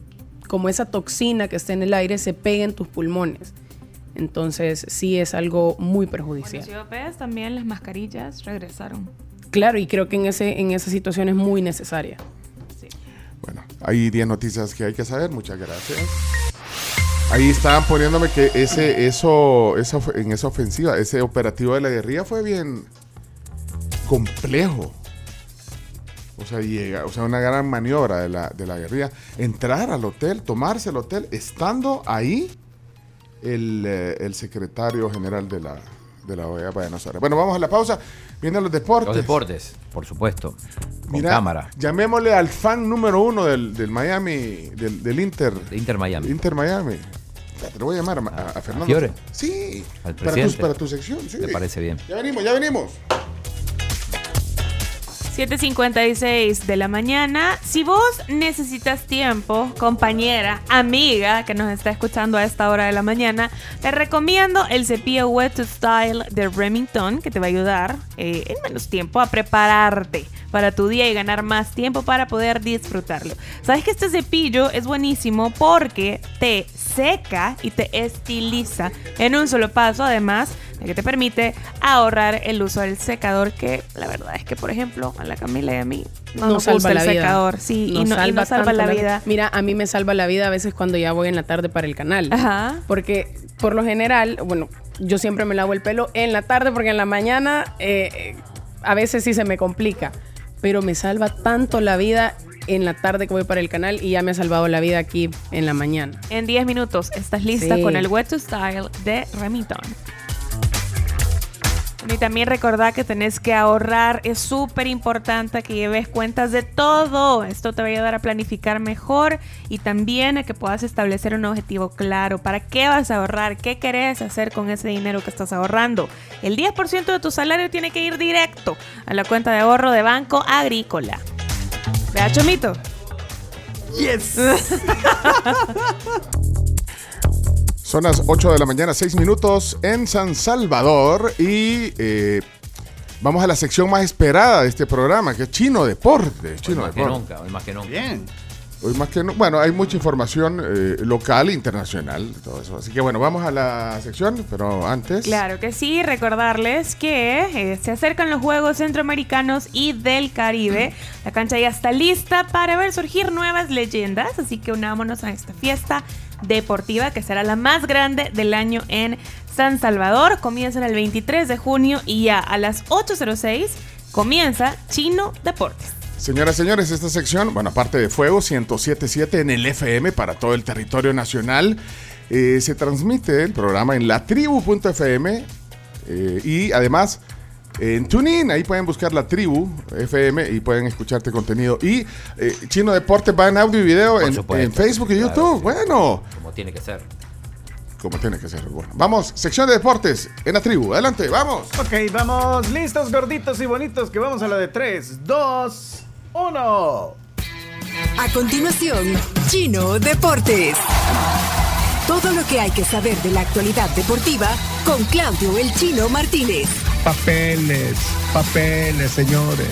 como esa toxina que está en el aire se pega en tus pulmones. Entonces sí es algo muy perjudicial. Si ves, también las mascarillas regresaron. Claro, y creo que en, ese, en esa situación es muy necesaria. Hay 10 noticias que hay que saber, muchas gracias. Ahí estaban poniéndome que ese, eso, esa, en esa ofensiva, ese operativo de la guerrilla fue bien complejo. O sea, llega, o sea, una gran maniobra de la, de la guerrilla. Entrar al hotel, tomarse el hotel, estando ahí el, eh, el secretario general de la, de la OEA para nosotros. Bueno, vamos a la pausa. Vienen los deportes. Los deportes, por supuesto. Con cámara. Llamémosle al fan número uno del, del Miami, del, del Inter. Inter Miami. Inter Miami. Te lo voy a llamar a, a- a Fernando. Fiore? Sí. Al Para tu, para tu sección, sí. Me parece bien. Ya venimos, ya venimos. 7.56 de la mañana. Si vos necesitas tiempo, compañera, amiga que nos está escuchando a esta hora de la mañana, te recomiendo el cepillo Wet to Style de Remington, que te va a ayudar eh, en menos tiempo a prepararte para tu día y ganar más tiempo para poder disfrutarlo. Sabes que este cepillo es buenísimo porque te seca y te estiliza en un solo paso, además de que te permite ahorrar el uso del secador, que la verdad es que, por ejemplo, a la Camila y a mí no, nos gusta el secador, sí, y, no, y no salva la vida. Mira, a mí me salva la vida a veces cuando ya voy en la tarde para el canal. Ajá. Porque por lo general, bueno, yo siempre me lavo el pelo en la tarde porque en la mañana eh, eh, a veces sí se me complica. Pero me salva tanto la vida en la tarde que voy para el canal y ya me ha salvado la vida aquí en la mañana. En 10 minutos estás lista Sí. con el Wet to Style de Remington. Y también recordá que tenés que ahorrar. Es súper importante que lleves cuentas de todo. Esto te va a ayudar a planificar mejor y también a que puedas establecer un objetivo claro. ¿Para qué vas a ahorrar? ¿Qué querés hacer con ese dinero que estás ahorrando? El 10% de tu salario tiene que ir directo a la cuenta de ahorro de Banco Agrícola. Vea, Chomito. Yes. Son las 8 de la mañana, 6 minutos en San Salvador y eh, vamos a la sección más esperada de este programa, que es Chino Deporte. Hoy Chino más que nunca, hoy más que nunca. Bien. Hoy más que no- bueno, hay mucha información eh, local, internacional, todo eso. Así que bueno, vamos a la sección, pero antes. Claro que sí, recordarles que eh, se acercan los Juegos Centroamericanos y del Caribe. La cancha ya está lista para ver surgir nuevas leyendas, así que unámonos a esta fiesta deportiva que será la más grande del año en San Salvador. Comienza el 23 de junio y ya a las 8.06 comienza Chino Deportes. Señoras y señores, esta sección, bueno, aparte de Fuego 1077 en el FM para todo el territorio nacional, eh, se transmite el programa en latribu.fm eh, y además en TuneIn, ahí pueden buscar la tribu FM y pueden escucharte contenido. Y eh, Chino Deportes va en audio y video en, supuesto, en Facebook y YouTube. Bueno, Como tiene que ser. como tiene que ser. Bueno, vamos, sección de deportes en la tribu. Adelante, vamos. Ok, vamos listos, gorditos y bonitos, que vamos a la de 3, 2, 1. A continuación, Chino Deportes. Todo lo que hay que saber de la actualidad deportiva con Claudio El Chino Martínez. Papeles, papeles, señores,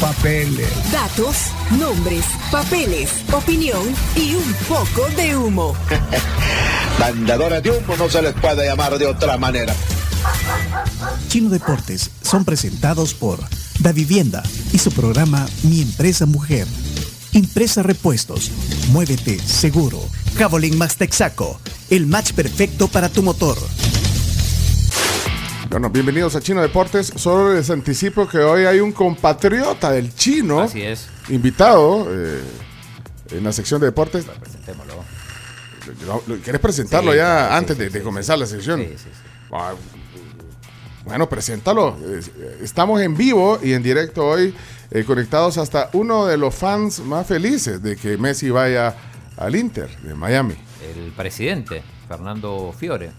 papeles. Datos, nombres, papeles, opinión y un poco de humo. Mandadores de humo no se les puede llamar de otra manera. Chino Deportes son presentados por Da Vivienda y su programa Mi Empresa Mujer. Impresa Repuestos. Muévete seguro. Javelin Max Texaco. El match perfecto para tu motor. Bueno, bienvenidos a Chino Deportes. Solo les anticipo que hoy hay un compatriota del chino. Así es. Invitado eh, en la sección de deportes. Presentémoslo. Lo- lo- ¿Quieres presentarlo Sí, ya sí, antes sí, de, sí, de comenzar sí. la sección? Sí, sí, sí. Ah, Bueno, preséntalo. Es- Estamos en vivo y en directo hoy, eh, conectados hasta uno de los fans más felices de que Messi vaya al Inter de Miami. El presidente. Fernando Fiore.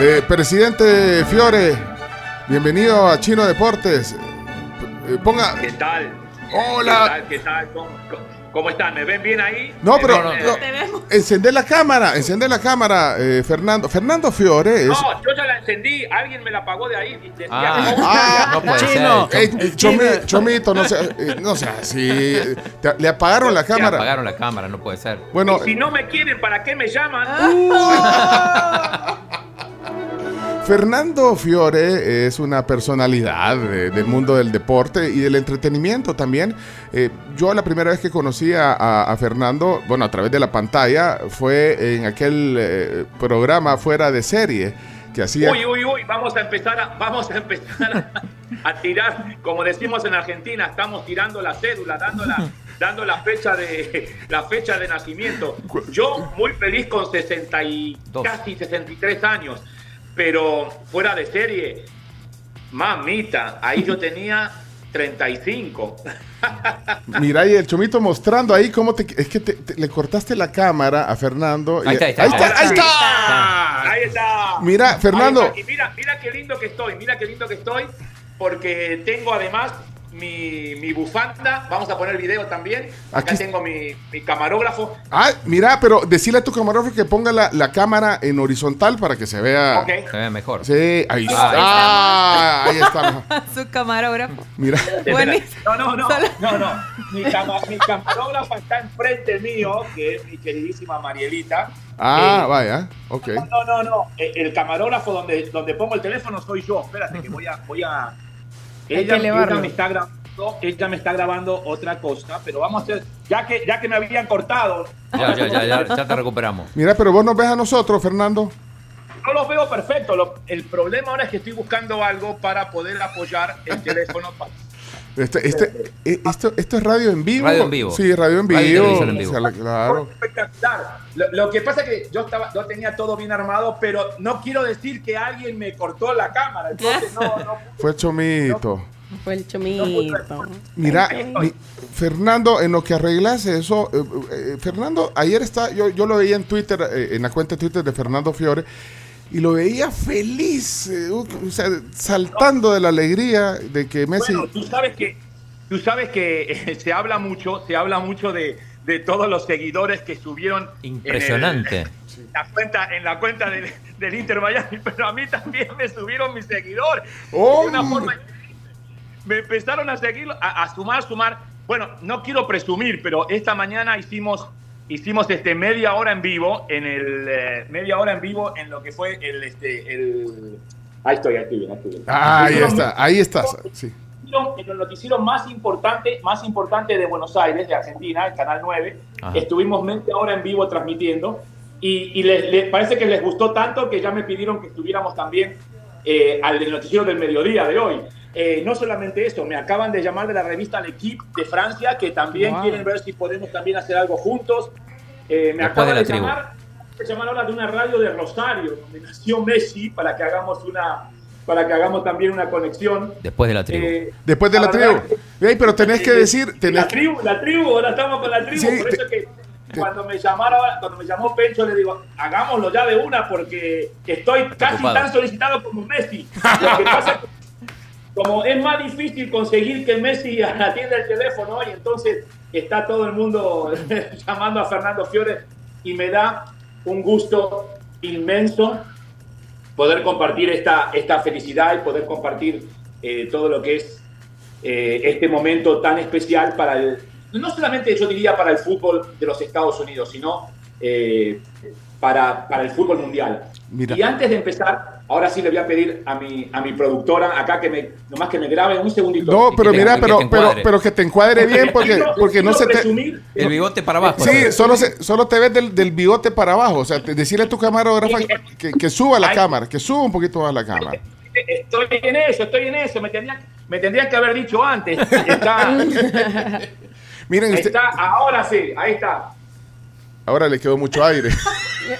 Eh, presidente Fiore, bienvenido a Chino Deportes. Eh, ponga. ¿Qué tal? Hola. ¿Qué tal? ¿Qué tal? ¿Cómo, cómo- cómo están? ¿Me ven bien ahí? No, ¿Me pero eh? no, encender la cámara, encender la cámara, eh, Fernando. Fernando Fiore es. No, yo ya la encendí. Alguien me la apagó de ahí. Ah, ah, no puede Chino. ser. Chomi- Chomito, no sea, eh, no así. Te- Le apagaron la Le cámara. apagaron la cámara, no puede ser. Bueno, Y si no me quieren, ¿para qué me llaman? Fernando Fiore es una personalidad de- del mundo del deporte y del entretenimiento también. Eh, yo la primera vez que conocí a, a- a Fernando, bueno, a través de la pantalla, fue en aquel eh, programa fuera de serie que hacía... Uy, uy, uy, vamos a empezar a, vamos a empezar a, a tirar, como decimos en Argentina, estamos tirando la cédula, dando la, dando la fecha de la fecha de nacimiento. Yo muy feliz con 60 y casi 63 años, pero fuera de serie, mamita, ahí yo tenía 35. Mira, y el chomito mostrando ahí cómo te... Es que te- te- le cortaste la cámara a Fernando. y- Ahí está, ahí está, ahí está, ahí está. Ah, Ahí está. Mira, Fernando. Ahí está. Y mira, mira qué lindo que estoy, mira qué lindo que estoy, porque tengo además mi, mi bufanda. Vamos a poner video también. Acá Aquí- tengo mi, mi camarógrafo. Ah, mira, pero decirle a tu camarógrafo que ponga la, la cámara en horizontal para que se vea... Ok. Se ve mejor. Sí, ahí está. Ah, Ah, ahí está. Su camarógrafo. Mira. Buenísimo. No, no, no, Solo- no, no. Mi, cama- mi camarógrafa está enfrente mío, que es mi queridísima Marielita. Ah, Eh, vaya, ok. No, no, no. Eh, El camarógrafo donde, donde pongo el teléfono soy yo. Espérate que voy a, voy a. Ella, ella me está grabando, ella me está grabando otra cosa, pero vamos a hacer, ya que, ya que me habían cortado, Ya, ya, ya, ya, ya te recuperamos. Mira, pero vos nos ves a nosotros, Fernando. no los veo perfecto. Lo- el problema ahora es que estoy buscando algo para poder apoyar el teléfono. Este, este, eh, esto, esto es radio en vivo. Radio en vivo. Sí, radio en vivo. televisión en vivo. O sea, la- claro. Espectacular. Lo, lo que pasa es que yo estaba, yo tenía todo bien armado, pero no quiero decir que alguien me cortó la cámara. Entonces no, no Fue Chomito. Fue el chomito. Mira, mi- Fernando, en lo que arreglas eso, eh, eh, Fernando, ayer está, yo, yo lo veía en Twitter, eh, en la cuenta de Twitter de Fernando Fiore, y lo veía feliz, eh, o sea, saltando de la alegría de que Messi. Bueno, tú sabes que, tú sabes que eh, se habla mucho, se habla mucho de, de todos los seguidores que subieron. en el- Impresionante. la cuenta, en la cuenta del, del Inter Miami, pero a mí también me subieron mis seguidores. ¡Oh! De una forma me empezaron a seguir, a, a sumar, sumar. Bueno, no quiero presumir, pero esta mañana hicimos hicimos este media hora en vivo en el eh, media hora en vivo en lo que fue el este el ahí estoy, ahí estoy bien, ahí estoy. Ah, ahí está, ahí estás. Sí. en el noticiero más importante, más importante de Buenos Aires, de Argentina, el Canal 9. Ajá. Estuvimos media hora en vivo transmitiendo y, y les, les parece que les gustó tanto que ya me pidieron que estuviéramos también eh, al del noticiero del mediodía de hoy. Eh, no solamente eso, me acaban de llamar de la revista L'Equipe de Francia, que también Wow. quieren ver si podemos también hacer algo juntos. Eh, me acaban de de, la tribu. llamar, de llamar ahora de una radio de Rosario, donde nació Messi, para que hagamos una, para que hagamos también una conexión. Después de la tribu. Eh, Después de la tribu. verdad Ey, pero tenés que decir, tenés la tribu, la tribu, ahora estamos con la tribu, Sí, por te- eso que cuando me llamaron, cuando me llamó Pencho le digo, hagámoslo ya de una porque estoy casi ocupado. tan solicitado como Messi. Lo que pasa es que como es más difícil conseguir que Messi atienda el teléfono y entonces está todo el mundo llamando a Fernando Fiore y me da un gusto inmenso poder compartir esta, esta felicidad y poder compartir eh, todo lo que es eh, este momento tan especial para el, no solamente yo diría para el fútbol de los Estados Unidos, sino eh, para, para el fútbol mundial. Mira. Y antes de empezar, ahora sí le voy a pedir a mi, a mi productora acá que me, nomás que me grabe un segundito. No, pero mira, que pero, te pero, pero que te encuadre bien porque, Quiero- porque no se te... El bigote para abajo. Sí, solo, se, solo te ves del, del bigote para abajo. O sea, te- decirle a tu camarógrafa que, que suba la Ay. cámara, que suba un poquito más la cámara. Estoy en eso, estoy en eso. Me tendrían, me tendrían que haber dicho antes. Está, Miren, usted- está, ahora sí, ahí está. Ahora le quedó mucho aire.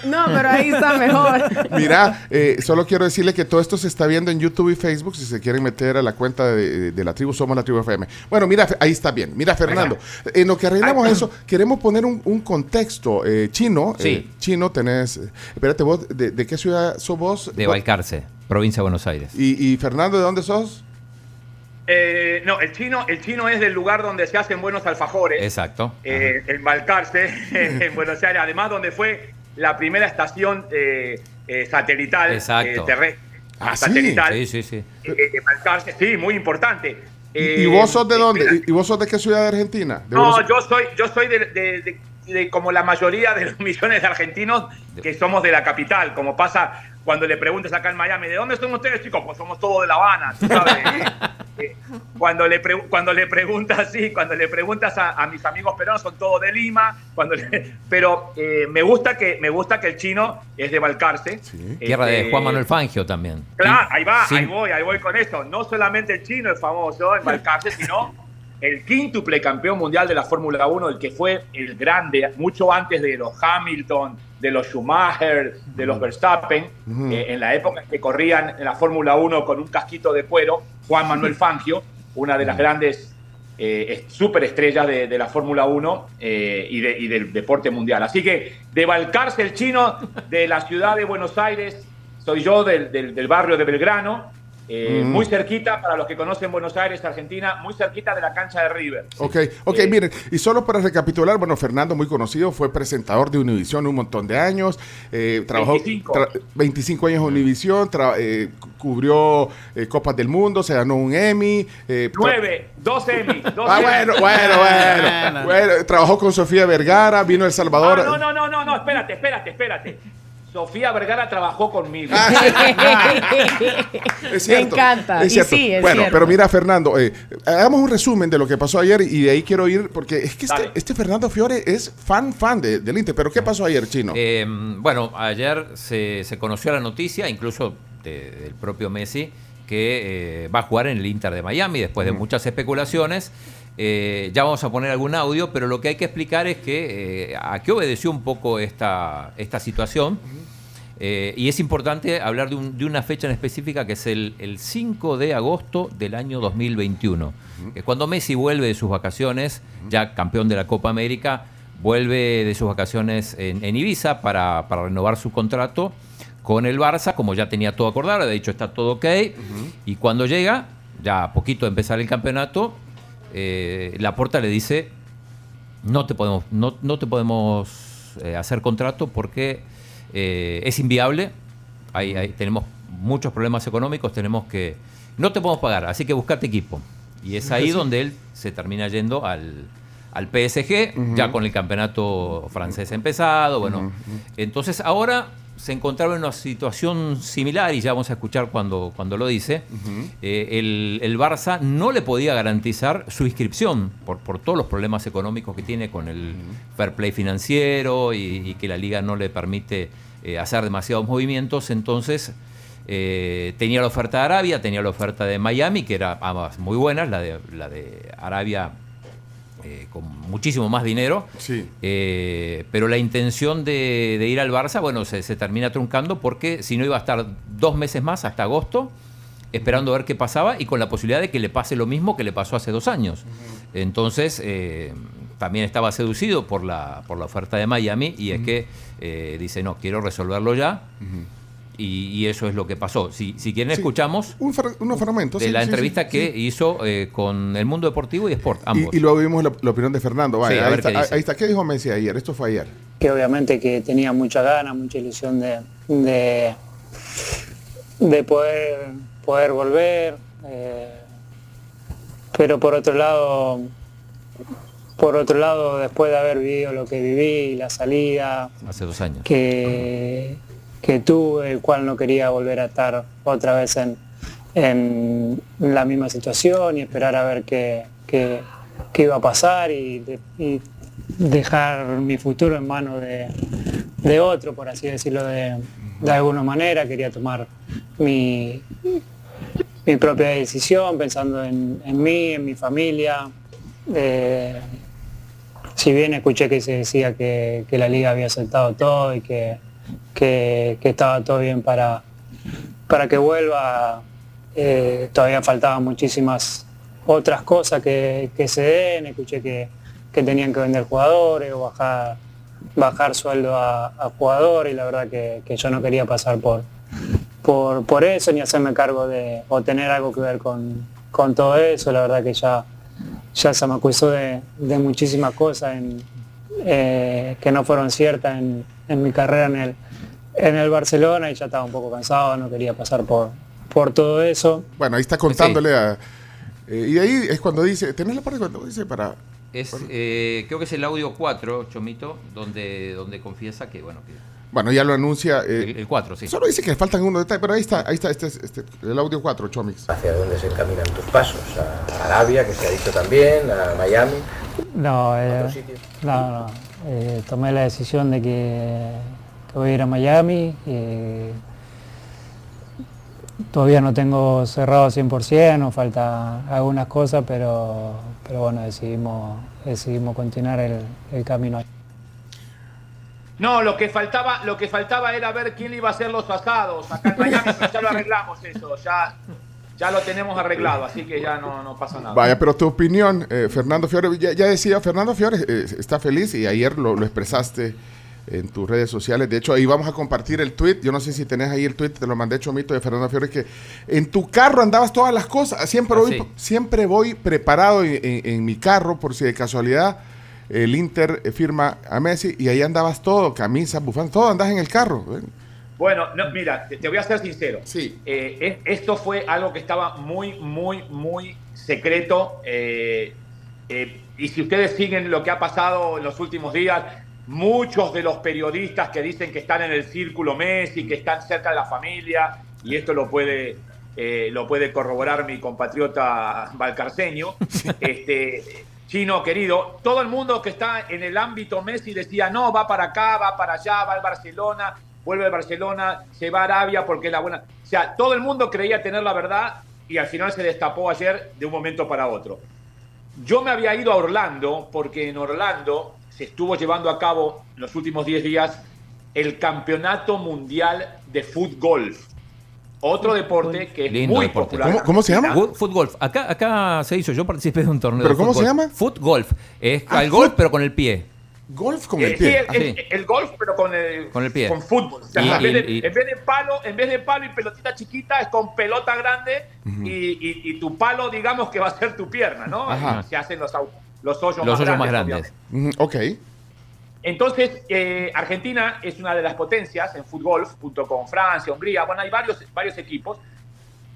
No, pero ahí está mejor. Mira, eh, solo quiero decirle que todo esto se está viendo en YouTube y Facebook si se quieren meter a la cuenta de, de la tribu Somos la Tribu FM. Bueno, mira, ahí está bien. Mira, Fernando, en lo que arreglamos eso, queremos poner un, un contexto eh, chino. Sí. eh, chino, tenés... eh, espérate, vos, de, de qué ciudad sos vos? De Balcarce, provincia de Buenos Aires. Y, y Fernando, ¿de dónde sos? Eh, no, el chino, el chino es del lugar donde se hacen buenos alfajores. Exacto. eh, en Balcarce, en Buenos Aires, además donde fue la primera estación eh, eh, satelital Exacto. eh, terrestre. Ah, sí. satelital. Sí, sí, sí. Eh, Balcarce, sí, muy importante. ¿Y, Eh, y vos sos de dónde? ¿Y, y vos sos de qué ciudad de Argentina? ¿De No, Buenos- yo soy, yo soy de, de- de- de como la mayoría de los millones de argentinos que somos de la capital, como pasa cuando le preguntas acá en Miami, ¿de dónde son ustedes, chicos? Pues somos todos de La Habana, tú sabes. Eh, eh, cuando, le pre- cuando le preguntas, sí, cuando le preguntas a, a mis amigos peruanos, son todos de Lima, cuando le- pero eh, me, gusta que, me gusta que el chino es de Balcarce. Tierra de Este, Juan Manuel Fangio también. Claro, ahí va, Sí. ahí voy, ahí voy con eso. No solamente el chino es famoso en Balcarce, sino el quíntuple campeón mundial de la Fórmula 1, el que fue el grande, mucho antes de los Hamilton, de los Schumacher, de los Verstappen, eh, en la época en que corrían en la Fórmula 1 con un casquito de cuero, Juan Manuel Fangio, una de las grandes eh, superestrellas de, de la Fórmula 1 eh, y, de- y del deporte mundial. Así que de Balcarce el chino, de la ciudad de Buenos Aires, soy yo del, del- del barrio de Belgrano, eh, Mm. muy cerquita, para los que conocen Buenos Aires, Argentina, muy cerquita de la cancha de River. Ok, ok, miren, y solo para recapitular, bueno, Fernando, muy conocido, fue presentador de Univisión un montón de años, eh, trabajó 25. tra- 25 años en Univisión, eh, cu- cubrió eh, Copas del Mundo, se ganó un Emmy. eh, tra- Nueve, dos Emmy, dos Ah, bueno, bueno, bueno, Trabajó con Sofía Vergara, vino a El Salvador. Ah, no, no, no, no, no, espérate, espérate, espérate. Sofía Vergara trabajó conmigo. Es cierto, Me encanta. es y sí, es bueno, cierto. pero mira, Fernando, eh, hagamos un resumen de lo que pasó ayer y de ahí quiero ir, porque es que este, este Fernando Fiore es fan, fan de- del Inter. Pero ¿qué pasó ayer, Chino? Eh, bueno, ayer se, se conoció la noticia, incluso de- del propio Messi, que eh, va a jugar en el Inter de Miami después de Mm. muchas especulaciones. Eh, ya vamos a poner algún audio, pero lo que hay que explicar es que eh, a qué obedeció un poco esta, esta situación. Eh, y es importante hablar de, un- de una fecha en específica que es el, el 5 de agosto del año 2021. que es cuando Messi vuelve de sus vacaciones, ya campeón de la Copa América, vuelve de sus vacaciones en, en Ibiza para, para renovar su contrato con el Barça, como ya tenía todo acordado, de hecho está todo ok. Y cuando llega, ya a poquito de empezar el campeonato, eh, Laporta le dice, no te podemos, no, no te podemos eh, hacer contrato porque eh, es inviable. Ahí, ahí tenemos muchos problemas económicos, tenemos que. No te podemos pagar, así que buscate equipo. Y es ahí Sí. donde él se termina yendo al, al PSG, ya con el campeonato francés empezado. Bueno, entonces ahora se encontraba en una situación similar, y ya vamos a escuchar cuando, cuando lo dice. Eh, el, el Barça no le podía garantizar su inscripción por, por todos los problemas económicos que tiene con el fair play financiero y, y que la liga no le permite eh, hacer demasiados movimientos. Entonces eh, tenía la oferta de Arabia, tenía la oferta de Miami, que era ambas muy buenas, la de, la de Arabia eh, con muchísimo más dinero. Eh, pero la intención de, de ir al Barça, bueno, se, se termina truncando porque si no iba a estar dos meses más hasta agosto, esperando a ver qué pasaba y con la posibilidad de que le pase lo mismo que le pasó hace dos años. Entonces, eh, también estaba seducido por la, por la oferta de Miami y es que dice, no, quiero resolverlo ya. Y, y eso es lo que pasó. Si, si quieren, Sí. escuchamos Un unos fragmentos. de sí, la sí, entrevista sí, que sí. hizo eh, con el mundo deportivo y Sport, ambos. Y, y luego vimos la, la opinión de Fernando. Vaya, a ahí, ver está, qué dice. ahí está. ¿Qué dijo Messi ayer? Esto fue ayer. que obviamente que tenía mucha ganas, mucha ilusión de, de, de poder, poder volver, eh, pero por otro lado, por otro lado, después de haber vivido lo que viví, la salida Hace dos años. que, que tuve, el cual no quería volver a estar otra vez en, en la misma situación y esperar a ver qué, qué- qué iba a pasar y, de- y dejar mi futuro en manos de, de otro, por así decirlo de, de alguna manera. Quería tomar mi, mi propia decisión pensando en, en mí, en mi familia. eh, si bien escuché que se decía que, que la liga había aceptado todo y que, que, estaba todo bien para, para que vuelva, eh, todavía faltaban muchísimas otras cosas que, se den, escuché que, que tenían que vender jugadores o bajar, bajar sueldo a, jugadores y la verdad que, que yo no quería pasar por, por, por eso ni hacerme cargo de o tener algo que ver con, con todo eso, la verdad que ya, ya se me acusó de, de muchísimas cosas en- eh, que no fueron ciertas en, en mi carrera en el, en el Barcelona y ya estaba un poco cansado, no quería pasar por, por todo eso. Bueno, ahí está contándole a... eh, y ahí es cuando dice, ¿tenés la parte cuando dice para... Es, eh, creo que es el audio 4, Chomito, donde, donde confiesa que, bueno, que Bueno, ya lo anuncia. eh, el, el 4, sí. Solo dice que faltan unos detalles, pero ahí está, ahí está, este es este, el audio 4, Chomix. ¿Hacia dónde se encaminan tus pasos? ¿A Arabia, que se ha dicho también? ¿A Miami? No, eh, no, no. Eh, tomé la decisión de que, que voy a ir a Miami. eh, todavía no tengo cerrado 100%, nos falta algunas cosas, pero, pero bueno, decidimos, decidimos continuar el, el camino. No, lo que faltaba, lo que faltaba era ver quién iba a hacer los asados acá en Miami, pero ya lo arreglamos eso, ya, ya lo tenemos arreglado, así que ya no, no pasa nada. Vaya, pero tu opinión, eh, Fernando Fiore, ya, ya decía, Fernando Fiore eh, está feliz y ayer lo, lo expresaste en tus redes sociales. De hecho, ahí vamos a compartir el tweet. Yo no sé si tenés ahí el tweet, te lo mandé Chomito de Fernando Fiore, que en tu carro andabas todas las cosas. Siempre, Ah, voy, sí. siempre voy preparado en, en- en mi carro por si de casualidad el Inter firma a Messi y ahí andabas todo, camisas, bufandas, todo andás en el carro. ¿eh? Bueno, no, mira, te, te voy a ser sincero. Sí. Eh, es- esto fue algo que estaba muy, muy, muy secreto. eh, eh, y si ustedes siguen lo que ha pasado en los últimos días, muchos de los periodistas que dicen que están en el círculo Messi, que están cerca de la familia, y esto lo puede, lo puede corroborar mi compatriota Valcarceño, este, chino querido, todo el mundo que está en el ámbito Messi decía, no, va para acá, va para allá, va al Barcelona, vuelve al Barcelona, se va a Arabia porque es la buena. O sea, todo el mundo creía tener la verdad y al final se destapó ayer de un momento para otro. Yo me había ido a Orlando porque en Orlando se estuvo llevando a cabo en los últimos 10 días el Campeonato Mundial de Fútbol. Otro deporte que es Lindo muy deporte. popular. Wood- Foot golf. Acá, acá se hizo, yo participé de un torneo ¿Pero de cómo foot se golf. llama? Foot golf. Es Ah, al golf, foot- pero con el pie. Golf con el sí, pie. el, Ah, el- el golf, pero con el, Con el pie. con fútbol. O sea, Y- en, vez de, y- en vez de palo, en vez de palo y pelotita chiquita, es con pelota grande y, y- y tu palo, digamos que va a ser tu pierna, ¿no? Ajá. Se hacen los, los hoyos Los más hoyos más grandes. grandes. Ujú, ok. Entonces, eh, Argentina es una de las potencias en fútbol, junto con Francia, Hungría, bueno, hay varios, varios equipos.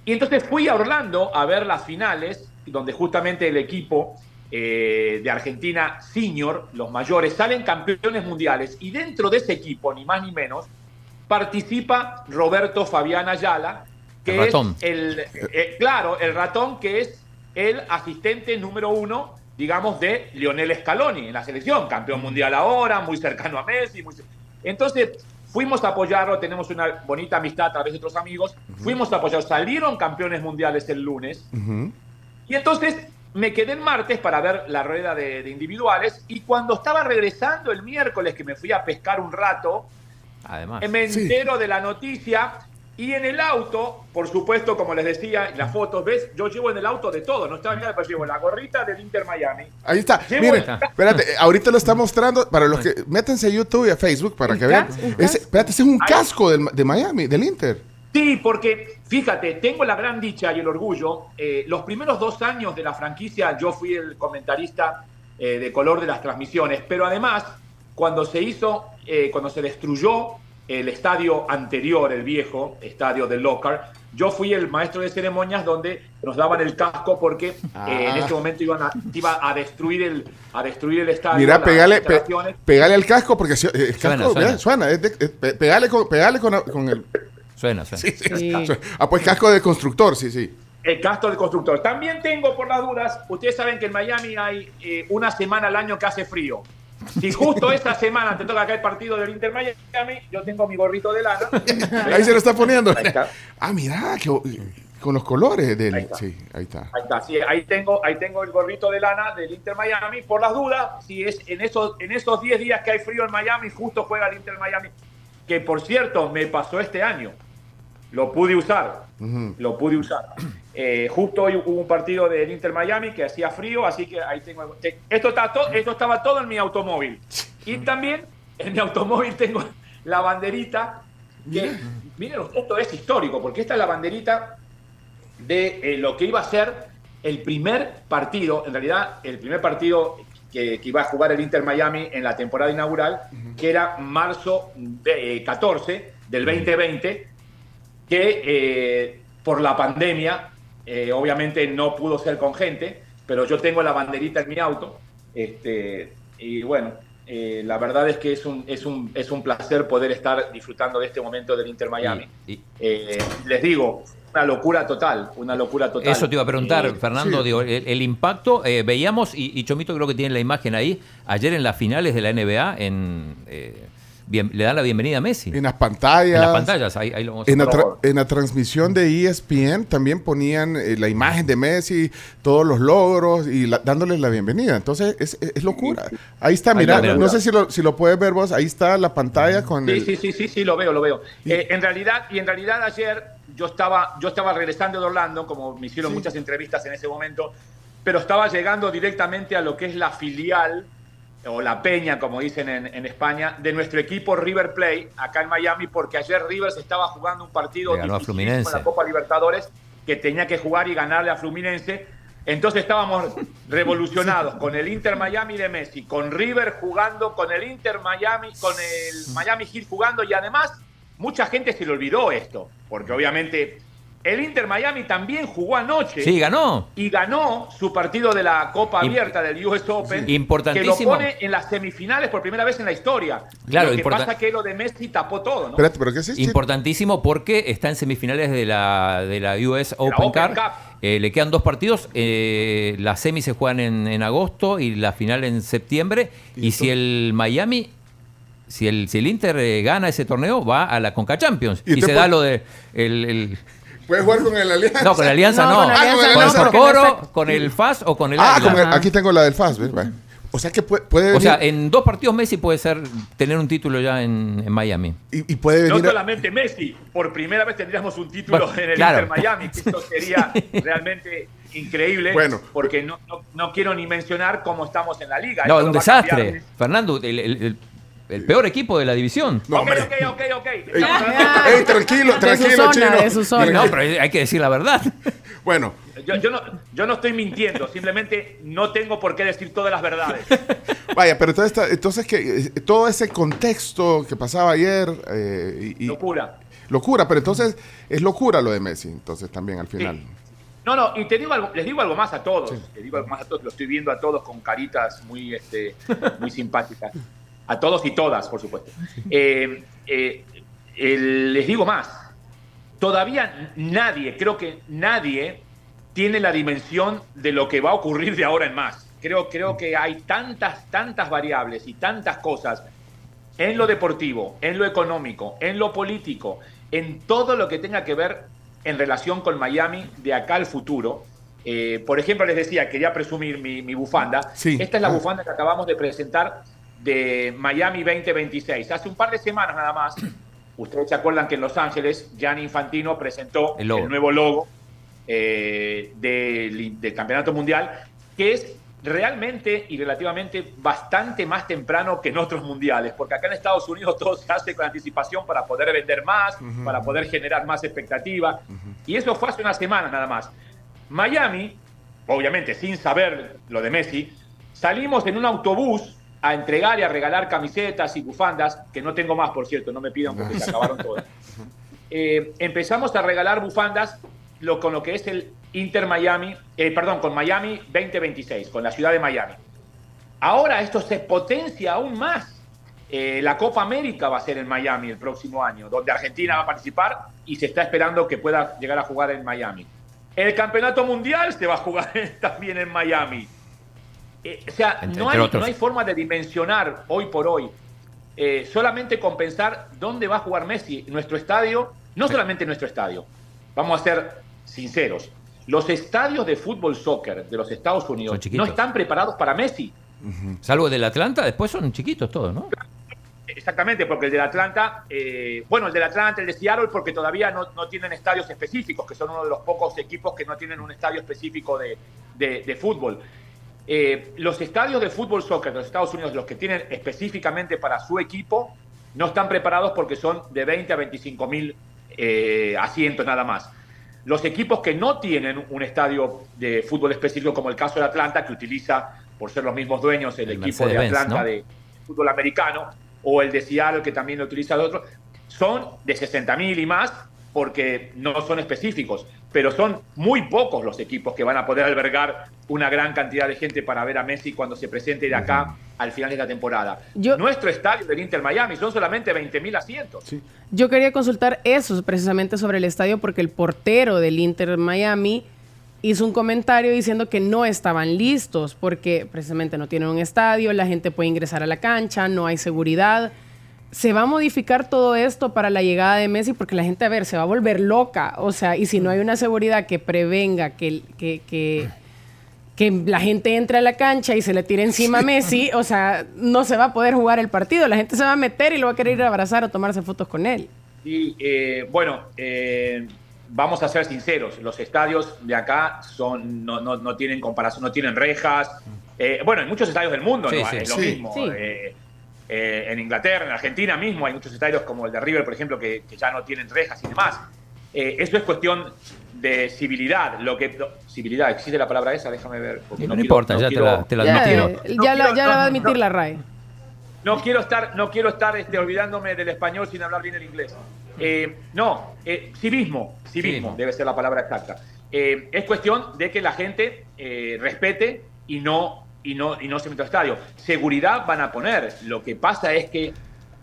Y entonces fui a Orlando a ver las finales, donde justamente el equipo eh, de Argentina senior, los mayores, salen campeones mundiales. Y dentro de ese equipo, ni más ni menos, participa Roberto Fabián Ayala, que El ratón. es el, eh, claro, el ratón que es el asistente número uno, digamos, de Lionel Scaloni en la selección, campeón mundial ahora, muy cercano a Messi. muy Entonces, fuimos a apoyarlo, tenemos una bonita amistad a través de otros amigos, fuimos a apoyarlo, salieron campeones mundiales el lunes, Ujú. y entonces me quedé el martes para ver la rueda de, de individuales, y cuando estaba regresando el miércoles, que me fui a pescar un rato, Además. me entero de la noticia y en el auto, por supuesto, como les decía, las fotos, ¿ves? Yo llevo en el auto de todo, no estaba nada, pero llevo la gorrita del Inter Miami. Ahí está. Llevo Miren, el- espérate, eh, ahorita lo está mostrando para los que métanse a YouTube y a Facebook para ¿Un que vean. Ese, espérate, ese es un casco del- de Miami, del Inter. Sí, porque fíjate, tengo la gran dicha y el orgullo. eh, los primeros dos años de la franquicia yo fui el comentarista eh, de color de las transmisiones, pero además, cuando se hizo, eh, cuando se destruyó el estadio anterior, el viejo estadio del Locar, yo fui el maestro de ceremonias donde nos daban el casco porque eh, en Ah. ese momento iban a, iba a destruir el a destruir el estadio. Mira, pegale, pe- pegale al casco porque si- eh, casco, Suena, suena. mira, suena, es de- es- pe- pegale, con, pegale con, con el. Suena, suena. Sí, sí, suena. Ah, pues casco de constructor, sí, sí. El casco del constructor. También tengo, por las dudas, ustedes saben que en Miami hay eh, una semana al año que hace frío. Si justo esta semana te toca acá el partido del Inter Miami, yo tengo mi gorrito de lana. Ahí se lo está poniendo. Ahí está. Ah, mira, qué, Con los colores del. Ahí está. Sí, ahí está. Ahí está, sí, ahí tengo, ahí tengo el gorrito de lana del Inter Miami. Por las dudas, si es en esos, en esos 10 días que hay frío en Miami, justo juega el Inter Miami. Que por cierto, me pasó este año. Lo pude usar. Lo pude usar. Eh, justo hoy hubo un partido del Inter Miami que hacía frío, así que ahí tengo. te- Esto, está to- esto estaba todo en mi automóvil. Y también en mi automóvil tengo la banderita. Que, miren, esto es histórico, porque esta es la banderita de eh, lo que iba a ser el primer partido, en realidad el primer partido que, que iba a jugar el Inter Miami en la temporada inaugural, que era marzo de- eh, 14 del 2020, que eh, por la pandemia eh, obviamente no pudo ser con gente, pero yo tengo la banderita en mi auto, este, y bueno, eh, la verdad es que es un, es, un, es un placer poder estar disfrutando de este momento del Inter Miami. Eh, les digo, una locura total, una locura total. Eso te iba a preguntar, Eh, Fernando, sí. digo, el, el impacto, eh, veíamos, y, y Chomito creo que tiene la imagen ahí, ayer en las finales de la NBA, en, eh, bien- le dan la bienvenida a Messi. En las pantallas. En las pantallas, ahí, ahí lo vamos a En la, ver. tra- en la transmisión de ESPN también ponían eh, la imagen de Messi, todos los logros y la- dándoles la bienvenida. Entonces es, es- es locura. Ahí está, Ahí mira, no sé si lo, si lo puedes ver vos, ahí está la pantalla con Sí, el... sí, sí, sí, sí, lo veo, lo veo. Eh, en realidad, y en realidad ayer yo estaba, yo estaba regresando de Orlando, como me hicieron muchas entrevistas en ese momento, pero estaba llegando directamente a lo que es la filial o la peña, como dicen en, en España, de nuestro equipo River Plate acá en Miami, porque ayer River se estaba jugando un partido Fluminense. en la Copa Libertadores que tenía que jugar y ganarle a Fluminense. Entonces estábamos revolucionados con el Inter Miami de Messi, con River jugando, con el Inter Miami, con el Miami Heat jugando y además mucha gente se le olvidó esto, porque obviamente el Inter Miami también jugó anoche. Sí, ganó. Y ganó su partido de la Copa Abierta del US Open. Sí. Importantísimo. Que lo pone en las semifinales por primera vez en la historia. Claro, lo que pasa es que lo de Messi tapó todo, ¿no? Espérate, ¿pero qué es? Importantísimo porque está en semifinales de la, de la US Open, Open Cup. Cup. Eh, le quedan dos partidos. eh, las semis se juegan en, en agosto y la final en septiembre. Y si el Miami, si el, si el Inter eh, gana ese torneo, va a la Conca Champions. Y se puede- da lo de. El, el- ¿Puedes jugar con el Alianza? no, con la Alianza no. Ah, con el Con Alianza el no. Coro, con el FAS o con el Ah, Águila. con el- aquí tengo la del FAS. O sea que puede, puede O sea, en dos partidos Messi puede ser tener un título ya en, en Miami. y, y puede No venir... solamente Messi, por primera vez tendríamos un título Bueno, en el claro. Inter Miami, que esto sería realmente increíble, Bueno. porque no, no, no quiero ni mencionar cómo estamos en la liga. No, Esto es un desastre. Fernando, el, el- el- el peor equipo de la división. No, Ok, hombre. ok, ok, ok. Ey, ey, tranquilo, De su tranquilo, zona, chino. de su zona. No, pero hay que decir la verdad. Bueno, Yo, yo no, yo no estoy mintiendo, simplemente no tengo por qué decir todas las verdades. vaya, pero entonces, entonces que eh, todo ese contexto que pasaba ayer eh, y, y- Locura. locura, pero entonces es locura lo de Messi, entonces también al final. No, no, y te digo algo, les digo algo más a todos. Les digo algo más a todos, lo estoy viendo a todos con caritas muy, este, muy simpáticas. A todos y todas, por supuesto. Eh, eh, les digo más. Todavía nadie, creo que nadie tiene la dimensión de lo que va a ocurrir de ahora en más. Creo, creo que hay tantas, tantas variables y tantas cosas en lo deportivo, en lo económico, en lo político, en todo lo que tenga que ver en relación con Miami de acá al futuro. Eh, por ejemplo, les decía, quería presumir mi, mi bufanda. Sí. Esta es la Ah. bufanda que acabamos de presentar de Miami 2026. Hace un par de semanas nada más, ustedes se acuerdan que en Los Ángeles, Gianni Infantino presentó El nuevo logo eh, del, del Campeonato Mundial, que es realmente y relativamente bastante más temprano que en otros mundiales, porque acá en Estados Unidos todo se hace con anticipación para poder vender más, para poder generar más expectativa, y eso fue hace una semana nada más. Miami, obviamente sin saber lo de Messi, salimos en un autobús a entregar y a regalar camisetas y bufandas, que no tengo más, por cierto, no me pidan porque se acabaron todas. Eh, empezamos a regalar bufandas lo, con lo que es el Inter Miami, eh, perdón, con Miami 2026, con la ciudad de Miami. Ahora esto se potencia aún más. Eh, la Copa América va a ser en Miami el próximo año, donde Argentina va a participar y se está esperando que pueda llegar a jugar en Miami. El Campeonato Mundial se va a jugar también en Miami. Eh, o sea, Entre- no, hay, no hay forma de dimensionar hoy por hoy. Eh, solamente con pensar dónde va a jugar Messi, nuestro estadio, no solamente nuestro estadio. Vamos a hacer sinceros. Los estadios de fútbol soccer de los Estados Unidos no están preparados para Messi. Salvo el del Atlanta, después son chiquitos todos, ¿no? Exactamente, porque el del Atlanta, eh, bueno, el del Atlanta, el de Seattle, porque todavía no, no tienen estadios específicos, que son uno de los pocos equipos que no tienen un estadio específico de, de- de fútbol. Eh, los estadios de fútbol soccer de los Estados Unidos, los que tienen específicamente para su equipo, no están preparados porque son de 20 a 25 mil eh, asientos nada más. Los equipos que no tienen un estadio de fútbol específico, como el caso de Atlanta, que utiliza, por ser los mismos dueños, el, El equipo de Atlanta ¿no? de fútbol americano, o el de Seattle, que también lo utiliza el otro, son de 60 mil y más porque no son específicos, pero son muy pocos los equipos que van a poder albergar una gran cantidad de gente para ver a Messi cuando se presente de acá al final de la temporada. Nuestro estadio del Inter Miami son solamente 20 mil asientos. Yo quería consultar eso precisamente sobre el estadio porque el portero del Inter Miami hizo un comentario diciendo que no estaban listos porque precisamente no tienen un estadio, la gente puede ingresar a la cancha, no hay seguridad. Se va a modificar todo esto para la llegada de Messi porque la gente, a ver, se va a volver loca. O sea, y si no hay una seguridad que prevenga que, que, que, que la gente entre a la cancha y se le tire encima a Messi, o sea, no se va a poder jugar el partido. La gente se va a meter y lo va a querer ir a abrazar o tomarse fotos con él. Y eh, bueno, eh, vamos a ser sinceros, los estadios de acá son no, no, no tienen comparación, no tienen rejas. Eh, bueno, en muchos estadios del mundo Sí, ¿no? sí. es lo Sí, mismo. Eh, en Inglaterra, en Argentina mismo, hay muchos estadios como el de River, por ejemplo, que, que ya no tienen rejas y demás. Eh, eso es cuestión de civilidad. Lo que, no, civilidad, ¿existe la palabra esa? Déjame ver. porque No, quiero- importa, no ya te quiero- la, te la Ya, admitieron. eh, ya la, ya la va a admitir la RAE. No quiero estar, no quiero estar este, olvidándome del español sin hablar bien el inglés. Eh, no, eh, civismo, civismo debe ser la palabra exacta. Eh, es cuestión de que la gente eh, respete y no, y, no, y no al estadio. Seguridad van a poner. Lo que pasa es que,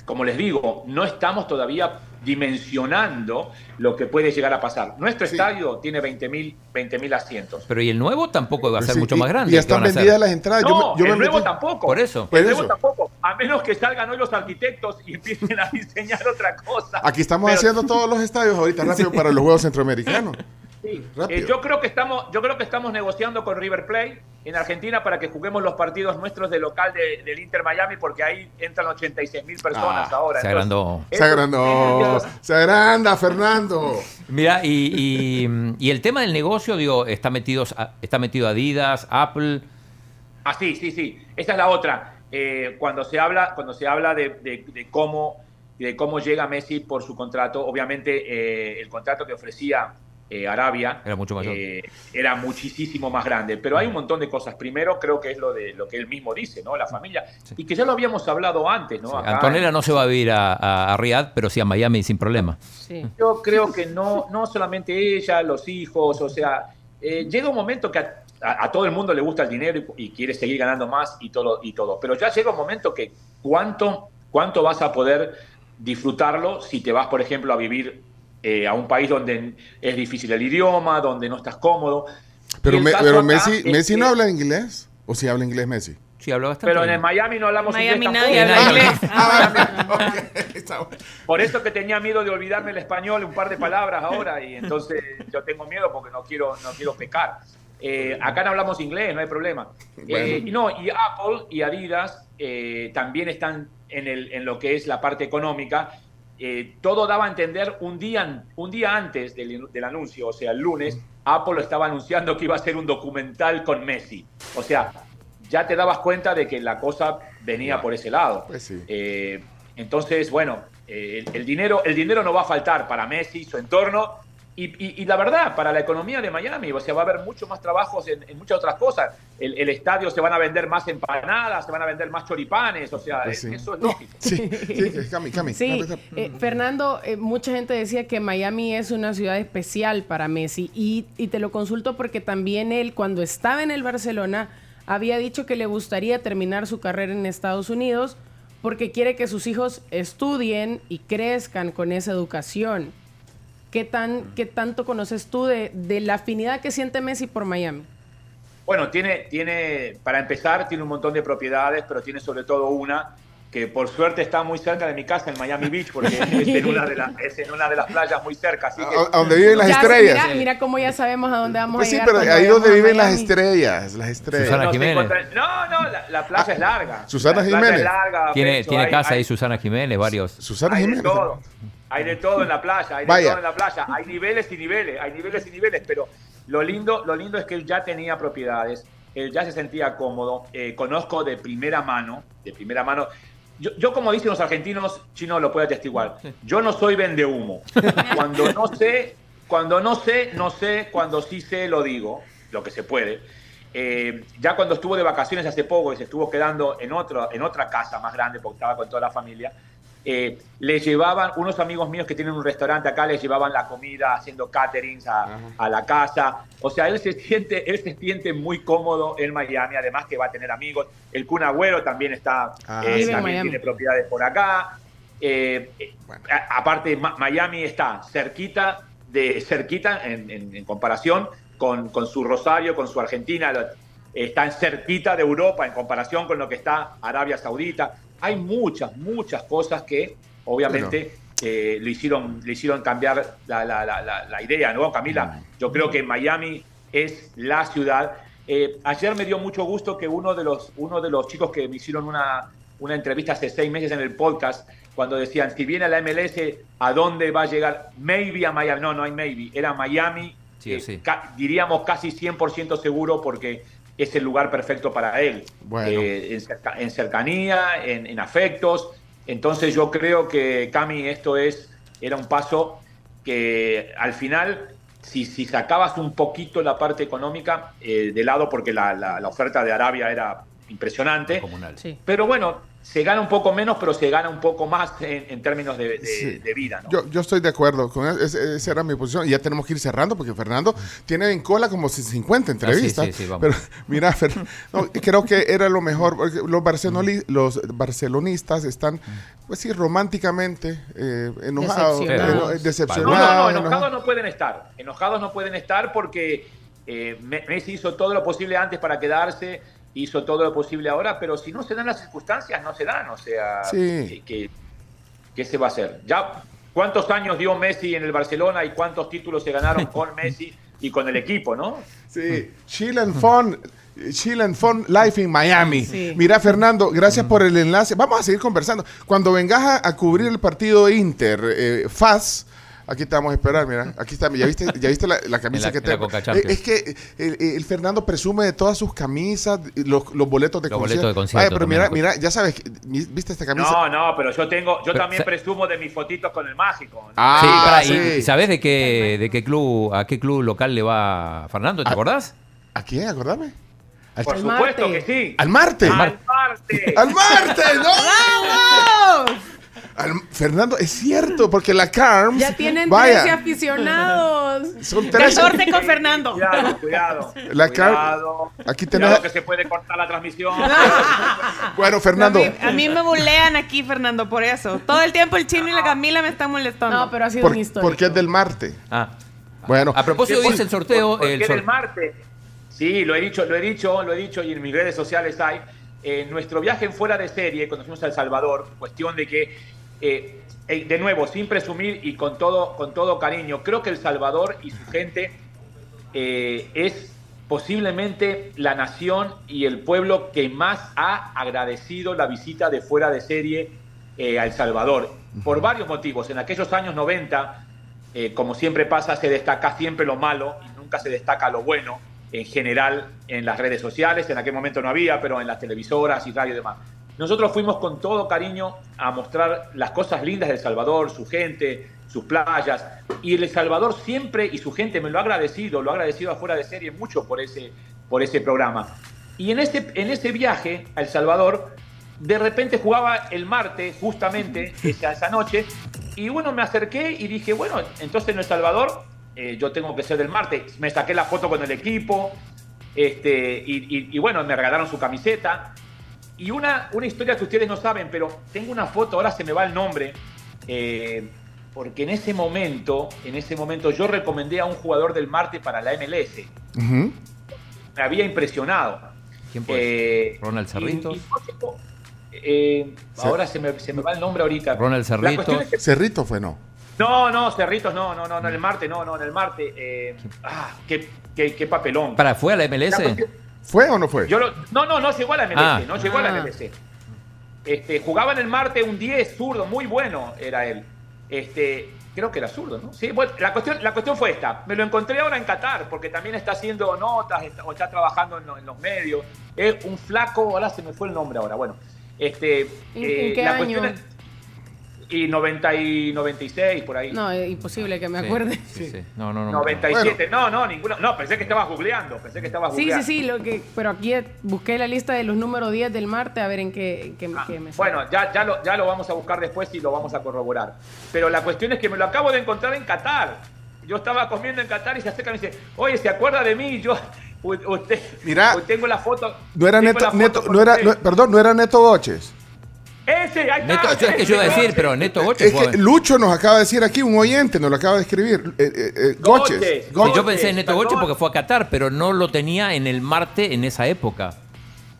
como les digo, no estamos todavía dimensionando lo que puede llegar a pasar. Nuestro estadio tiene 20.000 20.000 asientos. Pero y el nuevo tampoco va a ser sí, mucho y- más grande. y ya ¿Qué están vendidas las entradas. Yo No, me- yo me el nuevo metí- tampoco. Por eso. El nuevo tampoco. A menos que salgan hoy los arquitectos y empiecen a diseñar otra cosa. Aquí estamos Pero- haciendo todos los estadios ahorita rápido para los Juegos Centroamericanos. Sí. Eh, yo creo que estamos, yo creo que estamos negociando con River Plate en Argentina para que juguemos los partidos nuestros de local de- del Inter Miami, porque ahí entran 86 mil personas Ah, ahora. se Entonces, agrandó. Se agrandó. Se agranda, Fernando. Mira, y, y- y el tema del negocio, digo, está metido, está metido Adidas, Apple. Ah, sí, sí, sí. Esa es la otra. Eh, cuando se habla, cuando se habla de, de- de cómo, de cómo llega Messi por su contrato, obviamente eh, el contrato que ofrecía eh, Arabia Era mucho mayor. eh, era muchísimo más grande. Pero hay un montón de cosas. Primero, creo que es lo de lo que él mismo dice, ¿no? La familia. Y que ya lo habíamos hablado antes, ¿no? Acá Antonella no se va a vivir a, a, a Riyadh, pero sí a Miami sin problema. Yo creo que no, no solamente ella, los hijos, o sea, eh, llega un momento que a, a- a todo el mundo le gusta el dinero y, y quiere seguir ganando más y todo, y todo. Pero ya llega un momento que cuánto, cuánto vas a poder disfrutarlo si te vas, por ejemplo, a vivir eh, a un país donde es difícil el idioma, donde no estás cómodo. Pero, me- Messi, es Messi que- no habla inglés. ¿O si habla inglés Messi? Sí, habla bastante. Pero en el Miami no hablamos Miami inglés nadie habla inglés. Por eso que tenía miedo de olvidarme el español, un par de palabras ahora, y entonces yo tengo miedo porque no quiero, no quiero pecar. Eh, acá no hablamos inglés, no hay problema. Eh, y no, y Apple y Adidas eh, también están en, el, en lo que es la parte económica. Eh, todo daba a entender un día, un día antes del, del anuncio, o sea, el lunes, Apple estaba anunciando que iba a hacer un documental con Messi. O sea, ya te dabas cuenta de que la cosa venía por ese lado. Eh, entonces, bueno, eh, el, el dinero, el dinero no va a faltar para Messi, su entorno, y, y- y la verdad, para la economía de Miami, o sea, va a haber mucho más trabajos en, en muchas otras cosas. El, el estadio se van a vender más empanadas, se van a vender más choripanes, o sea, Pues sí. eso es lógico. Sí, Cami, Cami. Sí, eh, Fernando, eh, mucha gente decía que Miami es una ciudad especial para Messi y, y te lo consulto porque también él cuando estaba en el Barcelona había dicho que le gustaría terminar su carrera en Estados Unidos porque quiere que sus hijos estudien y crezcan con esa educación. ¿Qué, tan, qué tanto conoces tú de, de la afinidad que siente Messi por Miami? Bueno, tiene, tiene, para empezar, tiene un montón de propiedades, pero tiene sobre todo una que por suerte está muy cerca de mi casa en Miami Beach, porque es en una de, las- es en una de las playas muy cerca. Así que, A- donde viven las Ya, estrellas. Mira, mira cómo ya sabemos a dónde vamos Pues a sí, pero ahí donde viven las estrellas, las estrellas. Susana Jiménez. no, no, la, la playa es larga. Susana La playa Jiménez. es larga, Tiene, tiene hay- casa hay- ahí Susana Jiménez, varios. Susana hay de Jiménez. todo. Hay de todo en la playa, hay de Vaya. todo en la playa. Hay niveles y niveles, hay niveles y niveles, pero lo lindo, lo lindo es que él ya tenía propiedades, él ya se sentía cómodo. Eh, conozco de primera mano, de primera mano. Yo, yo, como dicen los argentinos, Chino lo puede atestiguar. Yo no soy vende humo. Cuando no sé, cuando no sé, no sé. Cuando sí sé, lo digo, lo que se puede. Eh, ya cuando estuvo de vacaciones hace poco y se estuvo quedando en, otro, en otra casa más grande porque estaba con toda la familia, eh, le llevaban, unos amigos míos que tienen un restaurante acá, les llevaban la comida haciendo caterings a, a la casa. O sea, él se, siente, él se siente muy cómodo en Miami, además que va a tener amigos. El Kun Agüero también está, Ah, eh, también Miami. tiene propiedades por acá. Eh, eh, a- aparte, Ma- Miami está cerquita, de, cerquita en, en- en comparación con, con su Rosario, con su Argentina. lo- Está en cerquita de Europa en comparación con lo que está Arabia Saudita. Hay muchas, muchas cosas que obviamente eh, le, hicieron, le hicieron cambiar la, la- la- la- la idea, ¿no, Camila? Yo creo que Miami es la ciudad. Eh, ayer me dio mucho gusto que uno de los, uno de los chicos que me hicieron una, una entrevista hace seis meses en el podcast, cuando decían, si viene la MLS, ¿a dónde va a llegar? Maybe a Miami. No, no hay maybe. Era Miami, Sí eh, sí. ca- diríamos casi 100% seguro porque es el lugar perfecto para él. Bueno. Eh, en, cerca- en cercanía, en, en afectos. Entonces yo creo que, Cami, esto es, era un paso que al final, si, si sacabas un poquito la parte económica eh, de lado, porque la, la- la oferta de Arabia era impresionante, Sí. pero bueno, se gana un poco menos, pero se gana un poco más en, en términos de, de- Sí. de vida. ¿no? Yo, yo estoy de acuerdo con eso. Ese- esa era mi posición. Y ya tenemos que ir cerrando porque Fernando tiene en cola como 50 entrevistas. Ah, sí, sí, vamos. Pero mira, Fer- no, creo que era lo mejor. porque Los, barcelonoli- los barcelonistas están, pues sí, románticamente eh, enojados, Decepcionados. eno- decepcionados. No, no, no, enojados. no pueden estar. Enojados no pueden estar porque eh, Me- Messi hizo todo lo posible antes para quedarse, hizo todo lo posible ahora, pero si no se dan las circunstancias, no se dan. O sea, Sí. ¿qué, qué- qué se va a hacer? Ya, ¿cuántos años dio Messi en el Barcelona y cuántos títulos se ganaron con Messi y con el equipo, no? Sí, Chill and Fun. Chill and Fun Life in Miami. Sí. Mira, Fernando, gracias por el enlace. Vamos a seguir conversando. Cuando vengas a, a cubrir el partido Inter, eh, FAS, aquí te vamos a esperar, mira. Aquí está, ya viste, ya viste la, la camisa la- que tengo. Eh, es que el, el Fernando presume de todas sus camisas, los, los boletos de Los concierto. boletos de concierto Vaya, pero mira, mira, ya sabes, ¿viste esta camisa? No, no, pero yo tengo, yo Pero, también presumo de mis fotitos con el mágico. Ah, sí, pará, y- sí. y ¿sabés de qué, de qué club, a qué club local le va Fernando? ¿Te Ah. acordás? ¿A quién? Acordame. Al, Por supuesto Marte. que sí. al Marte. Al Marte. ¡Al Marte! ¡No! ¡Vamos! Al- Fernando, es cierto, porque la CARMS. Ya tienen vaya, 13 aficionados. Son 13. 14 con Fernando. Cuidado, cuidado. La cuidado. Aquí Cuidado tenés. que se puede cortar la transmisión. Bueno, Fernando. A mí, a mí me bulean aquí, Fernando, por eso. Todo el tiempo el chino y la Camila me están molestando. No, pero ha sido por- una historia. porque es del Marte. Ah. Bueno, A propósito, ¿Qué- dice el sorteo. ¿Por, por el qué sor- del Marte? Sí, lo he dicho, lo he dicho, lo he dicho y en mis redes sociales hay. En nuestro viaje en fuera de serie, cuando fuimos a El Salvador, cuestión de que, eh, eh, de nuevo, sin presumir y con todo, con todo cariño, creo que El Salvador y su gente eh, es posiblemente la nación y el pueblo que más ha agradecido la visita de fuera de serie eh, a El Salvador. Por varios motivos. En aquellos años 90, eh, como siempre pasa, se destaca siempre lo malo y nunca se destaca lo bueno en general en las redes sociales. En aquel momento no había, pero en las televisoras y radio y demás. Nosotros fuimos con todo cariño a mostrar las cosas lindas de El Salvador, su gente, sus playas. Y El Salvador siempre, y su gente me lo ha agradecido, lo ha agradecido afuera de serie mucho por ese, por ese programa. Y en ese, en ese viaje a El Salvador, de repente jugaba el martes, justamente esa, noche, y bueno, me acerqué y dije, bueno, entonces en El Salvador eh, yo tengo que ser del martes. Me saqué la foto con el equipo, este, y bueno, me regalaron su camiseta. Y una, una historia que ustedes no saben, pero tengo una foto, ahora se me va el nombre, eh, porque en ese momento, en ese momento yo recomendé a un jugador del Marte para la MLS. Me había impresionado. ¿Quién puede Eh, Ronald Cerritos. y eh, ahora se me, se me va el nombre ahorita. Ronald La Cerrito. cuestión es que- Cerrito fue, no. no, no, Cerritos, no, no, no, no, en el Marte, no, no, en el Marte. eh, ah, qué, qué, qué papelón. Para, ¿fue a la MLS? La cuestión- ¿Fue o no fue? Yo lo- no, no, no llegó a la MLS, Ah. no llegó a la Ah. MLS. Este, jugaba en el Marte un 10 zurdo, muy bueno era él. Este, creo que era zurdo, ¿no? Sí, bueno, la cuestión, la cuestión fue esta. Me lo encontré ahora en Qatar, porque también está haciendo notas está- o está trabajando en, lo- en los medios. Es un flaco, ahora se me fue el nombre ahora. Bueno, este, ¿En- en qué la año? cuestión es- y 90 y 96 por ahí. No, es imposible que me Sí, acuerde. sí, sí. No, no, no. 97, no, no, ninguno. No, pensé que estabas googleando, pensé que estabas Sí, sí, googleando. sí, lo que, pero aquí busqué la lista de los números 10 del Marte a ver en qué, qué me sale. Ah, Bueno, ya, ya, lo, ya lo vamos a buscar después y lo vamos a corroborar. Pero la cuestión es que me lo acabo de encontrar en Qatar. Yo estaba comiendo en Qatar y se acerca y me dice, oye, ¿se acuerda de mí? Yo, u- usted, Mira. hoy tengo la foto. No era Neto, Neto- no era, no- perdón, no era Neto Goches. Ese, ahí está. Neto, eso es que yo iba a decir, pero Neto Goches Es que Lucho nos acaba de decir aquí, un oyente nos lo acaba de escribir. eh, eh, eh, Goches. Sí, Goches. yo pensé en Neto Goche porque fue a Qatar, pero no lo tenía en el Marte en esa época.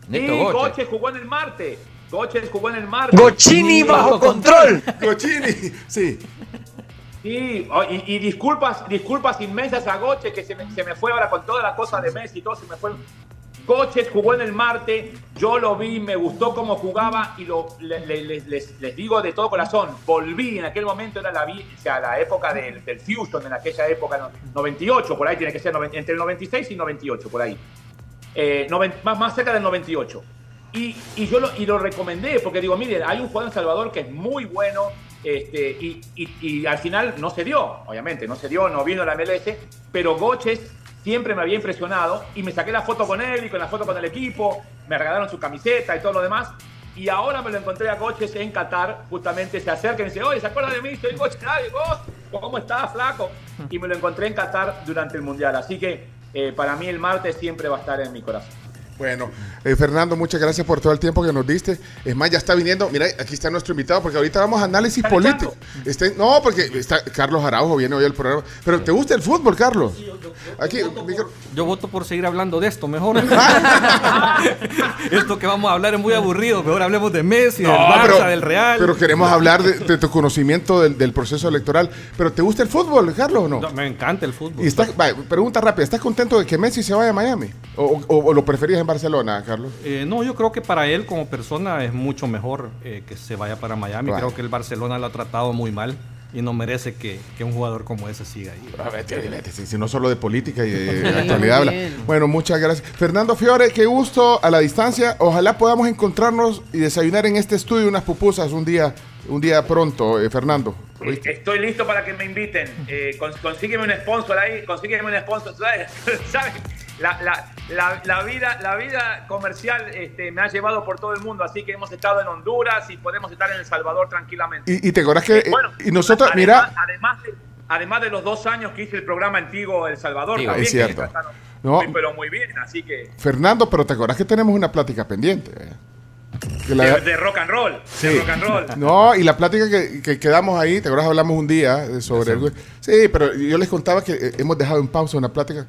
Neto Sí, Goche. Goche jugó en el Marte. Goche jugó en el Marte. Gochini bajo control. Gochini, sí. Sí, oh, y, y disculpas, disculpas inmensas a Goche, que se me, se me fue ahora con toda la cosa de Messi y todo, se me fue. Goche jugó en el Marte, yo lo vi, me gustó cómo jugaba y les, digo de todo corazón, volví, en aquel momento era la, o sea, la época del, del en aquella época, no, 98, por ahí tiene que ser, entre el 96 y 98, por ahí. Eh, más, más cerca del 98. Y, y yo lo, y lo recomendé, porque digo, miren, hay un jugador en Salvador que es muy bueno, este, y, al final no se dio, obviamente, no se dio, no vino la MLS, pero Goches siempre me había impresionado y me saqué la foto con él y con la foto con el equipo, me regalaron su camiseta y todo lo demás. Y ahora me lo encontré a Goches en Qatar, justamente se acerca y me dice, oye, ¿se acuerda de mí? Soy vos, ¿cómo estás, flaco? Y me lo encontré en Qatar durante el Mundial. Así que eh, para mí el martes siempre va a estar en mi corazón. Bueno, eh, Fernando, muchas gracias por todo el tiempo que nos diste. Es más, ya está viniendo. Mira, aquí está nuestro invitado, porque ahorita vamos a análisis político. Este, no, porque está Carlos Araujo viene hoy al programa. Pero ¿te gusta el fútbol, Carlos? Aquí, micro- Yo voto por seguir hablando de esto mejor. esto que vamos a hablar es muy aburrido. Mejor hablemos de Messi, del No, Barça, pero, del Real. pero queremos hablar de, de tu conocimiento del, del proceso electoral. ¿Pero te gusta el fútbol, Carlos, o no? No, me encanta el fútbol. Y está, va, pregunta rápida, ¿estás contento de que Messi se vaya a Miami? ¿O, o- o lo preferías en Barcelona, Carlos? Eh, no, yo creo que para él como persona es mucho mejor eh, que se vaya para Miami. Right. Creo que el Barcelona lo ha tratado muy mal y no merece que, que un jugador como ese siga ahí. Si, si no solo de política y de Sí, actualidad habla. Bueno, muchas gracias. Fernando Fiore, qué gusto a la distancia. Ojalá podamos encontrarnos y desayunar en este estudio unas pupusas un día, un día pronto, eh, Fernando. ¿Oíste? Estoy listo para que me inviten. Eh, cons- consígueme un sponsor ahí, consígueme un sponsor. ¿Sabes? ¿Sabes? La, la- la- la vida, la vida comercial este, me ha llevado por todo el mundo, así que hemos estado en Honduras y podemos estar en El Salvador tranquilamente. Y, y te acuerdas que... Eh, bueno, y nosotros, además, mira... Además de, además de los dos años que hice el programa antiguo El Salvador, Sí, también es que cierto. trataron No. muy, pero muy bien, así que Fernando, pero te acuerdas que tenemos una plática pendiente. eh? Que la- de, de rock and roll, Sí. de rock and roll. No, y la plática que, que quedamos ahí, ¿te acuerdas? Hablamos un día eh, sobre... el- Sí, pero yo les contaba que eh, hemos dejado en pausa una plática.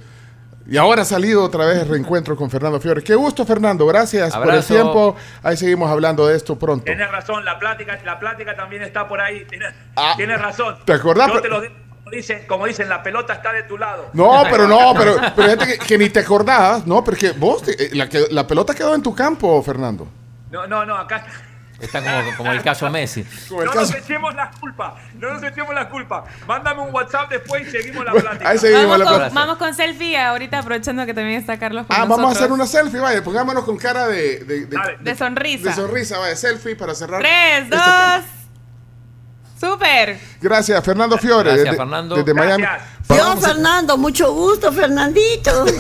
Y ahora ha salido otra vez el reencuentro con Fernando Fiore. Qué gusto, Fernando. Gracias por el tiempo. Ahí seguimos hablando de esto pronto. Tienes razón, la plática, la plática también está por ahí. Tienes, tienes razón. ¿te acordás? Yo te lo digo, como dicen, como dicen, la pelota está de tu lado. No, pero no, pero, pero gente que, que ni te acordabas, ¿no? Porque vos, te- eh, la, la pelota quedó en tu campo, Fernando. No, no, no, acá Está como, como el caso Messi. no nos echemos la culpa. No nos echemos la culpa. Mándame un WhatsApp después y seguimos la plática. ahí seguimos Vamos la con, plática. vamos con selfie ahorita aprovechando que también está Carlos con Ah, vamos a hacer una selfie, vaya. Pongámonos con cara de... De, de- De sonrisa. de sonrisa, vaya. Selfie para cerrar. Tres, este dos. tema. Súper. Gracias, Fernando Fiore. Gracias, desde, Fernando. Desde Miami. Yo, a- Fernando, mucho gusto, Fernandito.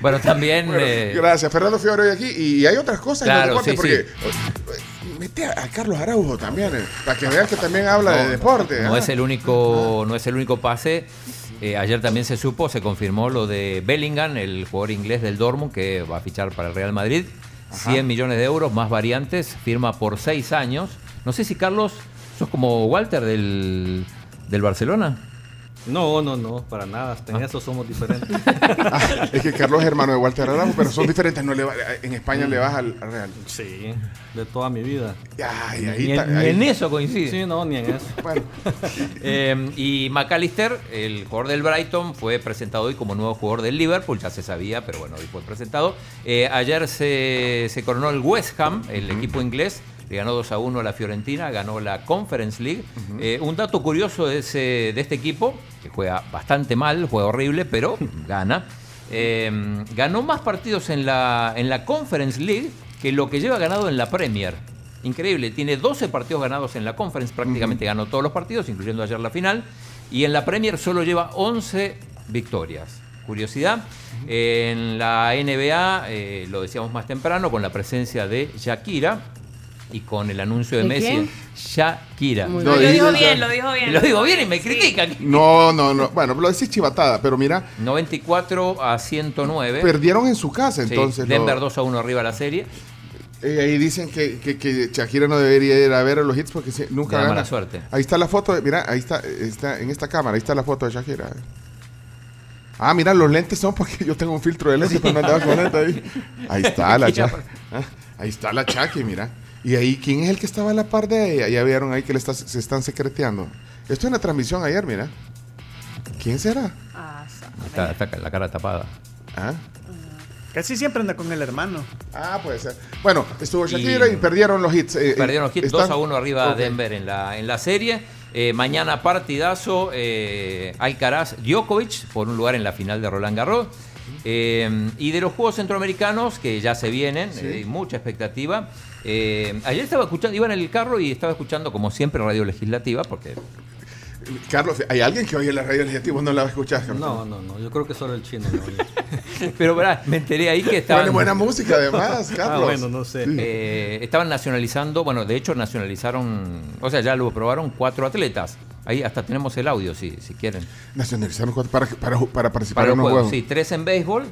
Bueno, también. Bueno, eh, gracias, Fernando Fiore hoy aquí. Y hay otras cosas Claro, en el deporte, sí, porque eh, mete a, a Carlos Araujo también, eh, para que vean que también habla de no, deporte. No ¿ah? es el único, no es el único pase. Eh, ayer también se supo, se confirmó lo de Bellingham, el jugador inglés del Dortmund, que va a fichar para el Real Madrid. 100 millones de euros, más variantes, firma por seis años. No sé si Carlos, sos como Walter del, del Barcelona. No, no, no, para nada. En eso somos diferentes. Ah, es que Carlos es hermano de Walter Araujo, pero son diferentes. No le va- en España le vas al, al Real. Sí, de toda mi vida. Ay, ahí Ni, está, en, ni ahí. en eso coincide. Sí, no, ni en eso. Bueno, Eh, y McAllister, el jugador del Brighton, fue presentado hoy como nuevo jugador del Liverpool, ya se sabía, pero bueno, hoy fue presentado. Eh, ayer se, se coronó el West Ham, el equipo inglés, le ganó 2 a 1 a la Fiorentina, ganó la Conference League. Eh, un dato curioso de, ese- de este equipo, que juega bastante mal, juega horrible, pero gana. Eh, ganó más partidos en la, en la Conference League que lo que lleva ganado en la Premier. Increíble, tiene 12 partidos ganados en la Conference, prácticamente ganó todos los partidos, incluyendo ayer la final. Y en la Premier solo lleva 11 victorias. Curiosidad, en la NBA, eh, lo decíamos más temprano, con la presencia de Shakira y con el anuncio de ¿De Messi. quién? Shakira. Muy No, bien. lo dijo Lo bien, lo dijo bien. Lo digo bien y me Sí. critican. no, no, no. Bueno, lo decís chivatada, pero mira, 94 a 109. perdieron en su casa, Sí, entonces. lo- Denver 2 a 1 arriba la serie. Eh, ahí dicen que, que, que Shakira no debería ir a ver los hits porque nunca da gana. mala suerte. Ahí está la foto, de- mira, ahí está, está en esta cámara, ahí está la foto de Shakira. Ah, mira, los lentes son porque yo tengo un filtro de lentes, pero no andaba con lentes ahí. Ahí está la Shakira. Ahí está la Shakira, mira. Y ahí, ¿quién es el que estaba a la par de ella? Ya vieron ahí que le está- se están secreteando. Esto en la transmisión ayer, mira. ¿Quién será? Ah, Está, está la cara tapada. ¿Ah? Casi siempre anda con el hermano. Ah, puede ser. Bueno, estuvo Shakira y, Y- perdieron los hits. eh, Perdieron los hits están- 2 a 1 arriba Ok. Denver en la, en la serie. Eh, mañana partidazo, eh, Alcaraz Djokovic por un lugar en la final de Roland Garros. Eh, y de los Juegos Centroamericanos que ya se vienen, eh, hay mucha expectativa. Eh, ayer estaba escuchando, iba en el carro y estaba escuchando como siempre Radio Legislativa porque Carlos, ¿hay alguien que oye la radio legislativa? ¿Vos no la escuchás? Carlos? No, no, no. Yo creo que solo el chino lo oye. pero verá, me enteré ahí que estaban Tiene buena música además, Carlos. Ah, bueno, no sé. Eh, estaban nacionalizando, bueno, de hecho nacionalizaron, o sea, ya lo probaron cuatro atletas. Ahí hasta tenemos el audio, si, si quieren. Nacionalizaron cuatro para, para, para participar Para en los juegos. sí, tres en béisbol.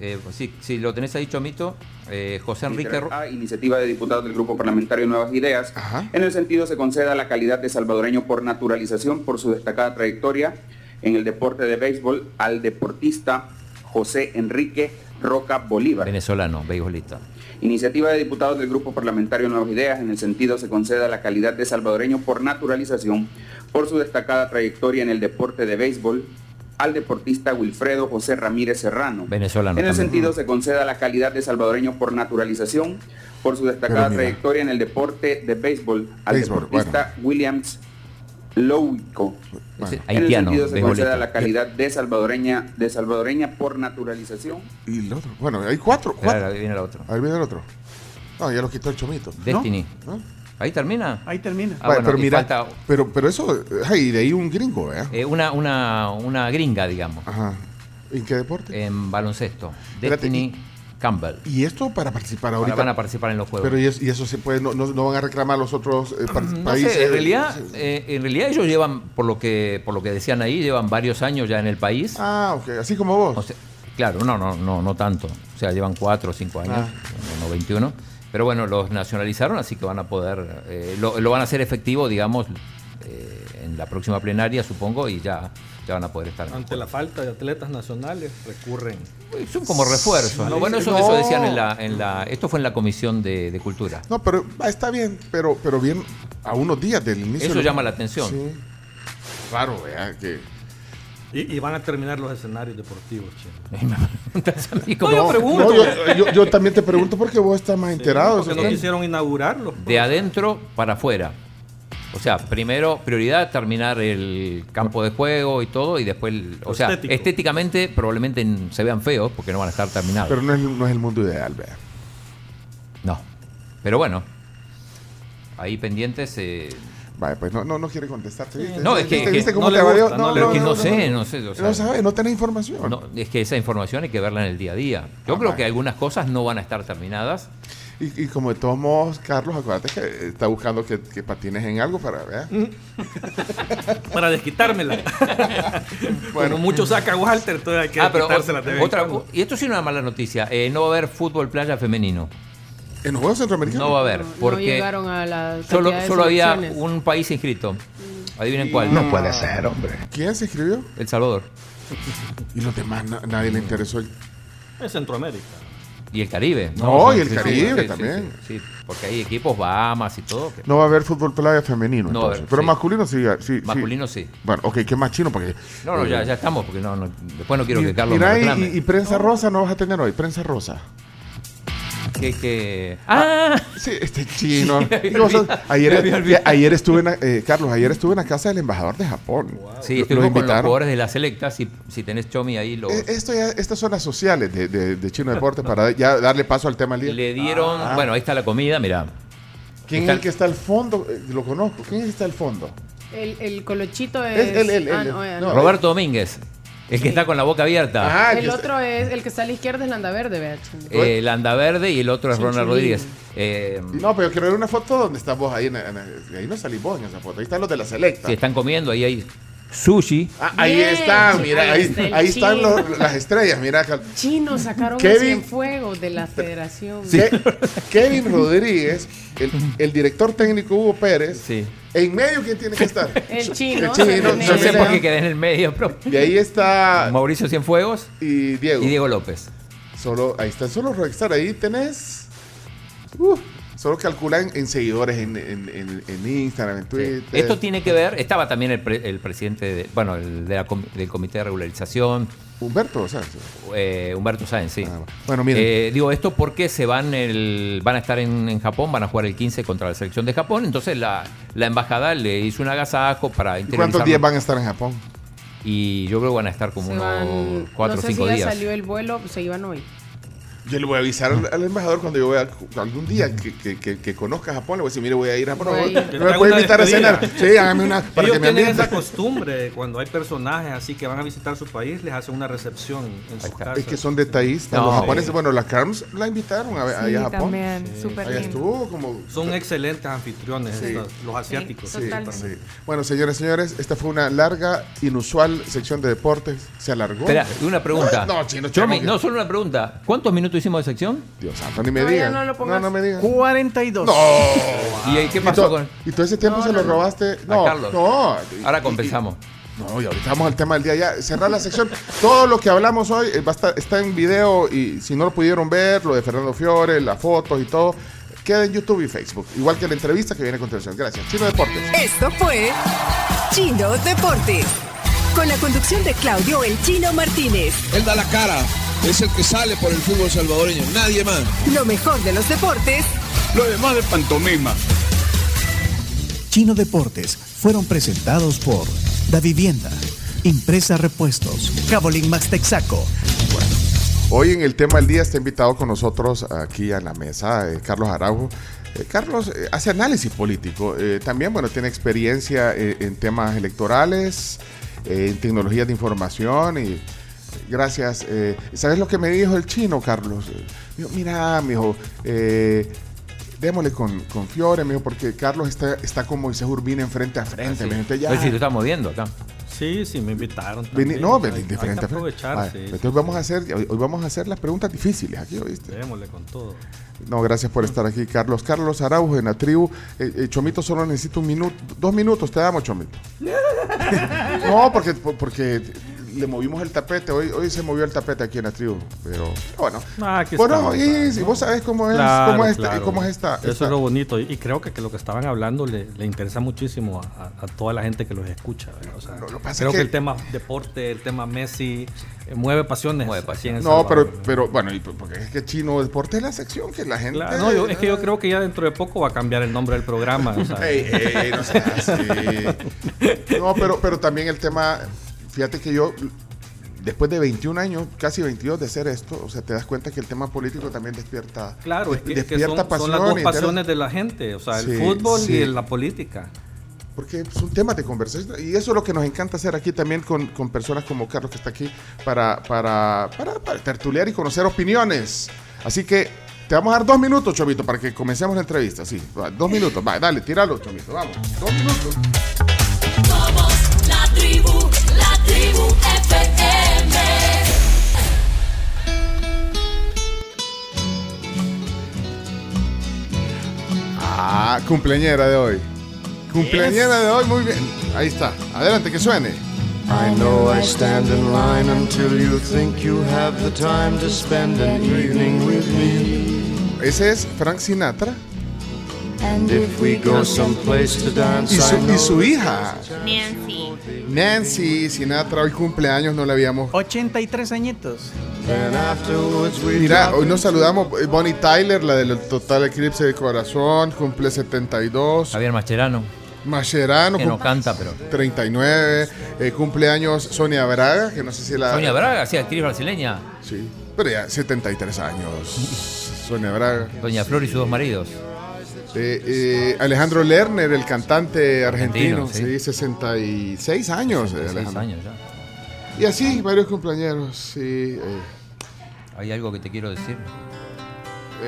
Eh, si, si lo tenés ahí, Chomito, eh, José Enrique... A iniciativa de diputados del Grupo Parlamentario Nuevas Ideas. En el sentido se conceda la calidad de salvadoreño por naturalización por su destacada trayectoria en el deporte de béisbol al deportista José Enrique Roca Bolívar. Venezolano, beisbolista. Iniciativa de diputados del Grupo Parlamentario Nuevas Ideas. En el sentido se conceda la calidad de salvadoreño por naturalización por su destacada trayectoria en el deporte de béisbol al deportista Wilfredo José Ramírez Serrano. Venezolano En el también. sentido se conceda la calidad de salvadoreño por naturalización por su destacada trayectoria en el deporte de béisbol al Béisbol, deportista Williams Louico. En el sentido se conceda la calidad de salvadoreña, de salvadoreña por naturalización. Y el otro. Bueno, hay cuatro. cuatro. Ahí viene el otro. Ahí viene el otro. No, ya lo quitó el chomito. Destiny. ¿No? Ahí termina. Ahí termina. Ah, Vale, bueno, pero mira, falta, pero, pero eso, ay, de ahí un gringo, ¿eh? eh, una, una, una gringa, digamos, Ajá. ¿En qué deporte? en baloncesto. Espérate, Destiny Campbell. Y esto para participar Ahora ahorita. van a participar en los juegos. Pero y eso, y eso se puede, no, no, no van a reclamar los otros eh, par- No países. sé, en realidad, eh, en realidad ellos llevan, por lo que, por lo que decían ahí, llevan varios años ya en el país. Ah, ok, así como vos. O sea, claro, no, no, no, no tanto. O sea, llevan cuatro o cinco años, Ah. no 21. Pero bueno, los nacionalizaron, así que van a poder, eh, lo, lo van a hacer efectivo, digamos, eh, en la próxima plenaria, supongo, y ya, ya van a poder estar. Ante la falta de atletas nacionales, recurren. Son como refuerzos, ¿no? Bueno, eso, No. eso decían en la, en la. Esto fue en la comisión de, de cultura. No, pero ah, está bien, pero, pero bien a unos días del inicio. Eso de- llama la atención. Sí. Claro, vea que. Y, y van a terminar los escenarios deportivos, chino. Yo No, pregunto. yo, yo- yo también te pregunto porque vos estás más enterado. de Porque no quisieron inaugurarlo. De adentro para afuera. O sea, primero prioridad terminar el campo de juego y todo, y después, el- o sea, estético. estéticamente probablemente se vean feos porque no van a estar terminados. Pero no es, no es el mundo ideal, vea. no. Pero bueno, ahí pendientes. eh, Vale, pues no, no, no quiere contestarte. ¿viste? No, es que- ¿Viste, que viste cómo no le gusta, pero que no, sé, no sé. o sea, No sabes, no tenés información. no, es que esa información hay que verla en el día a día. Yo Ah, creo vale. que algunas cosas no van a estar terminadas. Y, y como de todos modos, Carlos, acuérdate que está buscando que, que patines en algo para ver. Para desquitármela. Como mucho saca Walter, entonces hay que Ah, pero otra, y esto sí es una mala noticia. eh, no va a haber fútbol playa femenino. En los Juegos Centroamericanos. No va a haber. No Porque llegaron a la solo, solo había un país inscrito. Adivinen cuál. No puede ser, hombre. ¿Quién se inscribió? El Salvador. Y los demás, na- nadie le interesó. Es Centroamérica. Y el Caribe. No, y el Caribe sí, también. Sí, sí, porque hay equipos Bahamas y todo. que- No va a haber fútbol playa femenino. No va a entonces. haber, Pero sí. masculino sí, sí. Masculino sí. Bueno, ok, ¿qué más chino? Porque, No, no, ya, eh, ya estamos, porque no, no, después no quiero y- que Carlos mira, me y- reclame. y, y prensa rosa no vas a tener hoy, prensa rosa. Que, que... ¡Ah! Sí, este chino. Digo, ayer, olvidado. ayer estuve en, eh, Carlos, ayer estuve en la casa del embajador de Japón. Sí, Lo- estoy lo con los jugadores de la selecta. Si, si tenés Chomi ahí, lo, Eh, Esto ya, estas son las sociales de, de, de Chino Deportes para ya darle paso al tema del día. le dieron. Ah. Bueno, ahí está la comida, mira. ¿Quién está es el que está al fondo? Eh, Lo conozco. ¿Quién es el que está al fondo? El, el colochito es. Es el- el- ah, el- no, eh, no, no. Roberto Domínguez, el que está con la boca abierta. El otro es. El que está a la izquierda es Landa Verde, vea. Eh, el Andaverde y el otro es Ronald. Rodríguez. Eh, No, pero quiero ver una foto donde estás vos ahí. En, en- ahí no salís vos en esa foto. Ahí están los de la selecta. si están comiendo, ahí hay sushi. Ah, ahí Bien, chico, mira, ahí está están los- las estrellas, mira. Chino sacaron Kevin- fuego de la federación. Ke- Kevin Rodríguez, el, el director técnico Hugo Pérez. En medio, ¿quién tiene que estar? El chino. El chino, No sé por qué quedé en el medio, pero. Y ahí está Mauricio Cienfuegos y Diego. y Diego López. Solo, ahí están solo Rockstar. Ahí tenés. uh, solo calculan en seguidores en, en- en- en Instagram, en Twitter. Esto tiene que ver, estaba también el, pre- el presidente, de- bueno, el de la com- del comité de regularización. Humberto, sea. eh, Humberto Sáenz, sí. Bueno, miren. Eh, digo esto porque se van el, van a estar en, en Japón, van a jugar el 15 contra la selección de Japón. Entonces la, la embajada le hizo un agasajo para ¿Y ¿Cuántos días van a estar en Japón? Y yo creo que van a estar como Se unos van- 4 no o sé 5 si ya días. salió el vuelo, se iban hoy. Yo le voy a avisar al, al embajador cuando yo vea algún día que, que, que, que conozca Japón. Le voy a decir, mire, voy a ir a Japón. Voy a ¿Me puede invitar a cenar? Sí, hágame una. Para Ellos que me tienen ambiente. esa costumbre, cuando hay personajes así que van a visitar su país, les hacen una recepción en su casa. Es que son detallistas. No, los sí. japoneses, bueno, la Carms la invitaron a, Sí, allá a Japón. también, súper Allá lindo. estuvo como. Son excelentes anfitriones, Sí. estos, los asiáticos. Sí, totalmente. Sí. Bueno, señores, señores, esta fue una larga, inusual sección de deportes. Se alargó. Espera, una pregunta. No, chino, chamo, no, solo una pregunta. ¿Cuántos minutos hicimos de sección? Dios santo, ni me digan. no lo pongas. no, no me digan. 42. No. ¿Y ahí qué ¿Y, pasó con y todo ese tiempo No, se lo no, no. robaste. No, Carlos? no. Ahora compensamos. y- no, y ahorita vamos al tema del día ya. Cerrar la sección. Todo lo que hablamos hoy eh, va a estar, está en video y si no lo pudieron ver, lo de Fernando Fiore, las fotos y todo, queda en YouTube y Facebook. Igual que la entrevista que viene a continuación. Gracias. Chino Deportes. Esto fue Chino Deportes. Con la conducción de Claudio El Chino Martínez. Él da la cara, es el que sale por el fútbol salvadoreño, nadie más. Lo mejor de los deportes Lo demás de pantomima. Chino Deportes fueron presentados por Da Vivienda, Impresa Repuestos, Cabolín Max Texaco. Hoy en el tema del día está invitado con nosotros aquí a la mesa eh, Carlos Araujo. Eh, Carlos eh, hace análisis político. eh, también, bueno, tiene experiencia eh, en temas electorales, eh, en tecnologías de información y gracias. eh, ¿Sabes lo que me dijo el chino, Carlos? Dijo, mira, mijo, eh, démosle con, con Fiore, mijo, porque Carlos está, está con Moisés Urbina en frente a frente. mijo, entonces ya- Pues si tú estás moviendo acá. Sí, sí, me invitaron. Vení- no, vení de frente a frente. aprovechar, Vale, sí, entonces vamos a hacer, hoy hoy vamos a hacer las preguntas difíciles aquí, ¿oíste? Démosle con todo. No, gracias por estar aquí, Carlos. Carlos Araujo en la tribu. Eh, eh, Chomito solo necesita un minuto, dos minutos, te damos, Chomito. no, porque, porque le movimos el tapete. Hoy, hoy se movió el tapete aquí en la tribu, pero bueno. Ah, aquí bueno, estamos, y, si vos sabés cómo es, Claro, cómo es, esta- claro. cómo es esta, Eso es lo bonito. Y y creo que, que lo que estaban hablando le, le interesa muchísimo a, a- a toda la gente que los escucha. ¿verdad? O sea, pasa creo es que, que- el tema deporte, el tema Messi, eh, mueve pasiones. Mueve No, pero, Salvador. pero bueno, y porque es que Chino Deporte es la sección que la gente. Claro, no, yo- es que yo creo que ya dentro de poco va a cambiar el nombre del programa. o sea. Ey, ey, no. No, pero, pero también el tema, fíjate que yo, después de 21 años, casi 22 de hacer esto, o sea, te das cuenta que el tema político también despierta. Claro, es que, es que despierta son, son las pasión, dos pasiones de la gente, o sea, el Sí, fútbol sí. y la política. Porque son temas de conversación. Y eso es lo que nos encanta hacer aquí también con, con personas como Carlos, que está aquí, para, para, para, para tertuliar y conocer opiniones. Así que te vamos a dar dos minutos, Chovito, para que comencemos la entrevista. Sí, dos minutos. Va, dale, tíralo, Chovito. Vamos, dos minutos. Tribu, la tribu FM. Ah, cumpleañera de hoy. Cumpleañera de hoy, muy bien. Ahí está. Adelante, que suene. I know I stand in line until you think you have the time to spend an evening with me. Ese es Frank Sinatra. And if we go someplace to dance, Y su, I know y su hija, Nancy. Nancy Sinatra, hoy cumpleaños, no la habíamos. 83 añitos. Mira, hoy nos saludamos. eh, Bonnie Tyler, la del Total Eclipse de Corazón, cumple 72. Javier Mascherano. Mascherano, Que no canta, pero. 39. eh, cumpleaños Sonia Braga, que no sé si la. Sonia Braga, sí, actriz brasileña. Sí, pero ya 73 años. Sonia Braga. Doña Flor y sus dos maridos. Eh, eh, Alejandro Lerner, el cantante argentino, Argentino, sí. 66 años. 66 Alejandro. años ya. Y así, varios cumpleaños, sí. eh. Hay algo que te quiero decir.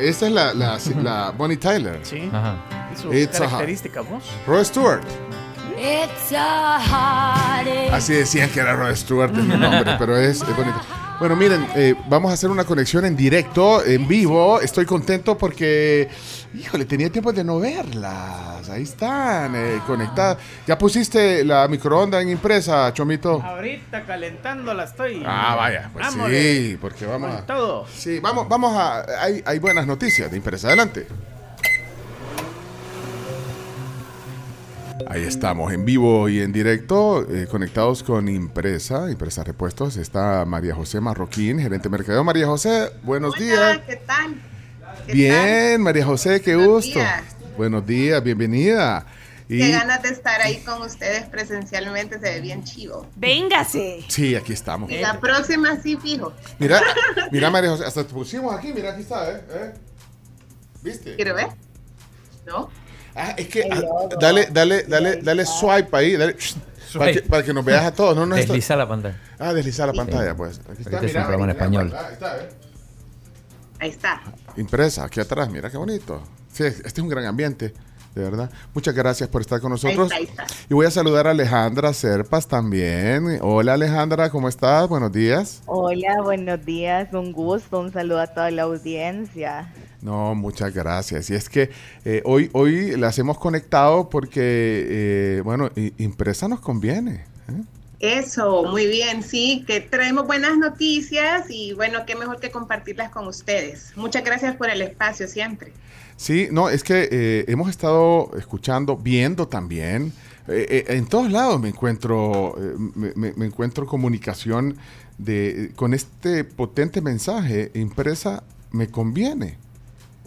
Esta es la, la, la Bonnie Tyler. Sí. Ajá. Y su It's a hot- característica voz. Rod Stewart. It's a. Así decían que era Rod Stewart es mi nombre, pero es, es bonito. Bueno, miren, eh, vamos a hacer una conexión en directo, en vivo. Estoy contento porque, híjole, tenía tiempo de no verlas. Ahí están, eh, conectadas. ¿Ya pusiste la microonda en impresa, Chomito? Ahorita calentándola estoy. Ah, vaya, pues Vámonos. sí, porque vamos a... todo. Sí, vamos, vamos a... Hay, hay buenas noticias de impresa. Adelante. Ahí estamos, en vivo y en directo, eh, conectados con Impresa, Impresa Repuestos. Está María José Marroquín, gerente de mercadeo. María José, buenos días. ¿Qué tal? ¿Qué Bien, María José, qué Buenos gusto. días. Buenos días, bienvenida. Y Qué ganas de estar ahí con ustedes presencialmente, se ve bien chivo. Véngase. sí, aquí estamos. Y la próxima sí fijo. Mira, mira María José, hasta te pusimos aquí, mira, aquí está, ¿eh? ¿Eh? ¿Viste? ¿Quiero ver? ¿No? Ah, es que ah, dale, dale, dale, dale swipe ahí, dale, para, que, para que nos veas a todos. No, no está- Desliza la pantalla. Ah, deslizar la pantalla, pues. Aquí está, Este es un programa en mira, español. Ahí está, ¿eh? Ahí está. Impresa, aquí atrás, mira qué bonito. Sí, este es un gran ambiente, de verdad. Muchas gracias por estar con nosotros. Ahí está, ahí Y voy a saludar a Alejandra Serpas también. Hola Alejandra, ¿cómo estás? Buenos días. Hola, buenos días, un gusto, un saludo a toda la audiencia. No, muchas gracias. Y es que eh, hoy, hoy las hemos conectado porque, eh, bueno, Impresa nos conviene. Eso, muy bien, sí, que traemos buenas noticias y bueno, qué mejor que compartirlas con ustedes. Muchas gracias por el espacio siempre. Sí, no, es que eh, hemos estado escuchando, viendo también. eh, eh, en todos lados me encuentro, eh, me, encuentro comunicación de, con este potente mensaje, impresa me conviene.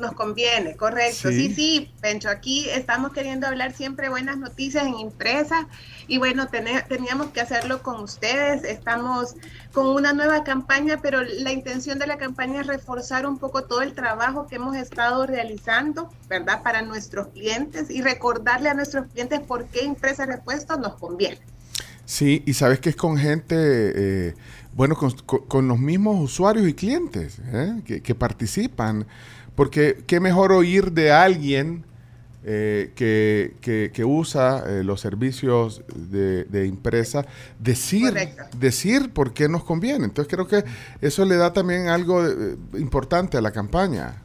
Nos conviene, correcto. Sí. Sí, sí, Pencho, aquí estamos queriendo hablar siempre buenas noticias en impresa y bueno, teníamos que hacerlo con ustedes. Estamos con una nueva campaña, pero la intención de la campaña es reforzar un poco todo el trabajo que hemos estado realizando, ¿verdad? Para nuestros clientes y recordarle a nuestros clientes por qué impresa repuestos nos conviene. Sí, y sabes que es con gente, eh, bueno, con, con- con los mismos usuarios y clientes ¿eh? que, que participan, porque qué mejor oír de alguien eh, que, que- que usa eh, los servicios de, de impresa, decir, Correcto. decir por qué nos conviene. Entonces creo que eso le da también algo eh, importante a la campaña.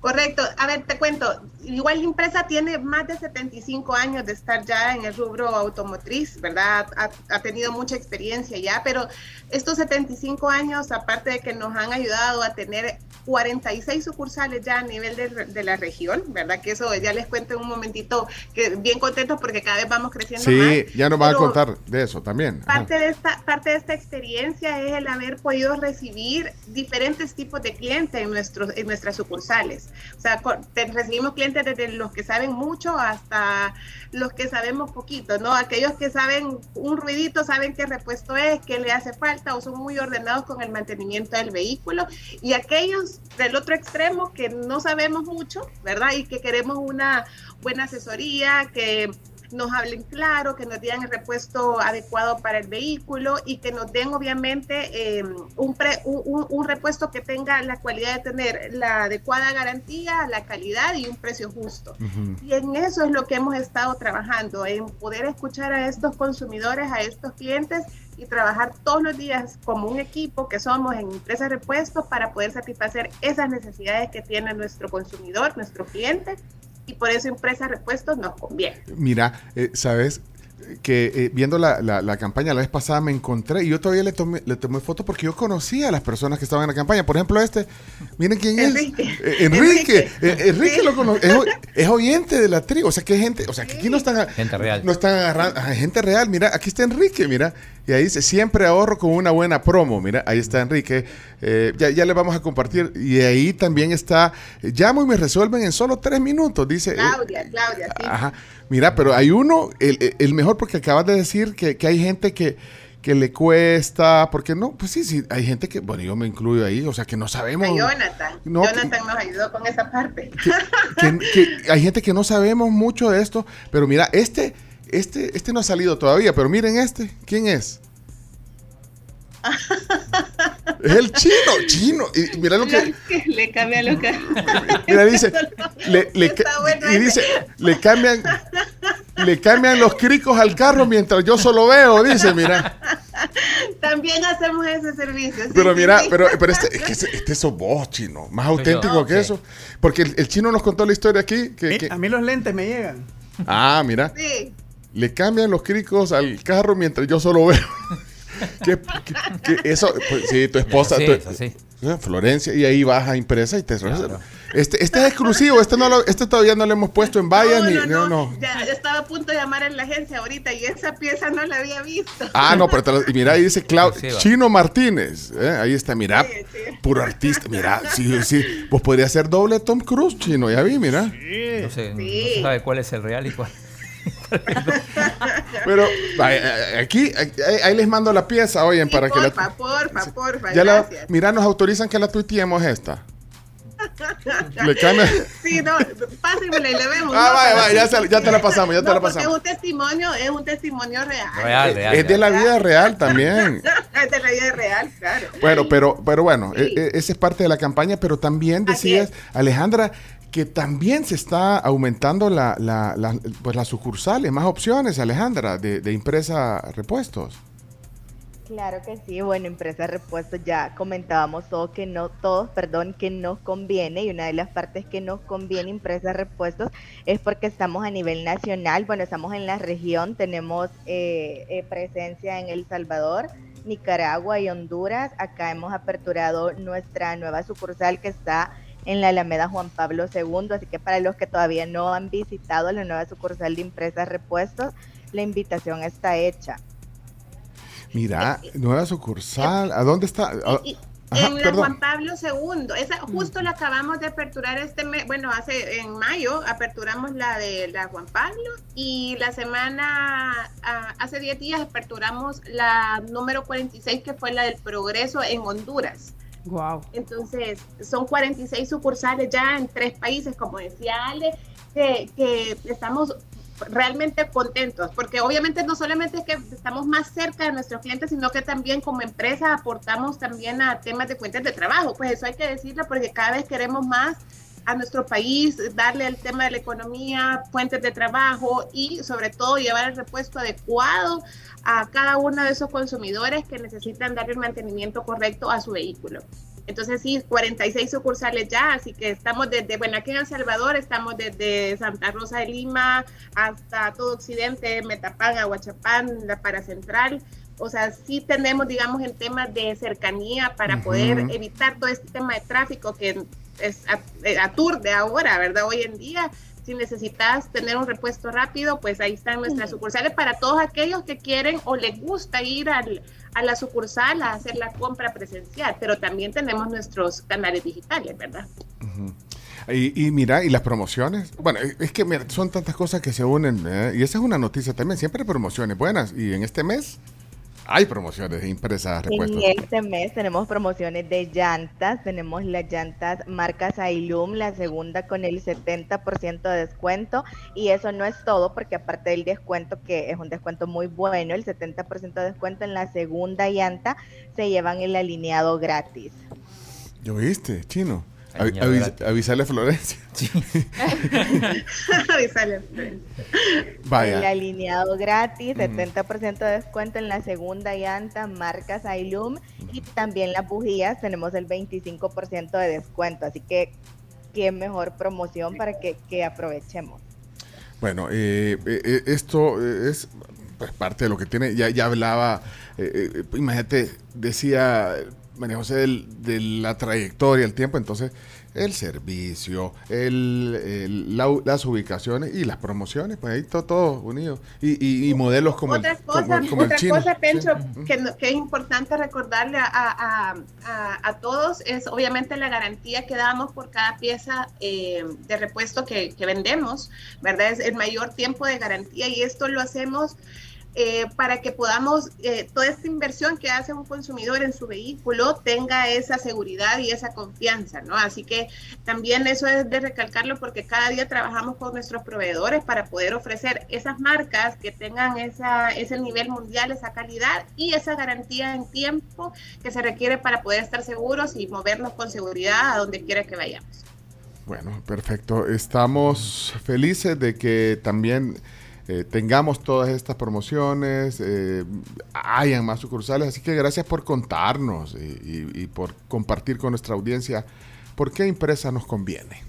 Correcto. A ver, te cuento. Igual la empresa tiene más de 75 años de estar ya en el rubro automotriz, ¿verdad? Ha, ha tenido mucha experiencia ya, pero estos 75 años, aparte de que nos han ayudado a tener 46 sucursales ya a nivel de, de la región, ¿verdad? Que eso ya les cuento en un momentito, que bien contentos porque cada vez vamos creciendo más. Sí, ya nos van a contar de eso también. Ajá. Parte de esta parte de esta experiencia es el haber podido recibir diferentes tipos de clientes en nuestros en nuestras sucursales. O sea, recibimos clientes desde los que saben mucho hasta los que sabemos poquito, ¿no? Aquellos que saben un ruidito, saben qué repuesto es, qué le hace falta o son muy ordenados con el mantenimiento del vehículo y aquellos del otro extremo que no sabemos mucho, ¿verdad? Y que queremos una buena asesoría, que nos hablen claro, que nos digan el repuesto adecuado para el vehículo y que nos den obviamente eh, un, pre- un, repuesto que tenga la cualidad de tener la adecuada garantía, la calidad y un precio justo. Y en eso es lo que hemos estado trabajando, en poder escuchar a estos consumidores, a estos clientes y trabajar todos los días como un equipo que somos en Empresa Repuestos para poder satisfacer esas necesidades que tiene nuestro consumidor, nuestro cliente y por eso Empresa Repuestos nos conviene. Mira, eh, ¿sabes? que eh, viendo la, la, la, campaña la vez pasada me encontré y yo todavía le tomé, le tomé foto porque yo conocía a las personas que estaban en la campaña. Por ejemplo, este, miren quién Enrique. es. Eh, Enrique. Eh, Enrique lo conoce. Es, es, oyente de la tribu. O sea, que gente, o sea, que aquí no están. Gente real. No están agarrando. Gente real. Mira, aquí está Enrique, mira. Y ahí dice, siempre ahorro con una buena promo. Mira, ahí está Enrique. Eh, ya, ya le vamos a compartir. Y ahí también está, llamo y me resuelven en solo tres minutos, dice. Claudia, Claudia, sí. Ajá. Mira, pero hay uno, el, el mejor, porque acabas de decir que, que hay gente que, que le cuesta, porque no, pues sí, sí, hay gente que, bueno, yo me incluyo ahí, o sea, que no sabemos. A Jonathan, no, Jonathan que, nos ayudó con esa parte. Que, que, hay gente que no sabemos mucho de esto, pero mira, este, este, este no ha salido todavía, pero miren este, ¿quién es? es el chino, chino. Y mira lo que. le cambia lo que. Mira, dice. Le, le, bueno y dice, le cambian. Le cambian los cricos al carro mientras yo solo veo, dice, mira. También hacemos ese servicio. Sí, pero mira, pero, pero este, es que este sos vos, chino. Más auténtico que eso. Porque el, el, chino nos contó la historia aquí. Que, que... A mí los lentes me llegan. Ah, mira. Sí. Le cambian los cricos al carro mientras yo solo veo. que, que, que, eso, pues, sí, tu esposa, Sí, tu- es así. Florencia, y ahí vas a impresa y te este, este es exclusivo, este no lo, este todavía no lo hemos puesto en vallas No, ni no, no, no. no. Ya, yo estaba a punto de llamar a la agencia ahorita y esa pieza no la había visto. Ah, no, pero te lo- y mira, ahí dice Clau- Sí. Chino Martínez. ¿eh? Ahí está, mira, puro artista. Mira, sí, sí. Vos podrías ser doble Tom Cruise, Chino, ya vi, mira. No sé, no Sí. sabe cuál es el real y cuál. Pero aquí, ahí les mando la pieza, oyen, para que la. porfa, porfa, porfa, Ya la, mira, nos autorizan que la tuiteemos esta. Le cambia. Sí, no, pásenmela y le vemos. Ah, ¿no? vaya, vaya, sí, ya, se- sí, ya sí. te la pasamos, ya te No, la porque pasamos. Es un testimonio, es un testimonio real. Real, real. Es de la vida real también. es de la vida real, claro. Bueno, pero, pero bueno, e- e- esa es parte de la campaña, pero también decías, Alejandra, que también se está aumentando la, la, pues las sucursales, más opciones, Alejandra, de, de impresa repuestos. Claro que sí, bueno, empresa repuestos ya comentábamos todo que no, todos, perdón, que nos conviene y una de las partes que nos conviene empresa repuestos es porque estamos a nivel nacional, bueno, estamos en la región, tenemos eh, eh, presencia en El Salvador, Nicaragua y Honduras, acá hemos aperturado nuestra nueva sucursal que está en la Alameda Juan Pablo II, así que para los que todavía no han visitado la nueva sucursal de empresas repuestos, la invitación está hecha. Mira, nueva sucursal, ¿a dónde está? Ah, Y- ajá, en la perdón. Juan Pablo II. Esa justo la acabamos de aperturar este mes, bueno, hace en mayo aperturamos la de la Juan Pablo y la semana ah, hace 10 días aperturamos la número 46 que fue la del Progreso en Honduras. Wow. Entonces, son 46 sucursales ya en tres países, como decía Ale, que, estamos realmente contentos, porque obviamente no solamente es que estamos más cerca de nuestros clientes, sino que también como empresa aportamos también a temas de fuentes de trabajo, pues eso hay que decirlo, porque cada vez queremos más a nuestro país, darle el tema de la economía, fuentes de trabajo y sobre todo llevar el repuesto adecuado a cada uno de esos consumidores que necesitan darle el mantenimiento correcto a su vehículo. Entonces sí, 46 sucursales ya, así que estamos desde, bueno, aquí en El Salvador estamos desde Santa Rosa de Lima hasta todo Occidente, Metapán, Aguachapán, la Paracentral. O sea, sí tenemos, digamos, en temas de cercanía para poder evitar todo este tema de tráfico que es at- eh, aturde ahora, ¿verdad? Hoy en día, si necesitas tener un repuesto rápido, pues ahí están nuestras sucursales para todos aquellos que quieren o les gusta ir al, a la sucursal a hacer la compra presencial, pero también tenemos nuestros canales digitales, ¿verdad? Y, y mira, y las promociones. Bueno, es que mira, son tantas cosas que se unen. ¿eh? Y esa es una noticia también. Siempre hay promociones buenas. Y en este mes hay promociones de impresas repuestos. En este mes tenemos promociones de llantas, tenemos las llantas marcas Ailum, la segunda con el 70% de descuento y eso no es todo porque aparte del descuento que es un descuento muy bueno, el 70% de descuento en la segunda llanta se llevan el alineado gratis. ¿Yo viste, chino? Avi- Alineado avis- gratis. avisarle a Florencia. El alineado gratis, Ujú. 70% de descuento en la segunda llanta, marcas Ailum y también las bujías tenemos el 25% de descuento, así que qué mejor promoción para que, que aprovechemos. Bueno, eh, eh, eh, esto es pues, parte de lo que tiene, ya, ya hablaba, eh, eh, imagínate, decía María José del- de la trayectoria, el tiempo, entonces el servicio, el, el- la- las ubicaciones y las promociones, pues ahí todo, todo unido. Y, y- y modelos como el, otra como, como el otra chino. cosa, Pencho, Sí. que, que es importante recordarle a, a- a- a todos es obviamente la garantía que damos por cada pieza eh, de repuesto que, que vendemos, ¿verdad? Es el mayor tiempo de garantía y esto lo hacemos eh, para que podamos, eh, toda esta inversión que hace un consumidor en su vehículo tenga esa seguridad y esa confianza, ¿no? Así que también eso es de recalcarlo porque cada día trabajamos con nuestros proveedores para poder ofrecer esas marcas que tengan esa, ese nivel mundial, esa calidad y esa garantía en tiempo que se requiere para poder estar seguros y movernos con seguridad a donde quiera que vayamos. Bueno, perfecto. Estamos felices de que también eh, tengamos todas estas promociones, eh, hayan más sucursales, así que gracias por contarnos y, y- y por compartir con nuestra audiencia por qué empresa nos conviene.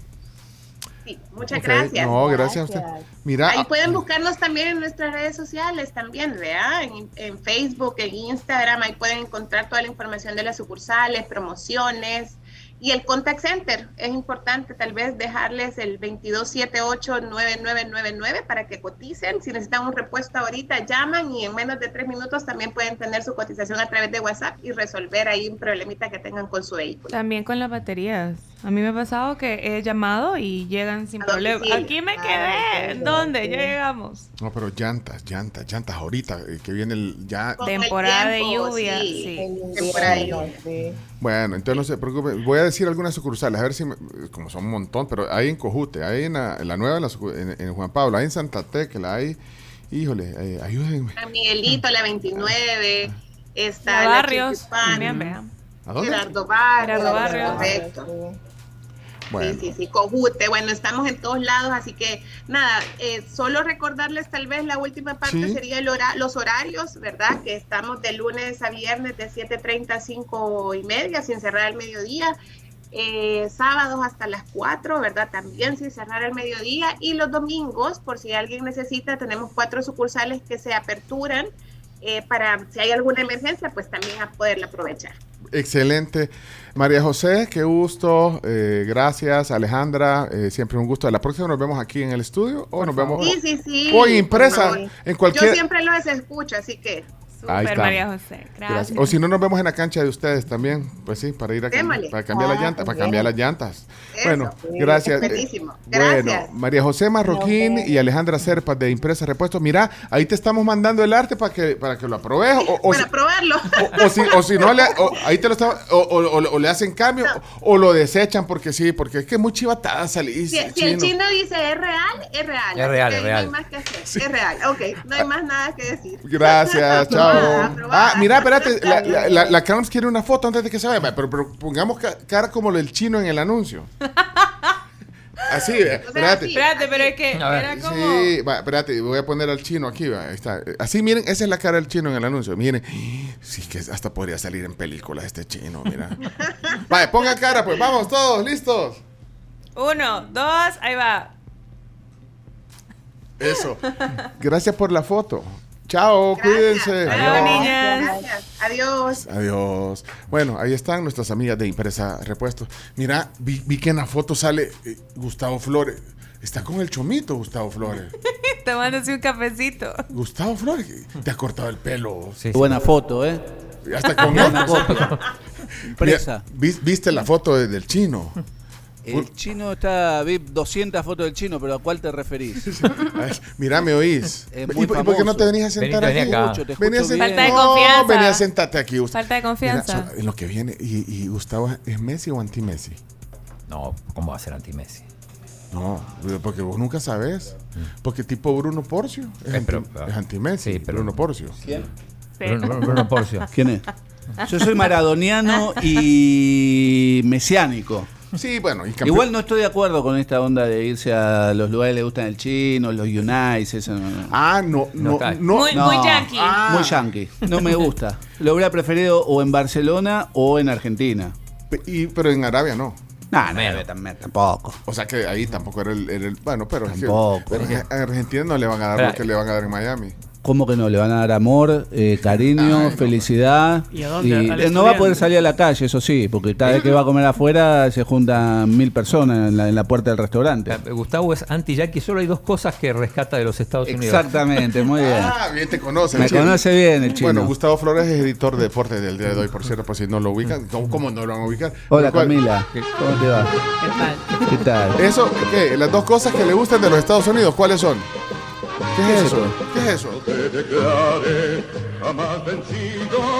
Sí, muchas gracias. No, gracias, a usted. Mira, Ahí ah, pueden buscarnos también en nuestras redes sociales también, ¿verdad? En, en Facebook, en Instagram, ahí pueden encontrar toda la información de las sucursales, promociones y el contact center. Es importante tal vez dejarles el 2278-9999 para que coticen. Si necesitan un repuesto ahorita, llaman y en menos de tres minutos también pueden tener su cotización a través de WhatsApp y resolver ahí un problemita que tengan con su vehículo. También con las baterías. A mí me ha pasado que he llamado y llegan sin problema. Aquí me Ah, quedé. ¿Dónde? Ya llegamos. no, pero llantas, llantas, llantas ahorita, eh, que viene el ya. Con el Temporada de lluvia, sí, sí. temporada de lluvia. Bueno, entonces no se preocupe. Voy a decir algunas sucursales, a ver si, me- como son un montón, pero hay en Cojute, hay en la, en la nueva, en, la en- en Juan Pablo, hay en Santa Tecla, hay, híjole, eh, ayúdenme. San Miguelito, la 29, está La la Barrios, Chiquipán. ¿A dónde? Gerardo Barrios, Gerardo Barrios. correcto. Bueno, Sí, sí, sí, Cojute, bueno, estamos en todos lados, así que nada, eh, solo recordarles tal vez la última parte Sí. sería el hora- los horarios, ¿verdad? Que estamos de lunes a viernes de 7.30 a 5 y media, sin cerrar al mediodía. Eh, sábados hasta las 4, ¿verdad? También sin cerrar al mediodía. Y los domingos, por si alguien necesita, tenemos cuatro sucursales que se aperturan eh, para si hay alguna emergencia, pues también a poderla aprovechar. excelente. María José, qué gusto. eh, gracias, Alejandra. eh, siempre un gusto. La próxima nos vemos aquí en el estudio o nos vemos Sí, sí, sí. en impresa, en cualquier. Yo siempre los escucho, así que. Ahí Super está. María José. Gracias. O si no, nos vemos en la cancha de ustedes también. Pues sí, para ir a para cambiar las llantas, para bien. cambiar las llantas. Eso. Bueno, gracias. buenísimo. Eh, Bueno, Gracias. María José Marroquín y Alejandra Serpas de Impresa Repuestos. Mira, ahí te estamos mandando el arte para que para que lo apruebes. O, o para si, probarlo. o, si, o si no, le, o- ahí te lo está, o, o- o- o le hacen cambio o, o lo desechan porque sí, porque es que es muy chivatada salir. Si, si el chino dice es real, es real. Es real, es ahí real. No hay más que hacer. Es real. Ok, no hay más nada que decir. Gracias, chao. Aprobada. Ah, mira, espérate, la, la, la, la Crowns quiere una foto antes de que se vaya, pero, pero pongamos ca- cara como el chino en el anuncio. Así, ve, espérate. Espérate, pero es que era como. Sí, va, espérate, voy a poner al chino aquí, va, ahí está. Así, miren, esa es la cara del chino en el anuncio. Miren, sí que hasta podría salir en películas este chino, mira. Vale, ponga cara, pues vamos todos, listos. Uno, dos, ahí va. Eso. Gracias por la foto. Chao, cuídense. Niñas. Gracias. Adiós. Adiós. Bueno, ahí están nuestras amigas de Impresa Repuestos. Mira, vi, vi que en la foto sale eh, Gustavo Flores. Está con el chomito, Gustavo Flores. Tomándose un cafecito. Gustavo Flores, te ha cortado el pelo. Buena foto, ¿eh? Hasta con Buena él. copia. Impresa. Mira, ¿Viste la foto de- del chino? El chino está, vi 200 fotos del chino, pero ¿a cuál te referís? Ay, Mira, me oís. Es ¿Y por, y por qué no famoso. te venías a sentar Vení, aquí? acá. Te Vení a escucho. Falta de No, confianza. vení a sentarte aquí, Gustavo. Falta de confianza. Mira, so- en lo que viene, y, y Gustavo, ¿es Messi o anti-Messi? No, ¿cómo va a ser anti-Messi? No, porque vos nunca sabes. Porque tipo Bruno Porcio es, Eh, anti, pero- es anti-Messi, Bruno Porcio. ¿Quién? Bruno, Bruno Porcio. ¿Quién es? Yo soy maradoniano y mesiánico. Sí, bueno, y campeón- Igual no estoy de acuerdo con esta onda de irse a los lugares que le gustan el chino, los Unites, eso no. no. Ah, no, no, está. no. Muy- muy yankee. Ah. Muy yankee. No me gusta. Lo hubiera preferido o en Barcelona o en Argentina. Pe- y- pero en Arabia no. No, no, tam- tampoco. O sea que ahí tampoco era el. era el- bueno, pero es que- Tampoco. pero es que a Argentina no le van a dar Espera. lo que le van a dar en Miami. ¿Cómo que no? Le van a dar amor, eh, cariño, felicidad. ¿Y a dónde? Al eh, no va a poder salir a la calle, eso sí, porque cada vez que va a comer afuera se juntan mil personas en la, en la puerta del restaurante. Gustavo es anti-yankee, solo hay dos cosas que rescata de los Estados Unidos. Exactamente, muy bien. Ah, bien te conoce. Me chino. conoce bien el chino. Bueno, Gustavo Flores es editor de deportes del día de hoy, por cierto, por si no lo ubican. ¿Cómo, cómo no lo van a ubicar? Hola ¿Cuál- Camila, ¿cómo te va? ¿Qué tal? Eso, ¿qué? Las dos cosas que le gustan de los Estados Unidos, ¿cuáles son? ¿Qué, ¿Qué es eso? eso? ¿Qué es eso?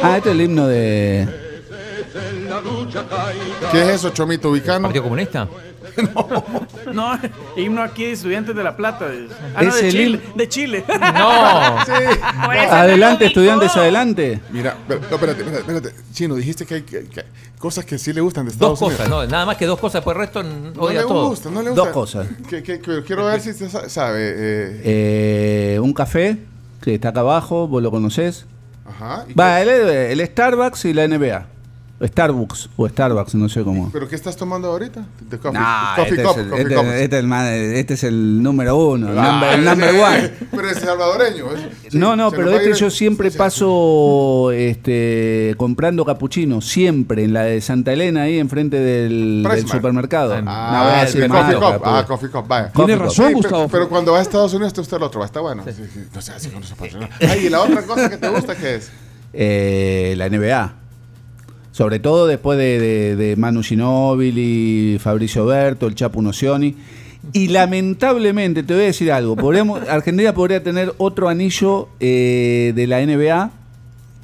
Ah, este es el himno de... ¿Qué es eso, Chomito Ubicano? ¿Partido Comunista? No, himno aquí de estudiantes de La Plata. Ah, no, de el Chile. De Chile. No. Por Adelante, no estudiantes, adelante. Mira, pero- no, espérate, espérate, espérate. Chino, dijiste que hay que- que- cosas que sí le gustan de Dos Estados Unidos. cosas, no, nada más que dos cosas, pues el resto No odia le todo. gusta, no le gusta. Dos cosas. Que- que- que- quiero ver si usted sa- sabe. eh, Eh, un café que está acá abajo, vos lo conocés. ajá. ¿y Va, el, el Starbucks y la NBA. Starbucks o Starbucks, no sé cómo. ¿Pero qué estás tomando ahorita? De coffee. No, coffee este, cup, es el, coffee este- cup. este es el más- este es el número uno, el Ah, number, el number ese- one. Pero es salvadoreño. ¿eh? Sí, No, no, pero va este yo siempre paso este, comprando capuchino, siempre en la de Santa Elena, ahí enfrente del, supermercado. Ah, No, voy a decir el más, coffee cup. Ah, coffee cup, vaya. Tiene Coffee razón, Gustavo. Pero, pero cuando va a Estados Unidos, te gusta el otro. Está bueno. Sí, sí, No sé, así con patrones. Ay, y la otra cosa que te gusta, ¿qué es? Eh, la NBA. Sobre todo después de, de- de Manu Ginóbili, Fabricio Berto, el Chapu Nocioni. Y lamentablemente, te voy a decir algo, podríamos- Argentina podría tener otro anillo eh, de la NBA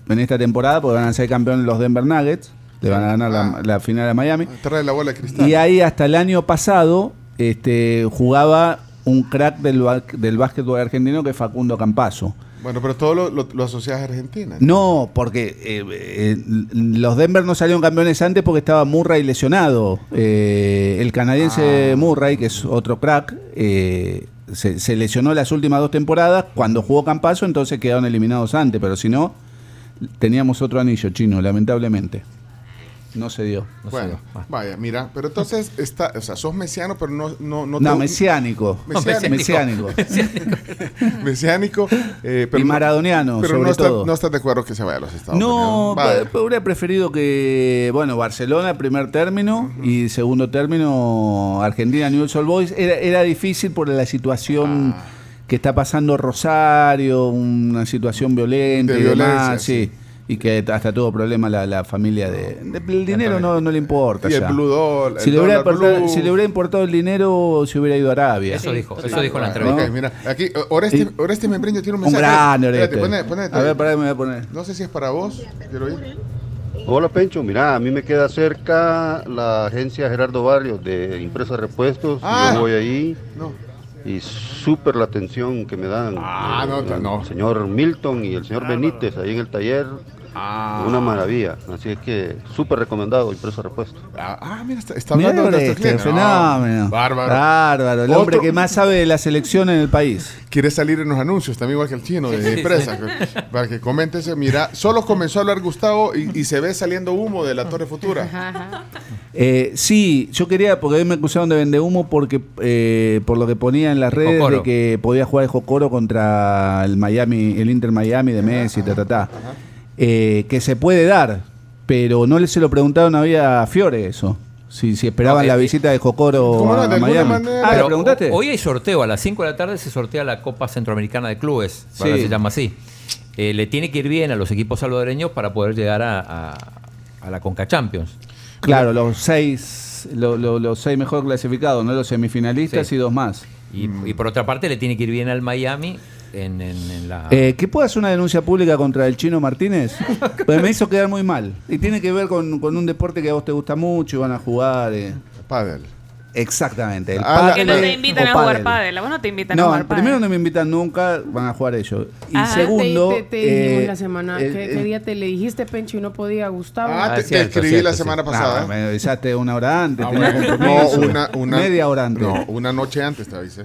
en esta temporada, porque van a ser campeones los Denver Nuggets, le van a ganar la, la final a Miami. Trae la bola de cristal. Y ahí hasta el año pasado este, jugaba un crack del, del básquetbol argentino que es Facundo Campazo. Bueno, pero todo lo, lo, lo asocias a Argentina. No, porque eh, eh, los Denver no salieron campeones antes porque estaba Murray lesionado. Eh, el canadiense Ah. Murray, que es otro crack, eh, se, se lesionó las últimas dos temporadas. Cuando jugó Campazo, entonces quedaron eliminados antes. Pero si no, teníamos otro anillo chino, lamentablemente. No se dio. no se Bueno, dio. vaya, mira, pero entonces está, o sea, sos mesiano, pero no no no, No, te- mesiánico. Mesiánico. Mesiánico. mesiánico, eh, pero Y no- maradoniano, pero sobre no, está- todo. no estás de acuerdo que se vaya a los Estados No, Unidos. Pa- hubiera preferido que, bueno, Barcelona, primer término, y segundo término, Argentina, Newell's Old Boys. Era, era difícil por la situación Ah. que está pasando Rosario, una situación violenta De y demás, sí. Y que hasta tuvo problema la, la familia de, de- El dinero no, no le importa. Y el ya. blue doll- si, el le hubiera dólar importado, blue. si le hubiera importado el dinero, se hubiera ido a Arabia. Eso dijo, eso dijo en la Ok, entrevista. mira, aquí eh, Oreste, Oreste Membreño tiene un Un mensaje. grande, Espérate, Oreste. poné- ponete. A ver, para me voy a poner. No sé si es para vos. Quiero ir. Hola Pencho, mira, a mí me queda cerca la agencia Gerardo Barrios de Impresa Repuestos. Ah. Yo voy ahí No. y súper la atención que me dan. Ah, eh, no, el no. señor Milton y el señor Benítez ahí en el taller. Ah. Una maravilla. Así es que súper recomendado Impresa Repuestos. Ah, ah, mira, está, hablando de nuestro este. No, fenómeno. bárbaro. Bárbaro, el hombre que más sabe de la selección en el país. Quiere salir en los anuncios, también igual que el chino de empresa. para que comente ese. Mira, solo comenzó a hablar Gustavo y, y se ve saliendo humo de la Torre Futura. Eh, sí, yo quería, porque hoy me acusaron de vender humo porque eh, por lo que ponía en las redes Jocoro. de que podía jugar el Jocoro contra el Miami, el Inter Miami de Messi, ta, ta, ta. Eh, que se puede dar, pero no le se lo preguntaron había a Fiore eso. Si, si esperaban No, la eh, visita de Jocoro a, De Miami. manera- Ah, ¿le Pero preguntaste? Hoy hay sorteo, a las 5 de la tarde se sortea la Copa Centroamericana de Clubes. Sí. se llama así. Eh, le tiene que ir bien a los equipos salvadoreños para poder llegar a, a- a la Conca Champions. Claro, los seis, lo- lo- los seis mejor clasificados, no los semifinalistas Sí. y dos más. Y, y por otra parte le tiene que ir bien al Miami en, en- en la... Eh, ¿Que pueda hacer una denuncia pública contra el chino Martínez? Pues me hizo quedar muy mal. Y tiene que ver con, con un deporte que a vos te gusta mucho y van a jugar. eh. Pádel. Exactamente. El Ah, Que no te invitan a jugar pádel. vos no te invitan a No, jugar pádel. primero no me invitan nunca, van a jugar ellos. Y Ajá. segundo, te, te, eh, la semana, el- ¿qué, día te le dijiste, Pencho, y no podía, Gustavo? Ah, te, es te cierto, escribí cierto, la semana Ah, pasada. me avisaste una hora antes, Ah, tenía bueno. compromiso. No, una, una, Media hora antes. No, una noche antes te avisé.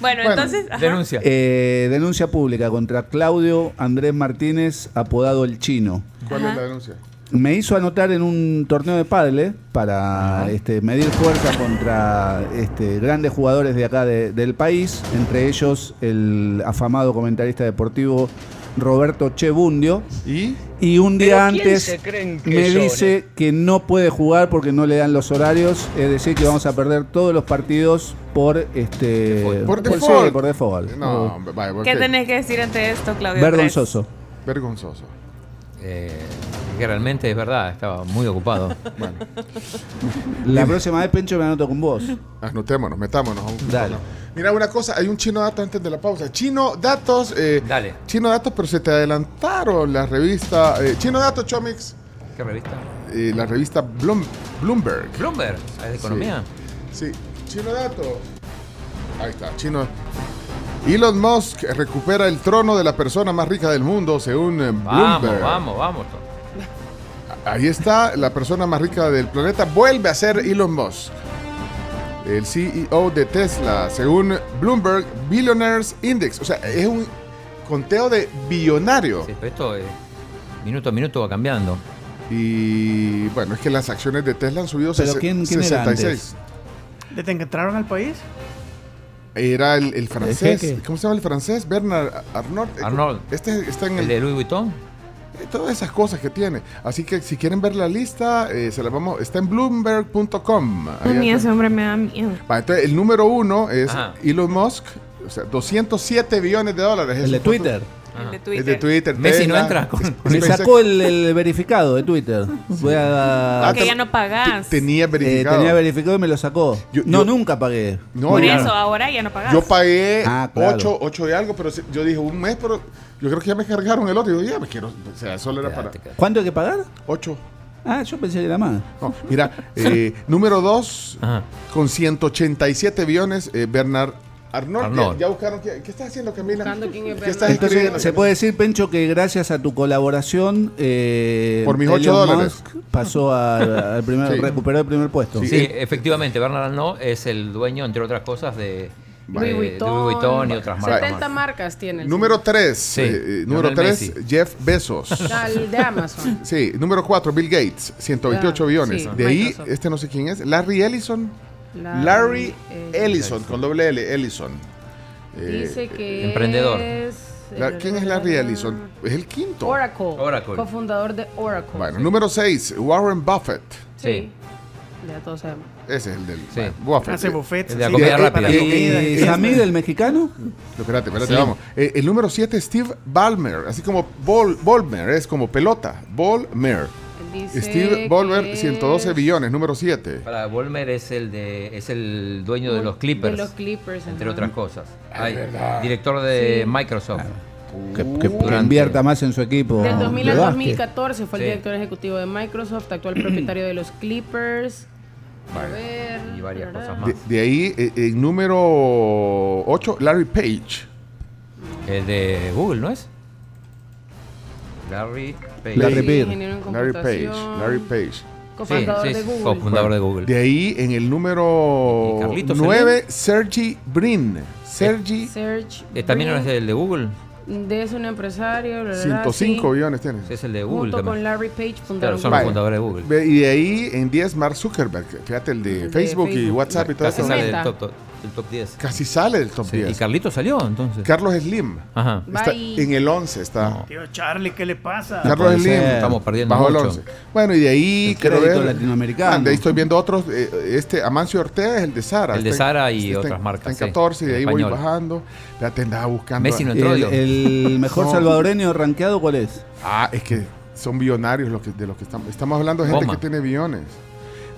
Bueno, Bueno, entonces. ajá. Denuncia. Eh, denuncia pública contra Claudio Andrés Martínez, apodado El Chino. ¿Cuál Ajá. es la denuncia? me hizo anotar en un torneo de pádel para este, medir fuerza contra este, grandes jugadores de acá de- del país, entre ellos el afamado comentarista deportivo Roberto Chebundio. ¿Y? Un ¿Pero día antes me son, dice que no puede jugar porque no le dan los horarios, es decir, que vamos a perder todos los partidos por este Por sí, default. por default. No, vaya, ¿Qué tenés que decir ante esto, Claudio? Vergonzoso. Vergonzoso. Eh, que realmente es verdad, estaba muy ocupado. La próxima vez, Pencho, me anoto con vos. Anotémonos, metámonos. a un- Dale. Mira una cosa, hay un chino dato antes de la pausa. Chino datos. eh, Dale. Chino datos, pero se te adelantaron la revista. eh, chino datos, Chomix. ¿Qué revista? eh, la revista Bloom- Bloomberg. Bloomberg, ¿es de economía? Sí. sí. Chino datos. Ahí está, chino. Elon Musk recupera el trono de la persona más rica del mundo, según eh, Vamos, Bloomberg. vamos, vamos. Ahí está, la persona más rica del planeta vuelve a ser Elon Musk. El CEO de Tesla, según Bloomberg Billionaires Index. O sea, es un conteo de billonario. Sí, pero esto eh, minuto a minuto va cambiando. Y bueno, es que las acciones de Tesla han subido Pero ¿quién- quién era 66. ¿Desde que entraron al país? Era el, el francés. ¿Cómo se llama el francés? Bernard Arnault. Arnold. Este está en ¿El el, de Louis Vuitton? Todas esas cosas que tiene. Así que si quieren ver la lista, eh, se la vamos. Está en bloomberg.com. A Ahí mí está. ese hombre me da miedo. Va, entonces, el número uno es Ajá. Elon Musk, o sea, 207 billones de dólares. El de Twitter. El de Es Twitter. de Twitter. Messi no entra con- Me sacó el, el verificado de Twitter. Voy a. Ah, Porque ya no pagás. Tenía Eh, verificado. tenía verificado y me lo sacó. Yo- no, yo- nunca pagué. No, Por eso, ahora ya no pagás. Yo pagué Ah, claro. 8, 8 y algo, pero si- yo dije un mes, pero yo creo que ya me cargaron el otro. Y yo ya me quiero. O sea, solo era para ¿Cuánto hay que pagar? 8. Ah, yo pensé que era más. No, mira, eh, número 2, Ajá. con 187 billones, eh, Bernard Arnold. Arnold. Ya, ya buscaron. ¿Qué, qué estás haciendo, Camila? Buscando quién es ¿Qué estás escribiendo? Entonces, se puede decir, Pencho, que gracias a tu colaboración. eh, Por mis ocho Elon dólares. Musk pasó a- al primer, Sí. recuperó el primer puesto. Sí, efectivamente, Bernard Arnault es el dueño, entre otras cosas, de, Louis Vuitton. Louis Vuitton y otras marcas 70 más. marcas tiene. el Número 3, Sí, número Lionel 3, Messi. Jeff Bezos. el de Amazon. Sí, número 4, Bill Gates, 128 Ah, billones. sí, de ahí, Microsoft. este no sé quién es, Larry Ellison. Larry, Larry eh, Ellison, con doble L, Ellison. Eh, Dice que emprendedor. es... la- ¿Quién es Larry Ellison? Es el quinto. Oracle. Oracle. Cofundador de Oracle. Bueno, número 6, Warren Buffett. Sí. Ya todos sabemos. Ese es el del Sí. bueno, Buffett. Hace buffets. El de la sí, comida para rápida. la ¿Y comida. y Samir, el mexicano? Espérate, espérate, Sí. vamos. Eh, el número 7, Steve Ballmer. Así como Ball, Ballmer, es como pelota. Ballmer. Dice Steve Ballmer, que 112 es billones, número 7. Para Volmer es el de es el dueño de los Clippers, De los Clippers. entre ajá. otras cosas. Ay, director de Sí. Microsoft. Que, que- que Durante- invierta más en su equipo. Del 2000 de al básquet. 2014 fue el director ejecutivo de Microsoft, actual propietario de los Clippers. A ver. Y varias cosas más. De, de ahí, eh, en número 8, Larry Page. El de Google, ¿no es? Larry Page. Larry Sí, Page. ingeniero en Larry Page. Larry Page. Cofundador sí, de sí, Google. cofundador de Google. De ahí, en el número ¿Y Carlitos 9, Sergi Brin. Sergi, Serge Eh, ¿También no es el de Google? de es un empresario. bla, bla, bla, 105 sí. billones tiene. Sí, es el de Google Junto con. Larry Page Claro, fundaron son los fundadores de Google. Y de ahí, en 10, Mark Zuckerberg. Fíjate, el de Facebook, y. WhatsApp y todo eso. Del top, del top 10. Casi sale del top Sí, Y 10. Carlito salió entonces. Carlos Slim. Ajá. Está en el 11 está. Tío Charlie, ¿qué le pasa? Carlos Slim. ser. Estamos perdiendo Bajo el mucho. 11. Bueno, y de ahí El quiero crédito ver. latinoamericano. De ahí estoy viendo otros. eh, este Amancio Ortega es el de Sara. El de Sara y está en- otras marcas, Está en sí. 14 y de ahí voy bajando. Ya te andaba buscando. Messi no entró. El, yo. el mejor No. salvadoreño rankeado, ¿cuál es? Ah, es que son billonarios los que, de los que estamos. Estamos hablando de gente Goma. que tiene billones.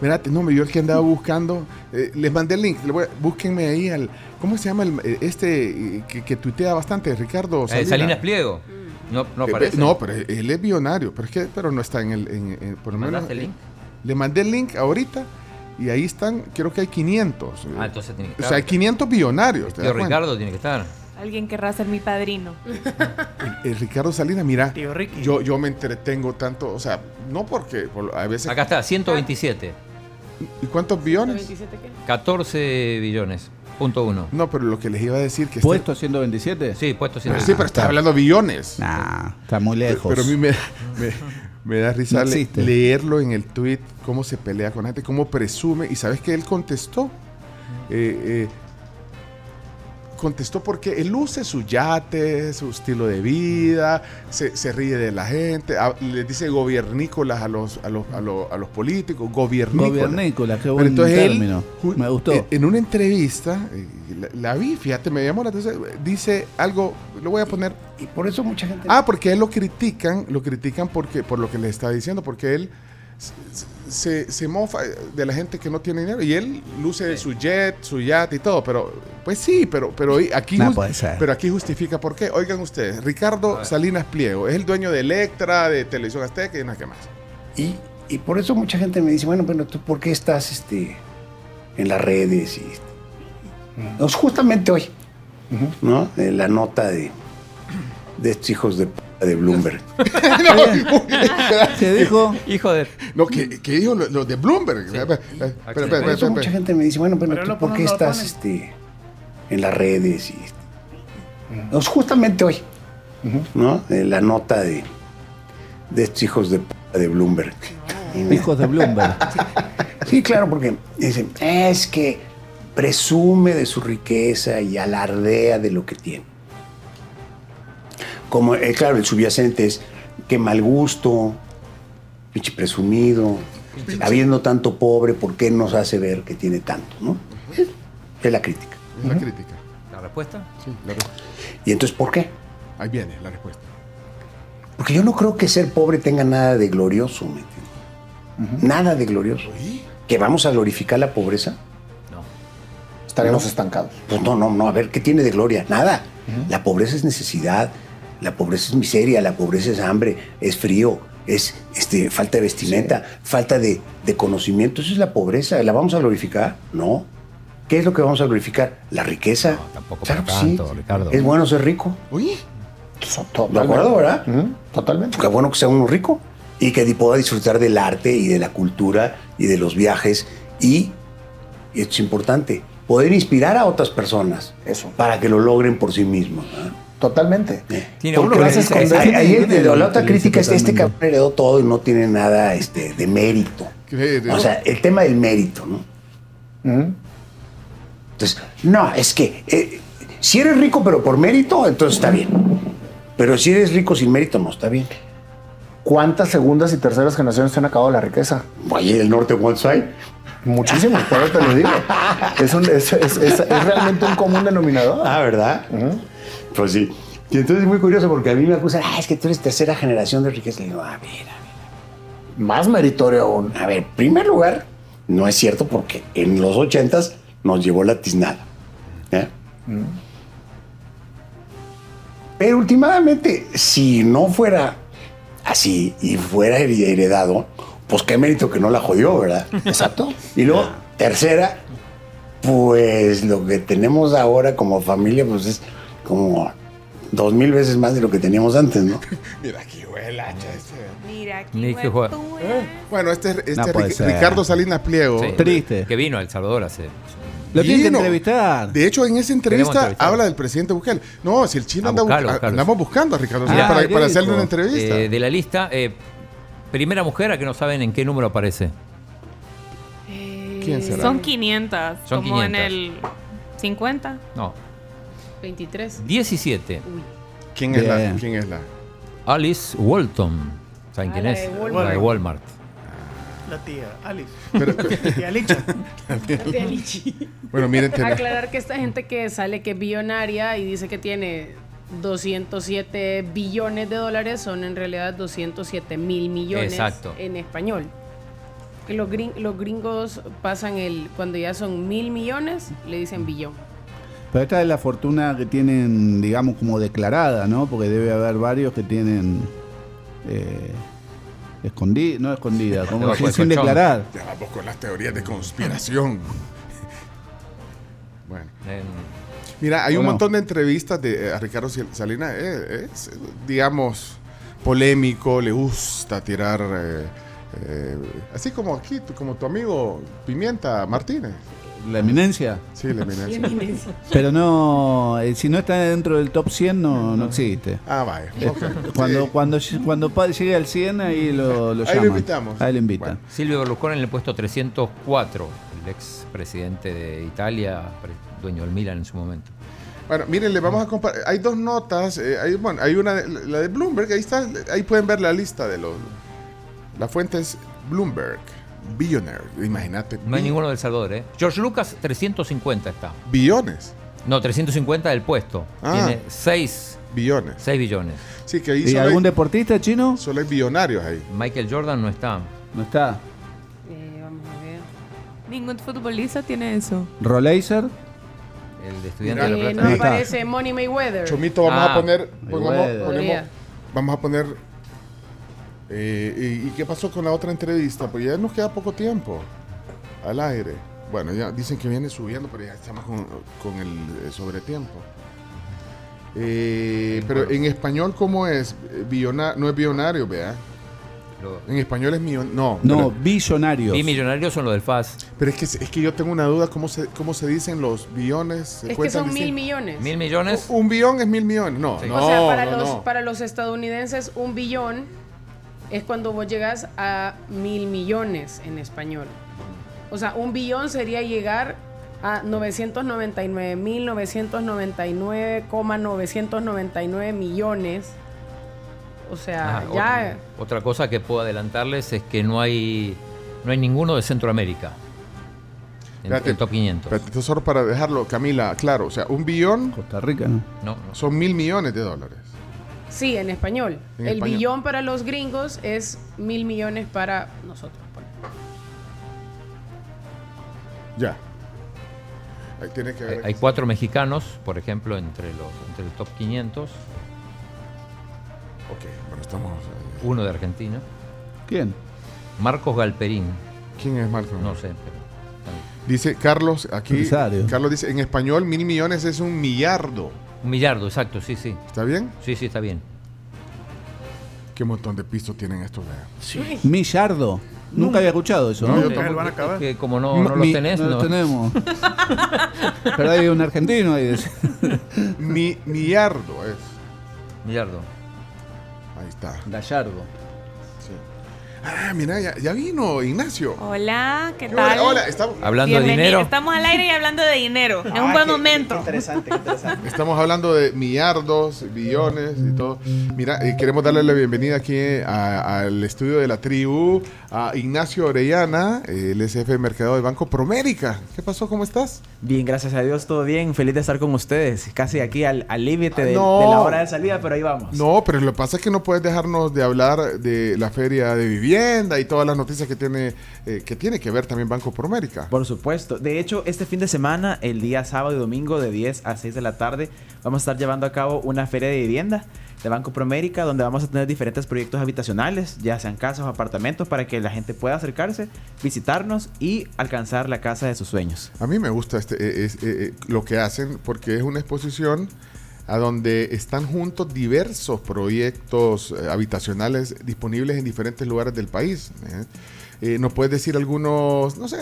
Mírate, no, yo el que andaba buscando. eh, les mandé el link. le voy a- búsquenme ahí al. ¿Cómo se llama el, eh, este eh, que, que tuitea bastante? Ricardo Salinas. Salinas Pliego. No, no Eh, aparece. no, pero él es billonario. Pero es que pero no está en el. en- en- por lo menos, ¿Mandaste el link? Le mandé el link ahorita y ahí están, creo que hay 500. Ah, entonces tiene que O estar. sea, hay 500 billonarios. ¿te Tío? Ricardo tiene que estar. Alguien querrá ser mi padrino. El, el Ricardo Salinas, mira, Tío Ricky. yo, yo me entretengo tanto, o sea, no porque por- a veces... Acá está, 127. ¿Y cuántos billones? 27 qué? 14 billones. Punto uno. No, pero lo que les iba a decir que... este- ¿Puesto 127? Sí, puesto Pero 127. sí, pero estás hablando billones. Nah, está muy lejos. Pero a mí me, me, Me da risa No le- existe. leerlo en el tweet, cómo se pelea con la gente, cómo presume. Y sabes que él contestó. Eh, eh, contestó porque él luce su yate, su estilo de vida, se, se ríe de la gente, a- le dice gobiernícolas a los, a los, a los, a los políticos, gobiernícolas. Gobiernícola, qué buen entonces él, término. ju- Me gustó. eh, En una entrevista, eh, la, la vi, fíjate, me llamó la atención, dice algo, lo voy a poner. Y por eso mucha gente. Ah, porque él lo critican, lo critican porque, por lo que le está diciendo, porque él se, se- mofa de la gente que no tiene dinero y él luce su jet, su yate y todo, pero pues sí, pero, pero aquí, No jus- puede ser. pero aquí justifica por qué. Oigan ustedes, Ricardo Salinas Pliego es el dueño de Electra, de Televisión Azteca y nada que más. Y, y por eso mucha gente me dice, bueno, pero tú, ¿por qué estás este, en las redes? Y, Pues justamente hoy, ¿no? En la nota de, de estos hijos de, de Bloomberg. ¿Qué dijo? Hijo de. No, ¿qué, qué dijo lo, lo de Bloomberg? Espera, eso mucha gente me dice, bueno, pero, Pero tú, no, ¿por no, qué no estás este, en las redes? Y, Pues justamente hoy, ¿no? En la nota de, de estos hijos de, p- de Bloomberg. Hijos de Bloomberg. Sí, claro, porque dicen, es que presume de su riqueza y alardea de lo que tiene. Como, eh, claro, el subyacente es que mal gusto, pinche presumido, habiendo tanto pobre, ¿por qué nos hace ver que tiene tanto? ¿no? Es, es la crítica. Es la crítica. ¿La respuesta? Sí, la respuesta. ¿Y entonces por qué? Ahí viene la respuesta. Porque yo no creo que ser pobre tenga nada de glorioso, ¿me entiendes? Nada de glorioso. ¿Que vamos a glorificar la pobreza? No. Estaremos estancados. Pues no, no, no. A ver, ¿qué tiene de gloria? Nada. La pobreza es necesidad, la pobreza es miseria, la pobreza es hambre, es frío, es este, falta de vestimenta, falta de, de conocimiento. Eso es la pobreza. ¿La vamos a glorificar? No. ¿Qué es lo que vamos a glorificar? La riqueza. tampoco claro para que sí. tanto, Ricardo. Es bueno ser rico. Oye. ¿De acuerdo, verdad? Totalmente. Qué bueno que sea uno rico y que pueda disfrutar del arte y de la cultura y de los viajes y, y esto es importante, poder inspirar a otras personas eso para que lo logren por sí mismos. Totalmente. Tiene Porque uno que ahí- el- la otra que crítica es dice este cabrón heredó todo y no tiene nada este, de mérito. O sea, el tema del mérito, ¿no? Entonces, no, es que eh, si eres rico pero por mérito, entonces está bien. Pero si eres rico sin mérito, no está bien. ¿Cuántas segundas y terceras generaciones te han acabado la riqueza? Vaya, el norte, ¿cuántos hay? Muchísimos, por eso te lo digo. Es, un- es- es- es- es realmente un común denominador. Ah, ¿verdad? Pues sí. Y entonces es muy curioso porque a mí me acusan, ah, es que tú eres tercera generación de riqueza. Le digo, a ver, a ver. Más meritorio aún. A ver, en primer lugar, no es cierto porque en los ochentas nos llevó la tiznada. ¿eh? Pero últimamente, si no fuera así y fuera her- heredado, pues qué mérito que no la jodió, ¿verdad? Exacto. Y luego, tercera, pues lo que tenemos ahora como familia, pues es como dos mil veces más de lo que teníamos antes, ¿no? Mira aquí, hacha este. Mira, Ni que juega. Bueno, este, este No Ric- ser. Ricardo Salinas Pliego. Sí, Triste. Que vino a El Salvador hace. Lo tienen que entrevistar. De hecho, en esa entrevista habla del presidente Bukele. No, si el chino Ah, anda buscalo, busca- buscalo. andamos buscando a Ricardo Ah, Salinas para, hacerle una entrevista. Eh, de la lista, eh, primera mujer a que no saben en qué número aparece. ¿Quién será? Son 500, Son como en 500. el 50. No, 23. 17. ¿Quién es la? ¿Quién es la? Alice Walton. ¿Saben Ah, quién la es? de Walmart. La de Walmart. La tía, Alice. Pero- Tía Licha. Bueno, miren, Aclarar que esta gente que sale que es billonaria y dice que tiene 207 billones de dólares son en realidad 207 mil millones Exacto. en español. Que los, gring- los gringos pasan el, cuando ya son mil millones, le dicen billón. Pero esta es la fortuna que tienen, digamos, como declarada, ¿no? Porque debe haber varios que tienen eh, escondida, no escondida, como Debajo sin, declarar. Ya vamos con las teorías de conspiración. bueno. En- Mira, hay un ¿O no? montón de entrevistas de eh, a Ricardo Salinas. eh, es, eh, digamos, polémico, le gusta tirar. eh, eh, así como aquí, tu- como tu amigo Pimienta Martínez. ¿La eminencia? Sí, la eminencia. La eminencia. Pero no, eh, si no está dentro del top 100 no, no existe. Ah, vaya. Eh, ok. Cuando, cuando, cuando pa- llegue al 100 ahí lo, lo Ahí lo invitamos. Ahí lo invitan. Silvio Berlusconi en el puesto 304, el ex presidente de Italia, dueño del Milan en su momento. Bueno, miren, le vamos a comparar. Hay dos notas. eh, hay, bueno, hay una, de- la de Bloomberg. Ahí está. Ahí pueden ver la lista de los. La fuente es Bloomberg. Billionaire. Imagínate. No hay ninguno del Salvador, ¿eh? George Lucas, 350 está. Billones. No, 350 del puesto. Ah. Tiene 6 billones. 6 billones. Sí, que ahí ¿Y solo algún hay, deportista chino? solo hay billonarios ahí. Michael Jordan no está. No está. Eh, vamos a ver. Ningún futbolista tiene eso. Roleiser. El de estudiante de Eh, La no Plata. está. aparece Money Mayweather. Chomito, vamos Ah. a poner. ponemos- Podría. vamos a poner. Eh, y, y qué pasó con la otra entrevista? Pues ya nos queda poco tiempo al aire. Bueno, ya dicen que viene subiendo, pero ya estamos con, con el eh, sobretiempo. Eh, pero en español, ¿cómo es? Billona- no es billonario, vea. En español es millon... No, No, pero, billonarios. Y millonarios son los del FAS. pero es, que, es que yo tengo una duda, ¿cómo se, cómo se dicen los billones? ¿Se Es que son mil millones. Mil millones. Un billón es mil millones. No, Sí. no, o sea, para, no, los, no. para los estadounidenses, un billón es cuando vos llegas a mil millones en español. O sea, un billón sería llegar a 999.999,999 millones. O sea, Ah, ya... Otra, otra cosa que puedo adelantarles es que no hay no hay ninguno de Centroamérica. En, Espérate, en top 500. espérate, esto solo para dejarlo, Camila, claro. O sea, un billón Costa Rica, ¿no? No, no. son mil millones de dólares. Sí, en español. En el español. billón para los gringos es mil millones para nosotros. pues. Ya. Ahí tiene que Hay, cuatro mexicanos, por ejemplo, entre los entre el top 500. Ok, bueno, estamos. Uno de Argentina. ¿Quién? Marcos Galperín. ¿Quién es Marco? No sé, pero. Dice Carlos, aquí. Empresario. Carlos dice: en español, mil millones es un millardo. Un millardo, exacto, sí, sí. ¿Está bien? Sí, sí, está bien. Qué montón de pisos tienen estos, vea. Millardo. Nunca había escuchado eso. No, ¿no? yo van a acabar. Que como no, no los tenés, No no. lo tenemos. Pero hay un argentino ahí. Mi, millardo es. Millardo. Ahí está. Gallardo. Ah, mira, ya, ya vino Ignacio. Hola, ¿qué tal? Hola, hola, estamos, Hablando de Bienvenido. dinero. Estamos al aire y hablando de dinero. es un Ah, buen qué- momento. qué interesante, qué interesante. estamos hablando de millardos, billones y todo. Mira, eh, queremos darle la bienvenida aquí eh, al estudio de la tribu a Ignacio Orellana, eh, el SF Mercado de Banco Promérica. ¿Qué pasó? ¿Cómo estás? Bien, gracias a Dios, todo bien. Feliz de estar con ustedes. Casi aquí al al límite Ah, de, de la hora de salida, pero ahí vamos. No, pero lo que pasa es que no puedes dejarnos de hablar de la feria de vivienda y todas las noticias que tiene, eh, que tiene que ver también Banco Promérica. Por supuesto. De hecho, este fin de semana, el día sábado y domingo de 10 a 6 de la tarde, vamos a estar llevando a cabo una feria de vivienda de Banco Promérica, donde vamos a tener diferentes proyectos habitacionales, ya sean casas o apartamentos, para que la gente pueda acercarse, visitarnos y alcanzar la casa de sus sueños. A mí me gusta este, eh, es, eh, eh, lo que hacen porque es una exposición a donde están juntos diversos proyectos eh, habitacionales disponibles en diferentes lugares del país. ¿eh? Eh, ¿Nos puedes decir algunos, no sé,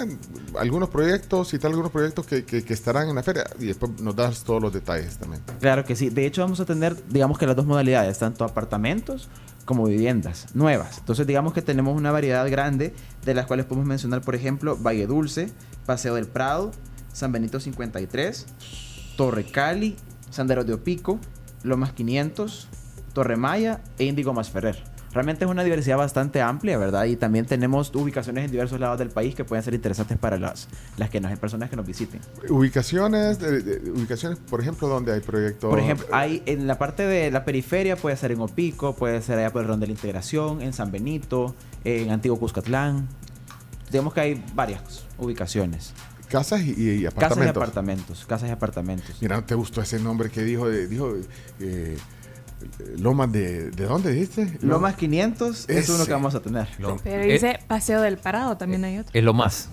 algunos proyectos, citar algunos proyectos que, que- estarán en la feria? Y después nos das todos los detalles también. Claro que sí. De hecho, vamos a tener, digamos que las dos modalidades, tanto apartamentos como viviendas nuevas. Entonces, digamos que tenemos una variedad grande de las cuales podemos mencionar, por ejemplo, Valle Dulce, Paseo del Prado, San Benito 53, Torre Cali, Sandero de Opico, Lomas 500, Torre Maya e Índigo Masferrer. Realmente es una diversidad bastante amplia, ¿verdad? Y también tenemos ubicaciones en diversos lados del país que pueden ser interesantes para las, las, que nos, personas que nos visiten. Ubicaciones, ubicaciones, por ejemplo, donde hay proyectos. Por ejemplo, hay en la parte de la periferia, puede ser en Opico, puede ser allá por el Ron de la Integración, en San Benito, en Antiguo Cuscatlán. Digamos que hay varias ubicaciones. Casas y, y Casas y apartamentos. apartamentos. Casas y apartamentos. Mira, ¿no te gustó ese nombre que dijo? de- dijo eh, Lomas de... ¿De dónde dijiste? Lomas 500 es uno Ese. que vamos a tener. Pero dice Paseo del Parado, también hay otro. Es lo más.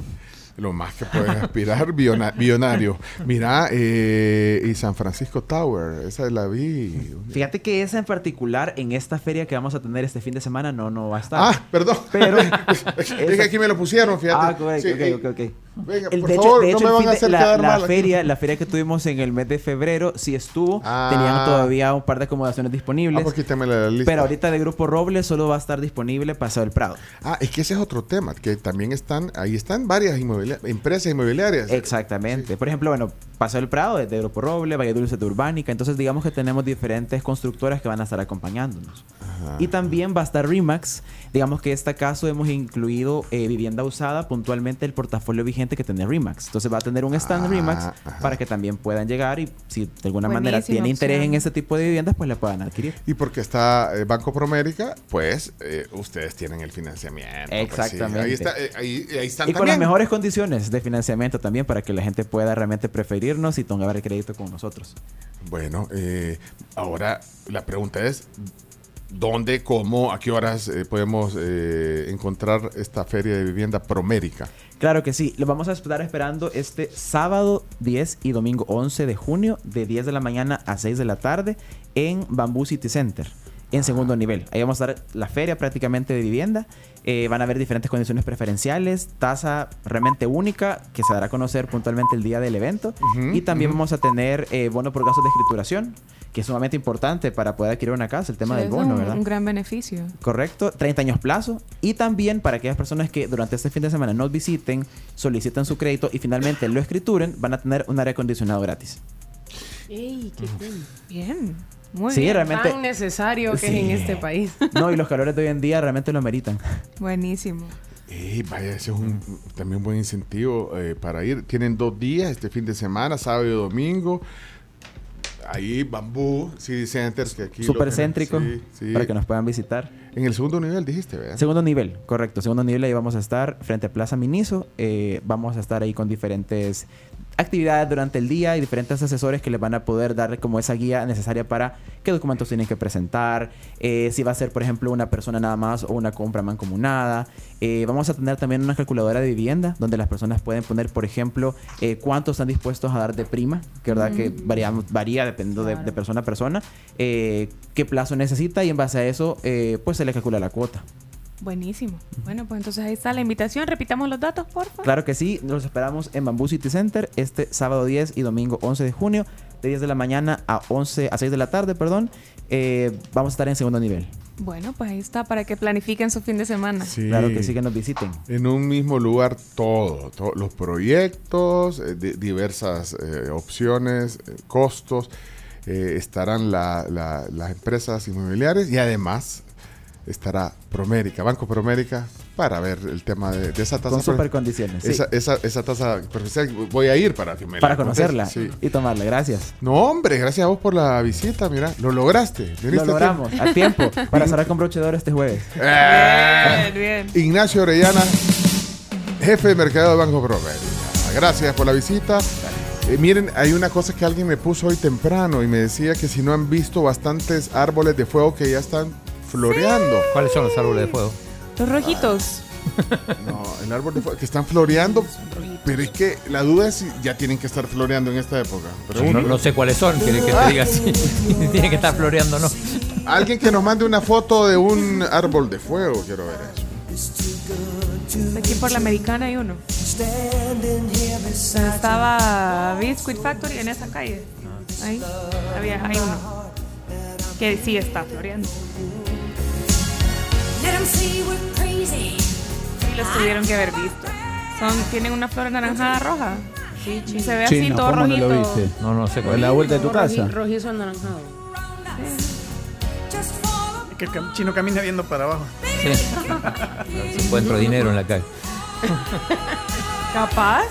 Lo más que puedes aspirar, billonario. Mira, eh, y San Francisco Tower, esa la vi. Fíjate que esa en particular, en esta feria que vamos a tener este fin de semana, no, no va a estar. Ah, perdón. Pero. es que aquí me lo pusieron, fíjate. Ah, correcto, Sí, ok, eh, ok, ok. Venga, El- por de hecho, favor, de no hecho, me van a de- hacer la, quedar la mal aquí. feria, la feria que tuvimos en el mes de febrero sí estuvo. Ah. Tenían todavía un par de acomodaciones disponibles. Ah, pues la lista. Pero ahorita de Grupo Roble solo va a estar disponible Paseo del Prado. Ah, es que ese es otro tema, que también están, ahí están varias empresas inmobiliarias. Exactamente. Por ejemplo, bueno, Paseo del Prado es de Grupo Roble, Valle Dulce de Urbánica. Entonces, digamos que tenemos diferentes constructoras que van a estar acompañándonos. Y también va a estar Remax. Digamos que en este caso hemos incluido eh, vivienda usada, puntualmente el portafolio vigente que tiene Remax. Entonces va a tener un stand Ah, Remax ajá. para que también puedan llegar y si de alguna manera tiene interés en este tipo de viviendas, pues la puedan adquirir. Y porque está eh, Banco Promérica, pues eh, ustedes tienen el financiamiento. pues, sí. Exactamente. Ahí, está, eh, ahí, ahí están Y con las mejores condiciones de financiamiento también para que la gente pueda realmente preferirnos y tomar el crédito con nosotros. Bueno, eh, ahora la pregunta es, ¿dónde, cómo, a qué horas eh, podemos eh, encontrar esta feria de vivienda Promérica? Claro que sí, lo vamos a estar esperando este sábado 10 y domingo 11 de junio de 10 de la mañana a 6 de la tarde en Bamboo City Center. En segundo nivel. Ahí vamos a dar la feria prácticamente de vivienda. Eh, van a haber diferentes condiciones preferenciales, tasa realmente única que se dará a conocer puntualmente el día del evento. y también vamos a tener eh, bono por gastos de escrituración, que es sumamente importante para poder adquirir una casa, el tema Sí, del es bono, un, ¿verdad? un gran beneficio. Correcto, 30 años plazo. Y también para aquellas personas que durante este fin de semana nos visiten, soliciten su crédito y finalmente lo escrituren, van a tener un aire acondicionado gratis. Ey, qué cool. Bien. Muy Sí, bien. realmente- Tan necesario que Sí. es en este país. No, y los calores de hoy en día realmente lo meritan. Buenísimo. Eh, vaya, ese es un también un buen incentivo eh, para ir. Tienen dos días este fin de semana, sábado y domingo. Ahí, Bambú, City Centers, que aquí... Súper céntrico Sí, sí. para que nos puedan visitar. En el segundo nivel dijiste, ¿verdad? Segundo nivel, correcto. Segundo nivel ahí vamos a estar frente a Plaza Miniso. eh, vamos a estar ahí con diferentes actividades durante el día y diferentes asesores que les van a poder dar como esa guía necesaria para qué documentos tienen que presentar, eh, si va a ser, por ejemplo, una persona nada más o una compra mancomunada. Eh, vamos a tener también una calculadora de vivienda donde las personas pueden poner, por ejemplo, eh, cuánto están dispuestos a dar de prima, que verdad que varía, varía dependiendo de, de persona a persona, eh, qué plazo necesita y en base a eso, eh, pues se le calcula la cuota. Buenísimo. Bueno, pues entonces ahí está la invitación. Repitamos los datos, por favor. Claro que sí, los esperamos en Bamboo City Center este sábado 10 y domingo 11 de junio, de 10 de la mañana a 11 a 6 de la tarde, perdón. Eh, vamos a estar en segundo nivel. Bueno, pues ahí está para que planifiquen su fin de semana. Sí. Claro que sí, que nos visiten. En un mismo lugar todo, to- los proyectos, eh, di- diversas eh, opciones, eh, costos, eh, estarán la- la- las empresas inmobiliarias y además estará Promérica, Banco Promérica, para ver el tema de, de esa tasa. Con super condiciones, sí. Esa, esa, esa tasa preferencial, voy a ir para que me Para la conocerla Sí. y tomarla, gracias. No, hombre, gracias a vos por la visita, mira, lo lograste. Viniste Lo a logramos a tiempo para cerrar con broche de oro este jueves. Eh, Bien, bien. Ignacio Orellana, jefe de mercado de Banco Promérica. Gracias por la visita. Eh, miren, hay una cosa que alguien me puso hoy temprano y me decía que si no han visto bastantes árboles de fuego que ya están floreando. ¿Cuáles son los árboles de fuego? Los rojitos. No, el árbol de fuego que están floreando, pero es que la duda es si ya tienen que estar floreando en esta época. Pero No, no sé cuáles son, quiere que te diga si tiene que estar floreando o no. Alguien que nos mande una foto de un árbol de fuego, quiero ver eso. Aquí por la americana hay uno. Estaba Biscuit Factory en esa calle. Ahí había, hay uno. Que sí está floreando. Sí los tuvieron que haber visto. Son, tienen una flor anaranjada roja. Sí, Se ve así Chino, todo ¿cómo no rojito. lo viste? No, no sé ¿En la vuelta de tu casa? Rojizo anaranjado. Que el cam- chino camina viendo para abajo. Si encuentro dinero en la calle. Capaz.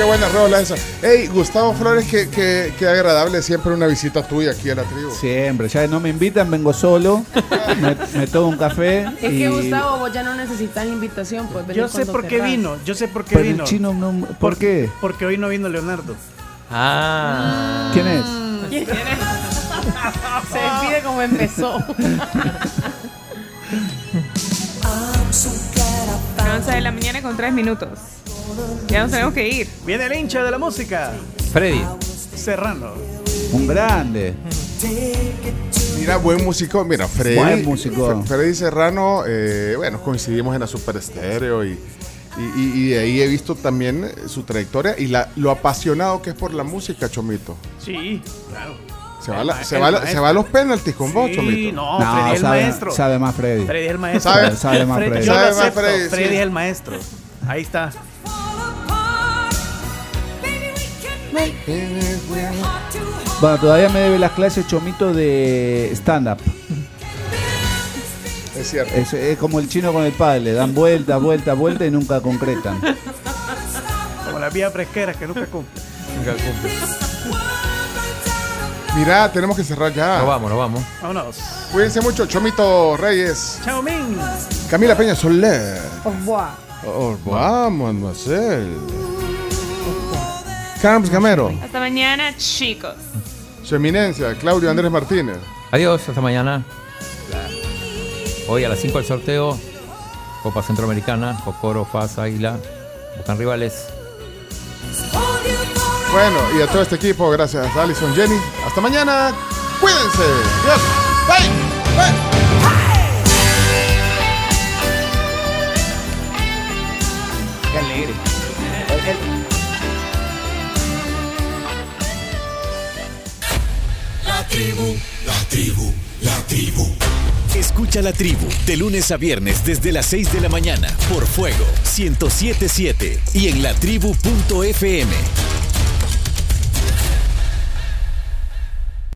Qué buena rola esa. Hey, Gustavo Flores, qué, qué, qué agradable siempre una visita tuya aquí a la tribu. Siempre, ya no me invitan, vengo solo, me, me tomo un café. Es y- que Gustavo, vos ya no necesitas invitación, pues Yo sé por qué querrás. vino, yo sé por qué Pero el vino. chino no- ¿por qué? Porque hoy no vino Leonardo. Ah. ¿Quién es? ¿Quién eres? Se despide como empezó. 11 de la mañana con 3 minutos. Ya nos tenemos que ir. Viene el hincha de la música. Freddy. Serrano. Un grande. Mira, buen músico. Mira, Freddy. Buen músico. Fre- Freddy Serrano, eh, bueno, coincidimos en la Super Estéreo y, Y, y- y de ahí he visto también eh, su trayectoria y la, lo apasionado que es por la música, Chomito. Sí, claro. Se va, la- se va, la- se va a los penaltis con vos, Chomito. no, Freddy es el maestro. sabe más Freddy. Freddy es el maestro. Sabe- sabe más Freddy. Yo lo Sabe más. Freddy, Freddy, sí. es el maestro. Ahí está. Bueno, todavía me debe las clases Chomito de stand-up. Es cierto. Es, es como el chino con el padre, dan vuelta, vuelta, vuelta y nunca concretan. Como las vías fresqueras que nunca cumple. Mira, tenemos que cerrar ya. Nos vamos, nos vamos. Vámonos. Cuídense mucho, Chomito Reyes. Chao, Min. Camila Peña Soler. Au revoir. Oh, vamos, Marcel. Carms Gamero. Hasta mañana, chicos. Su eminencia, Claudio Andrés Martínez. Adiós, hasta mañana. Hoy a las 5 el sorteo. Copa Centroamericana, Cocoro, Faz, Águila. Buscan rivales. Bueno, y a todo este equipo, gracias a Alison Jenny. Hasta mañana. Cuídense. Adiós. Bye. Bye. Tribu, la tribu, la tribu. Escucha la tribu de lunes a viernes desde las 6 de la mañana por Fuego 1077 y en latribu.fm.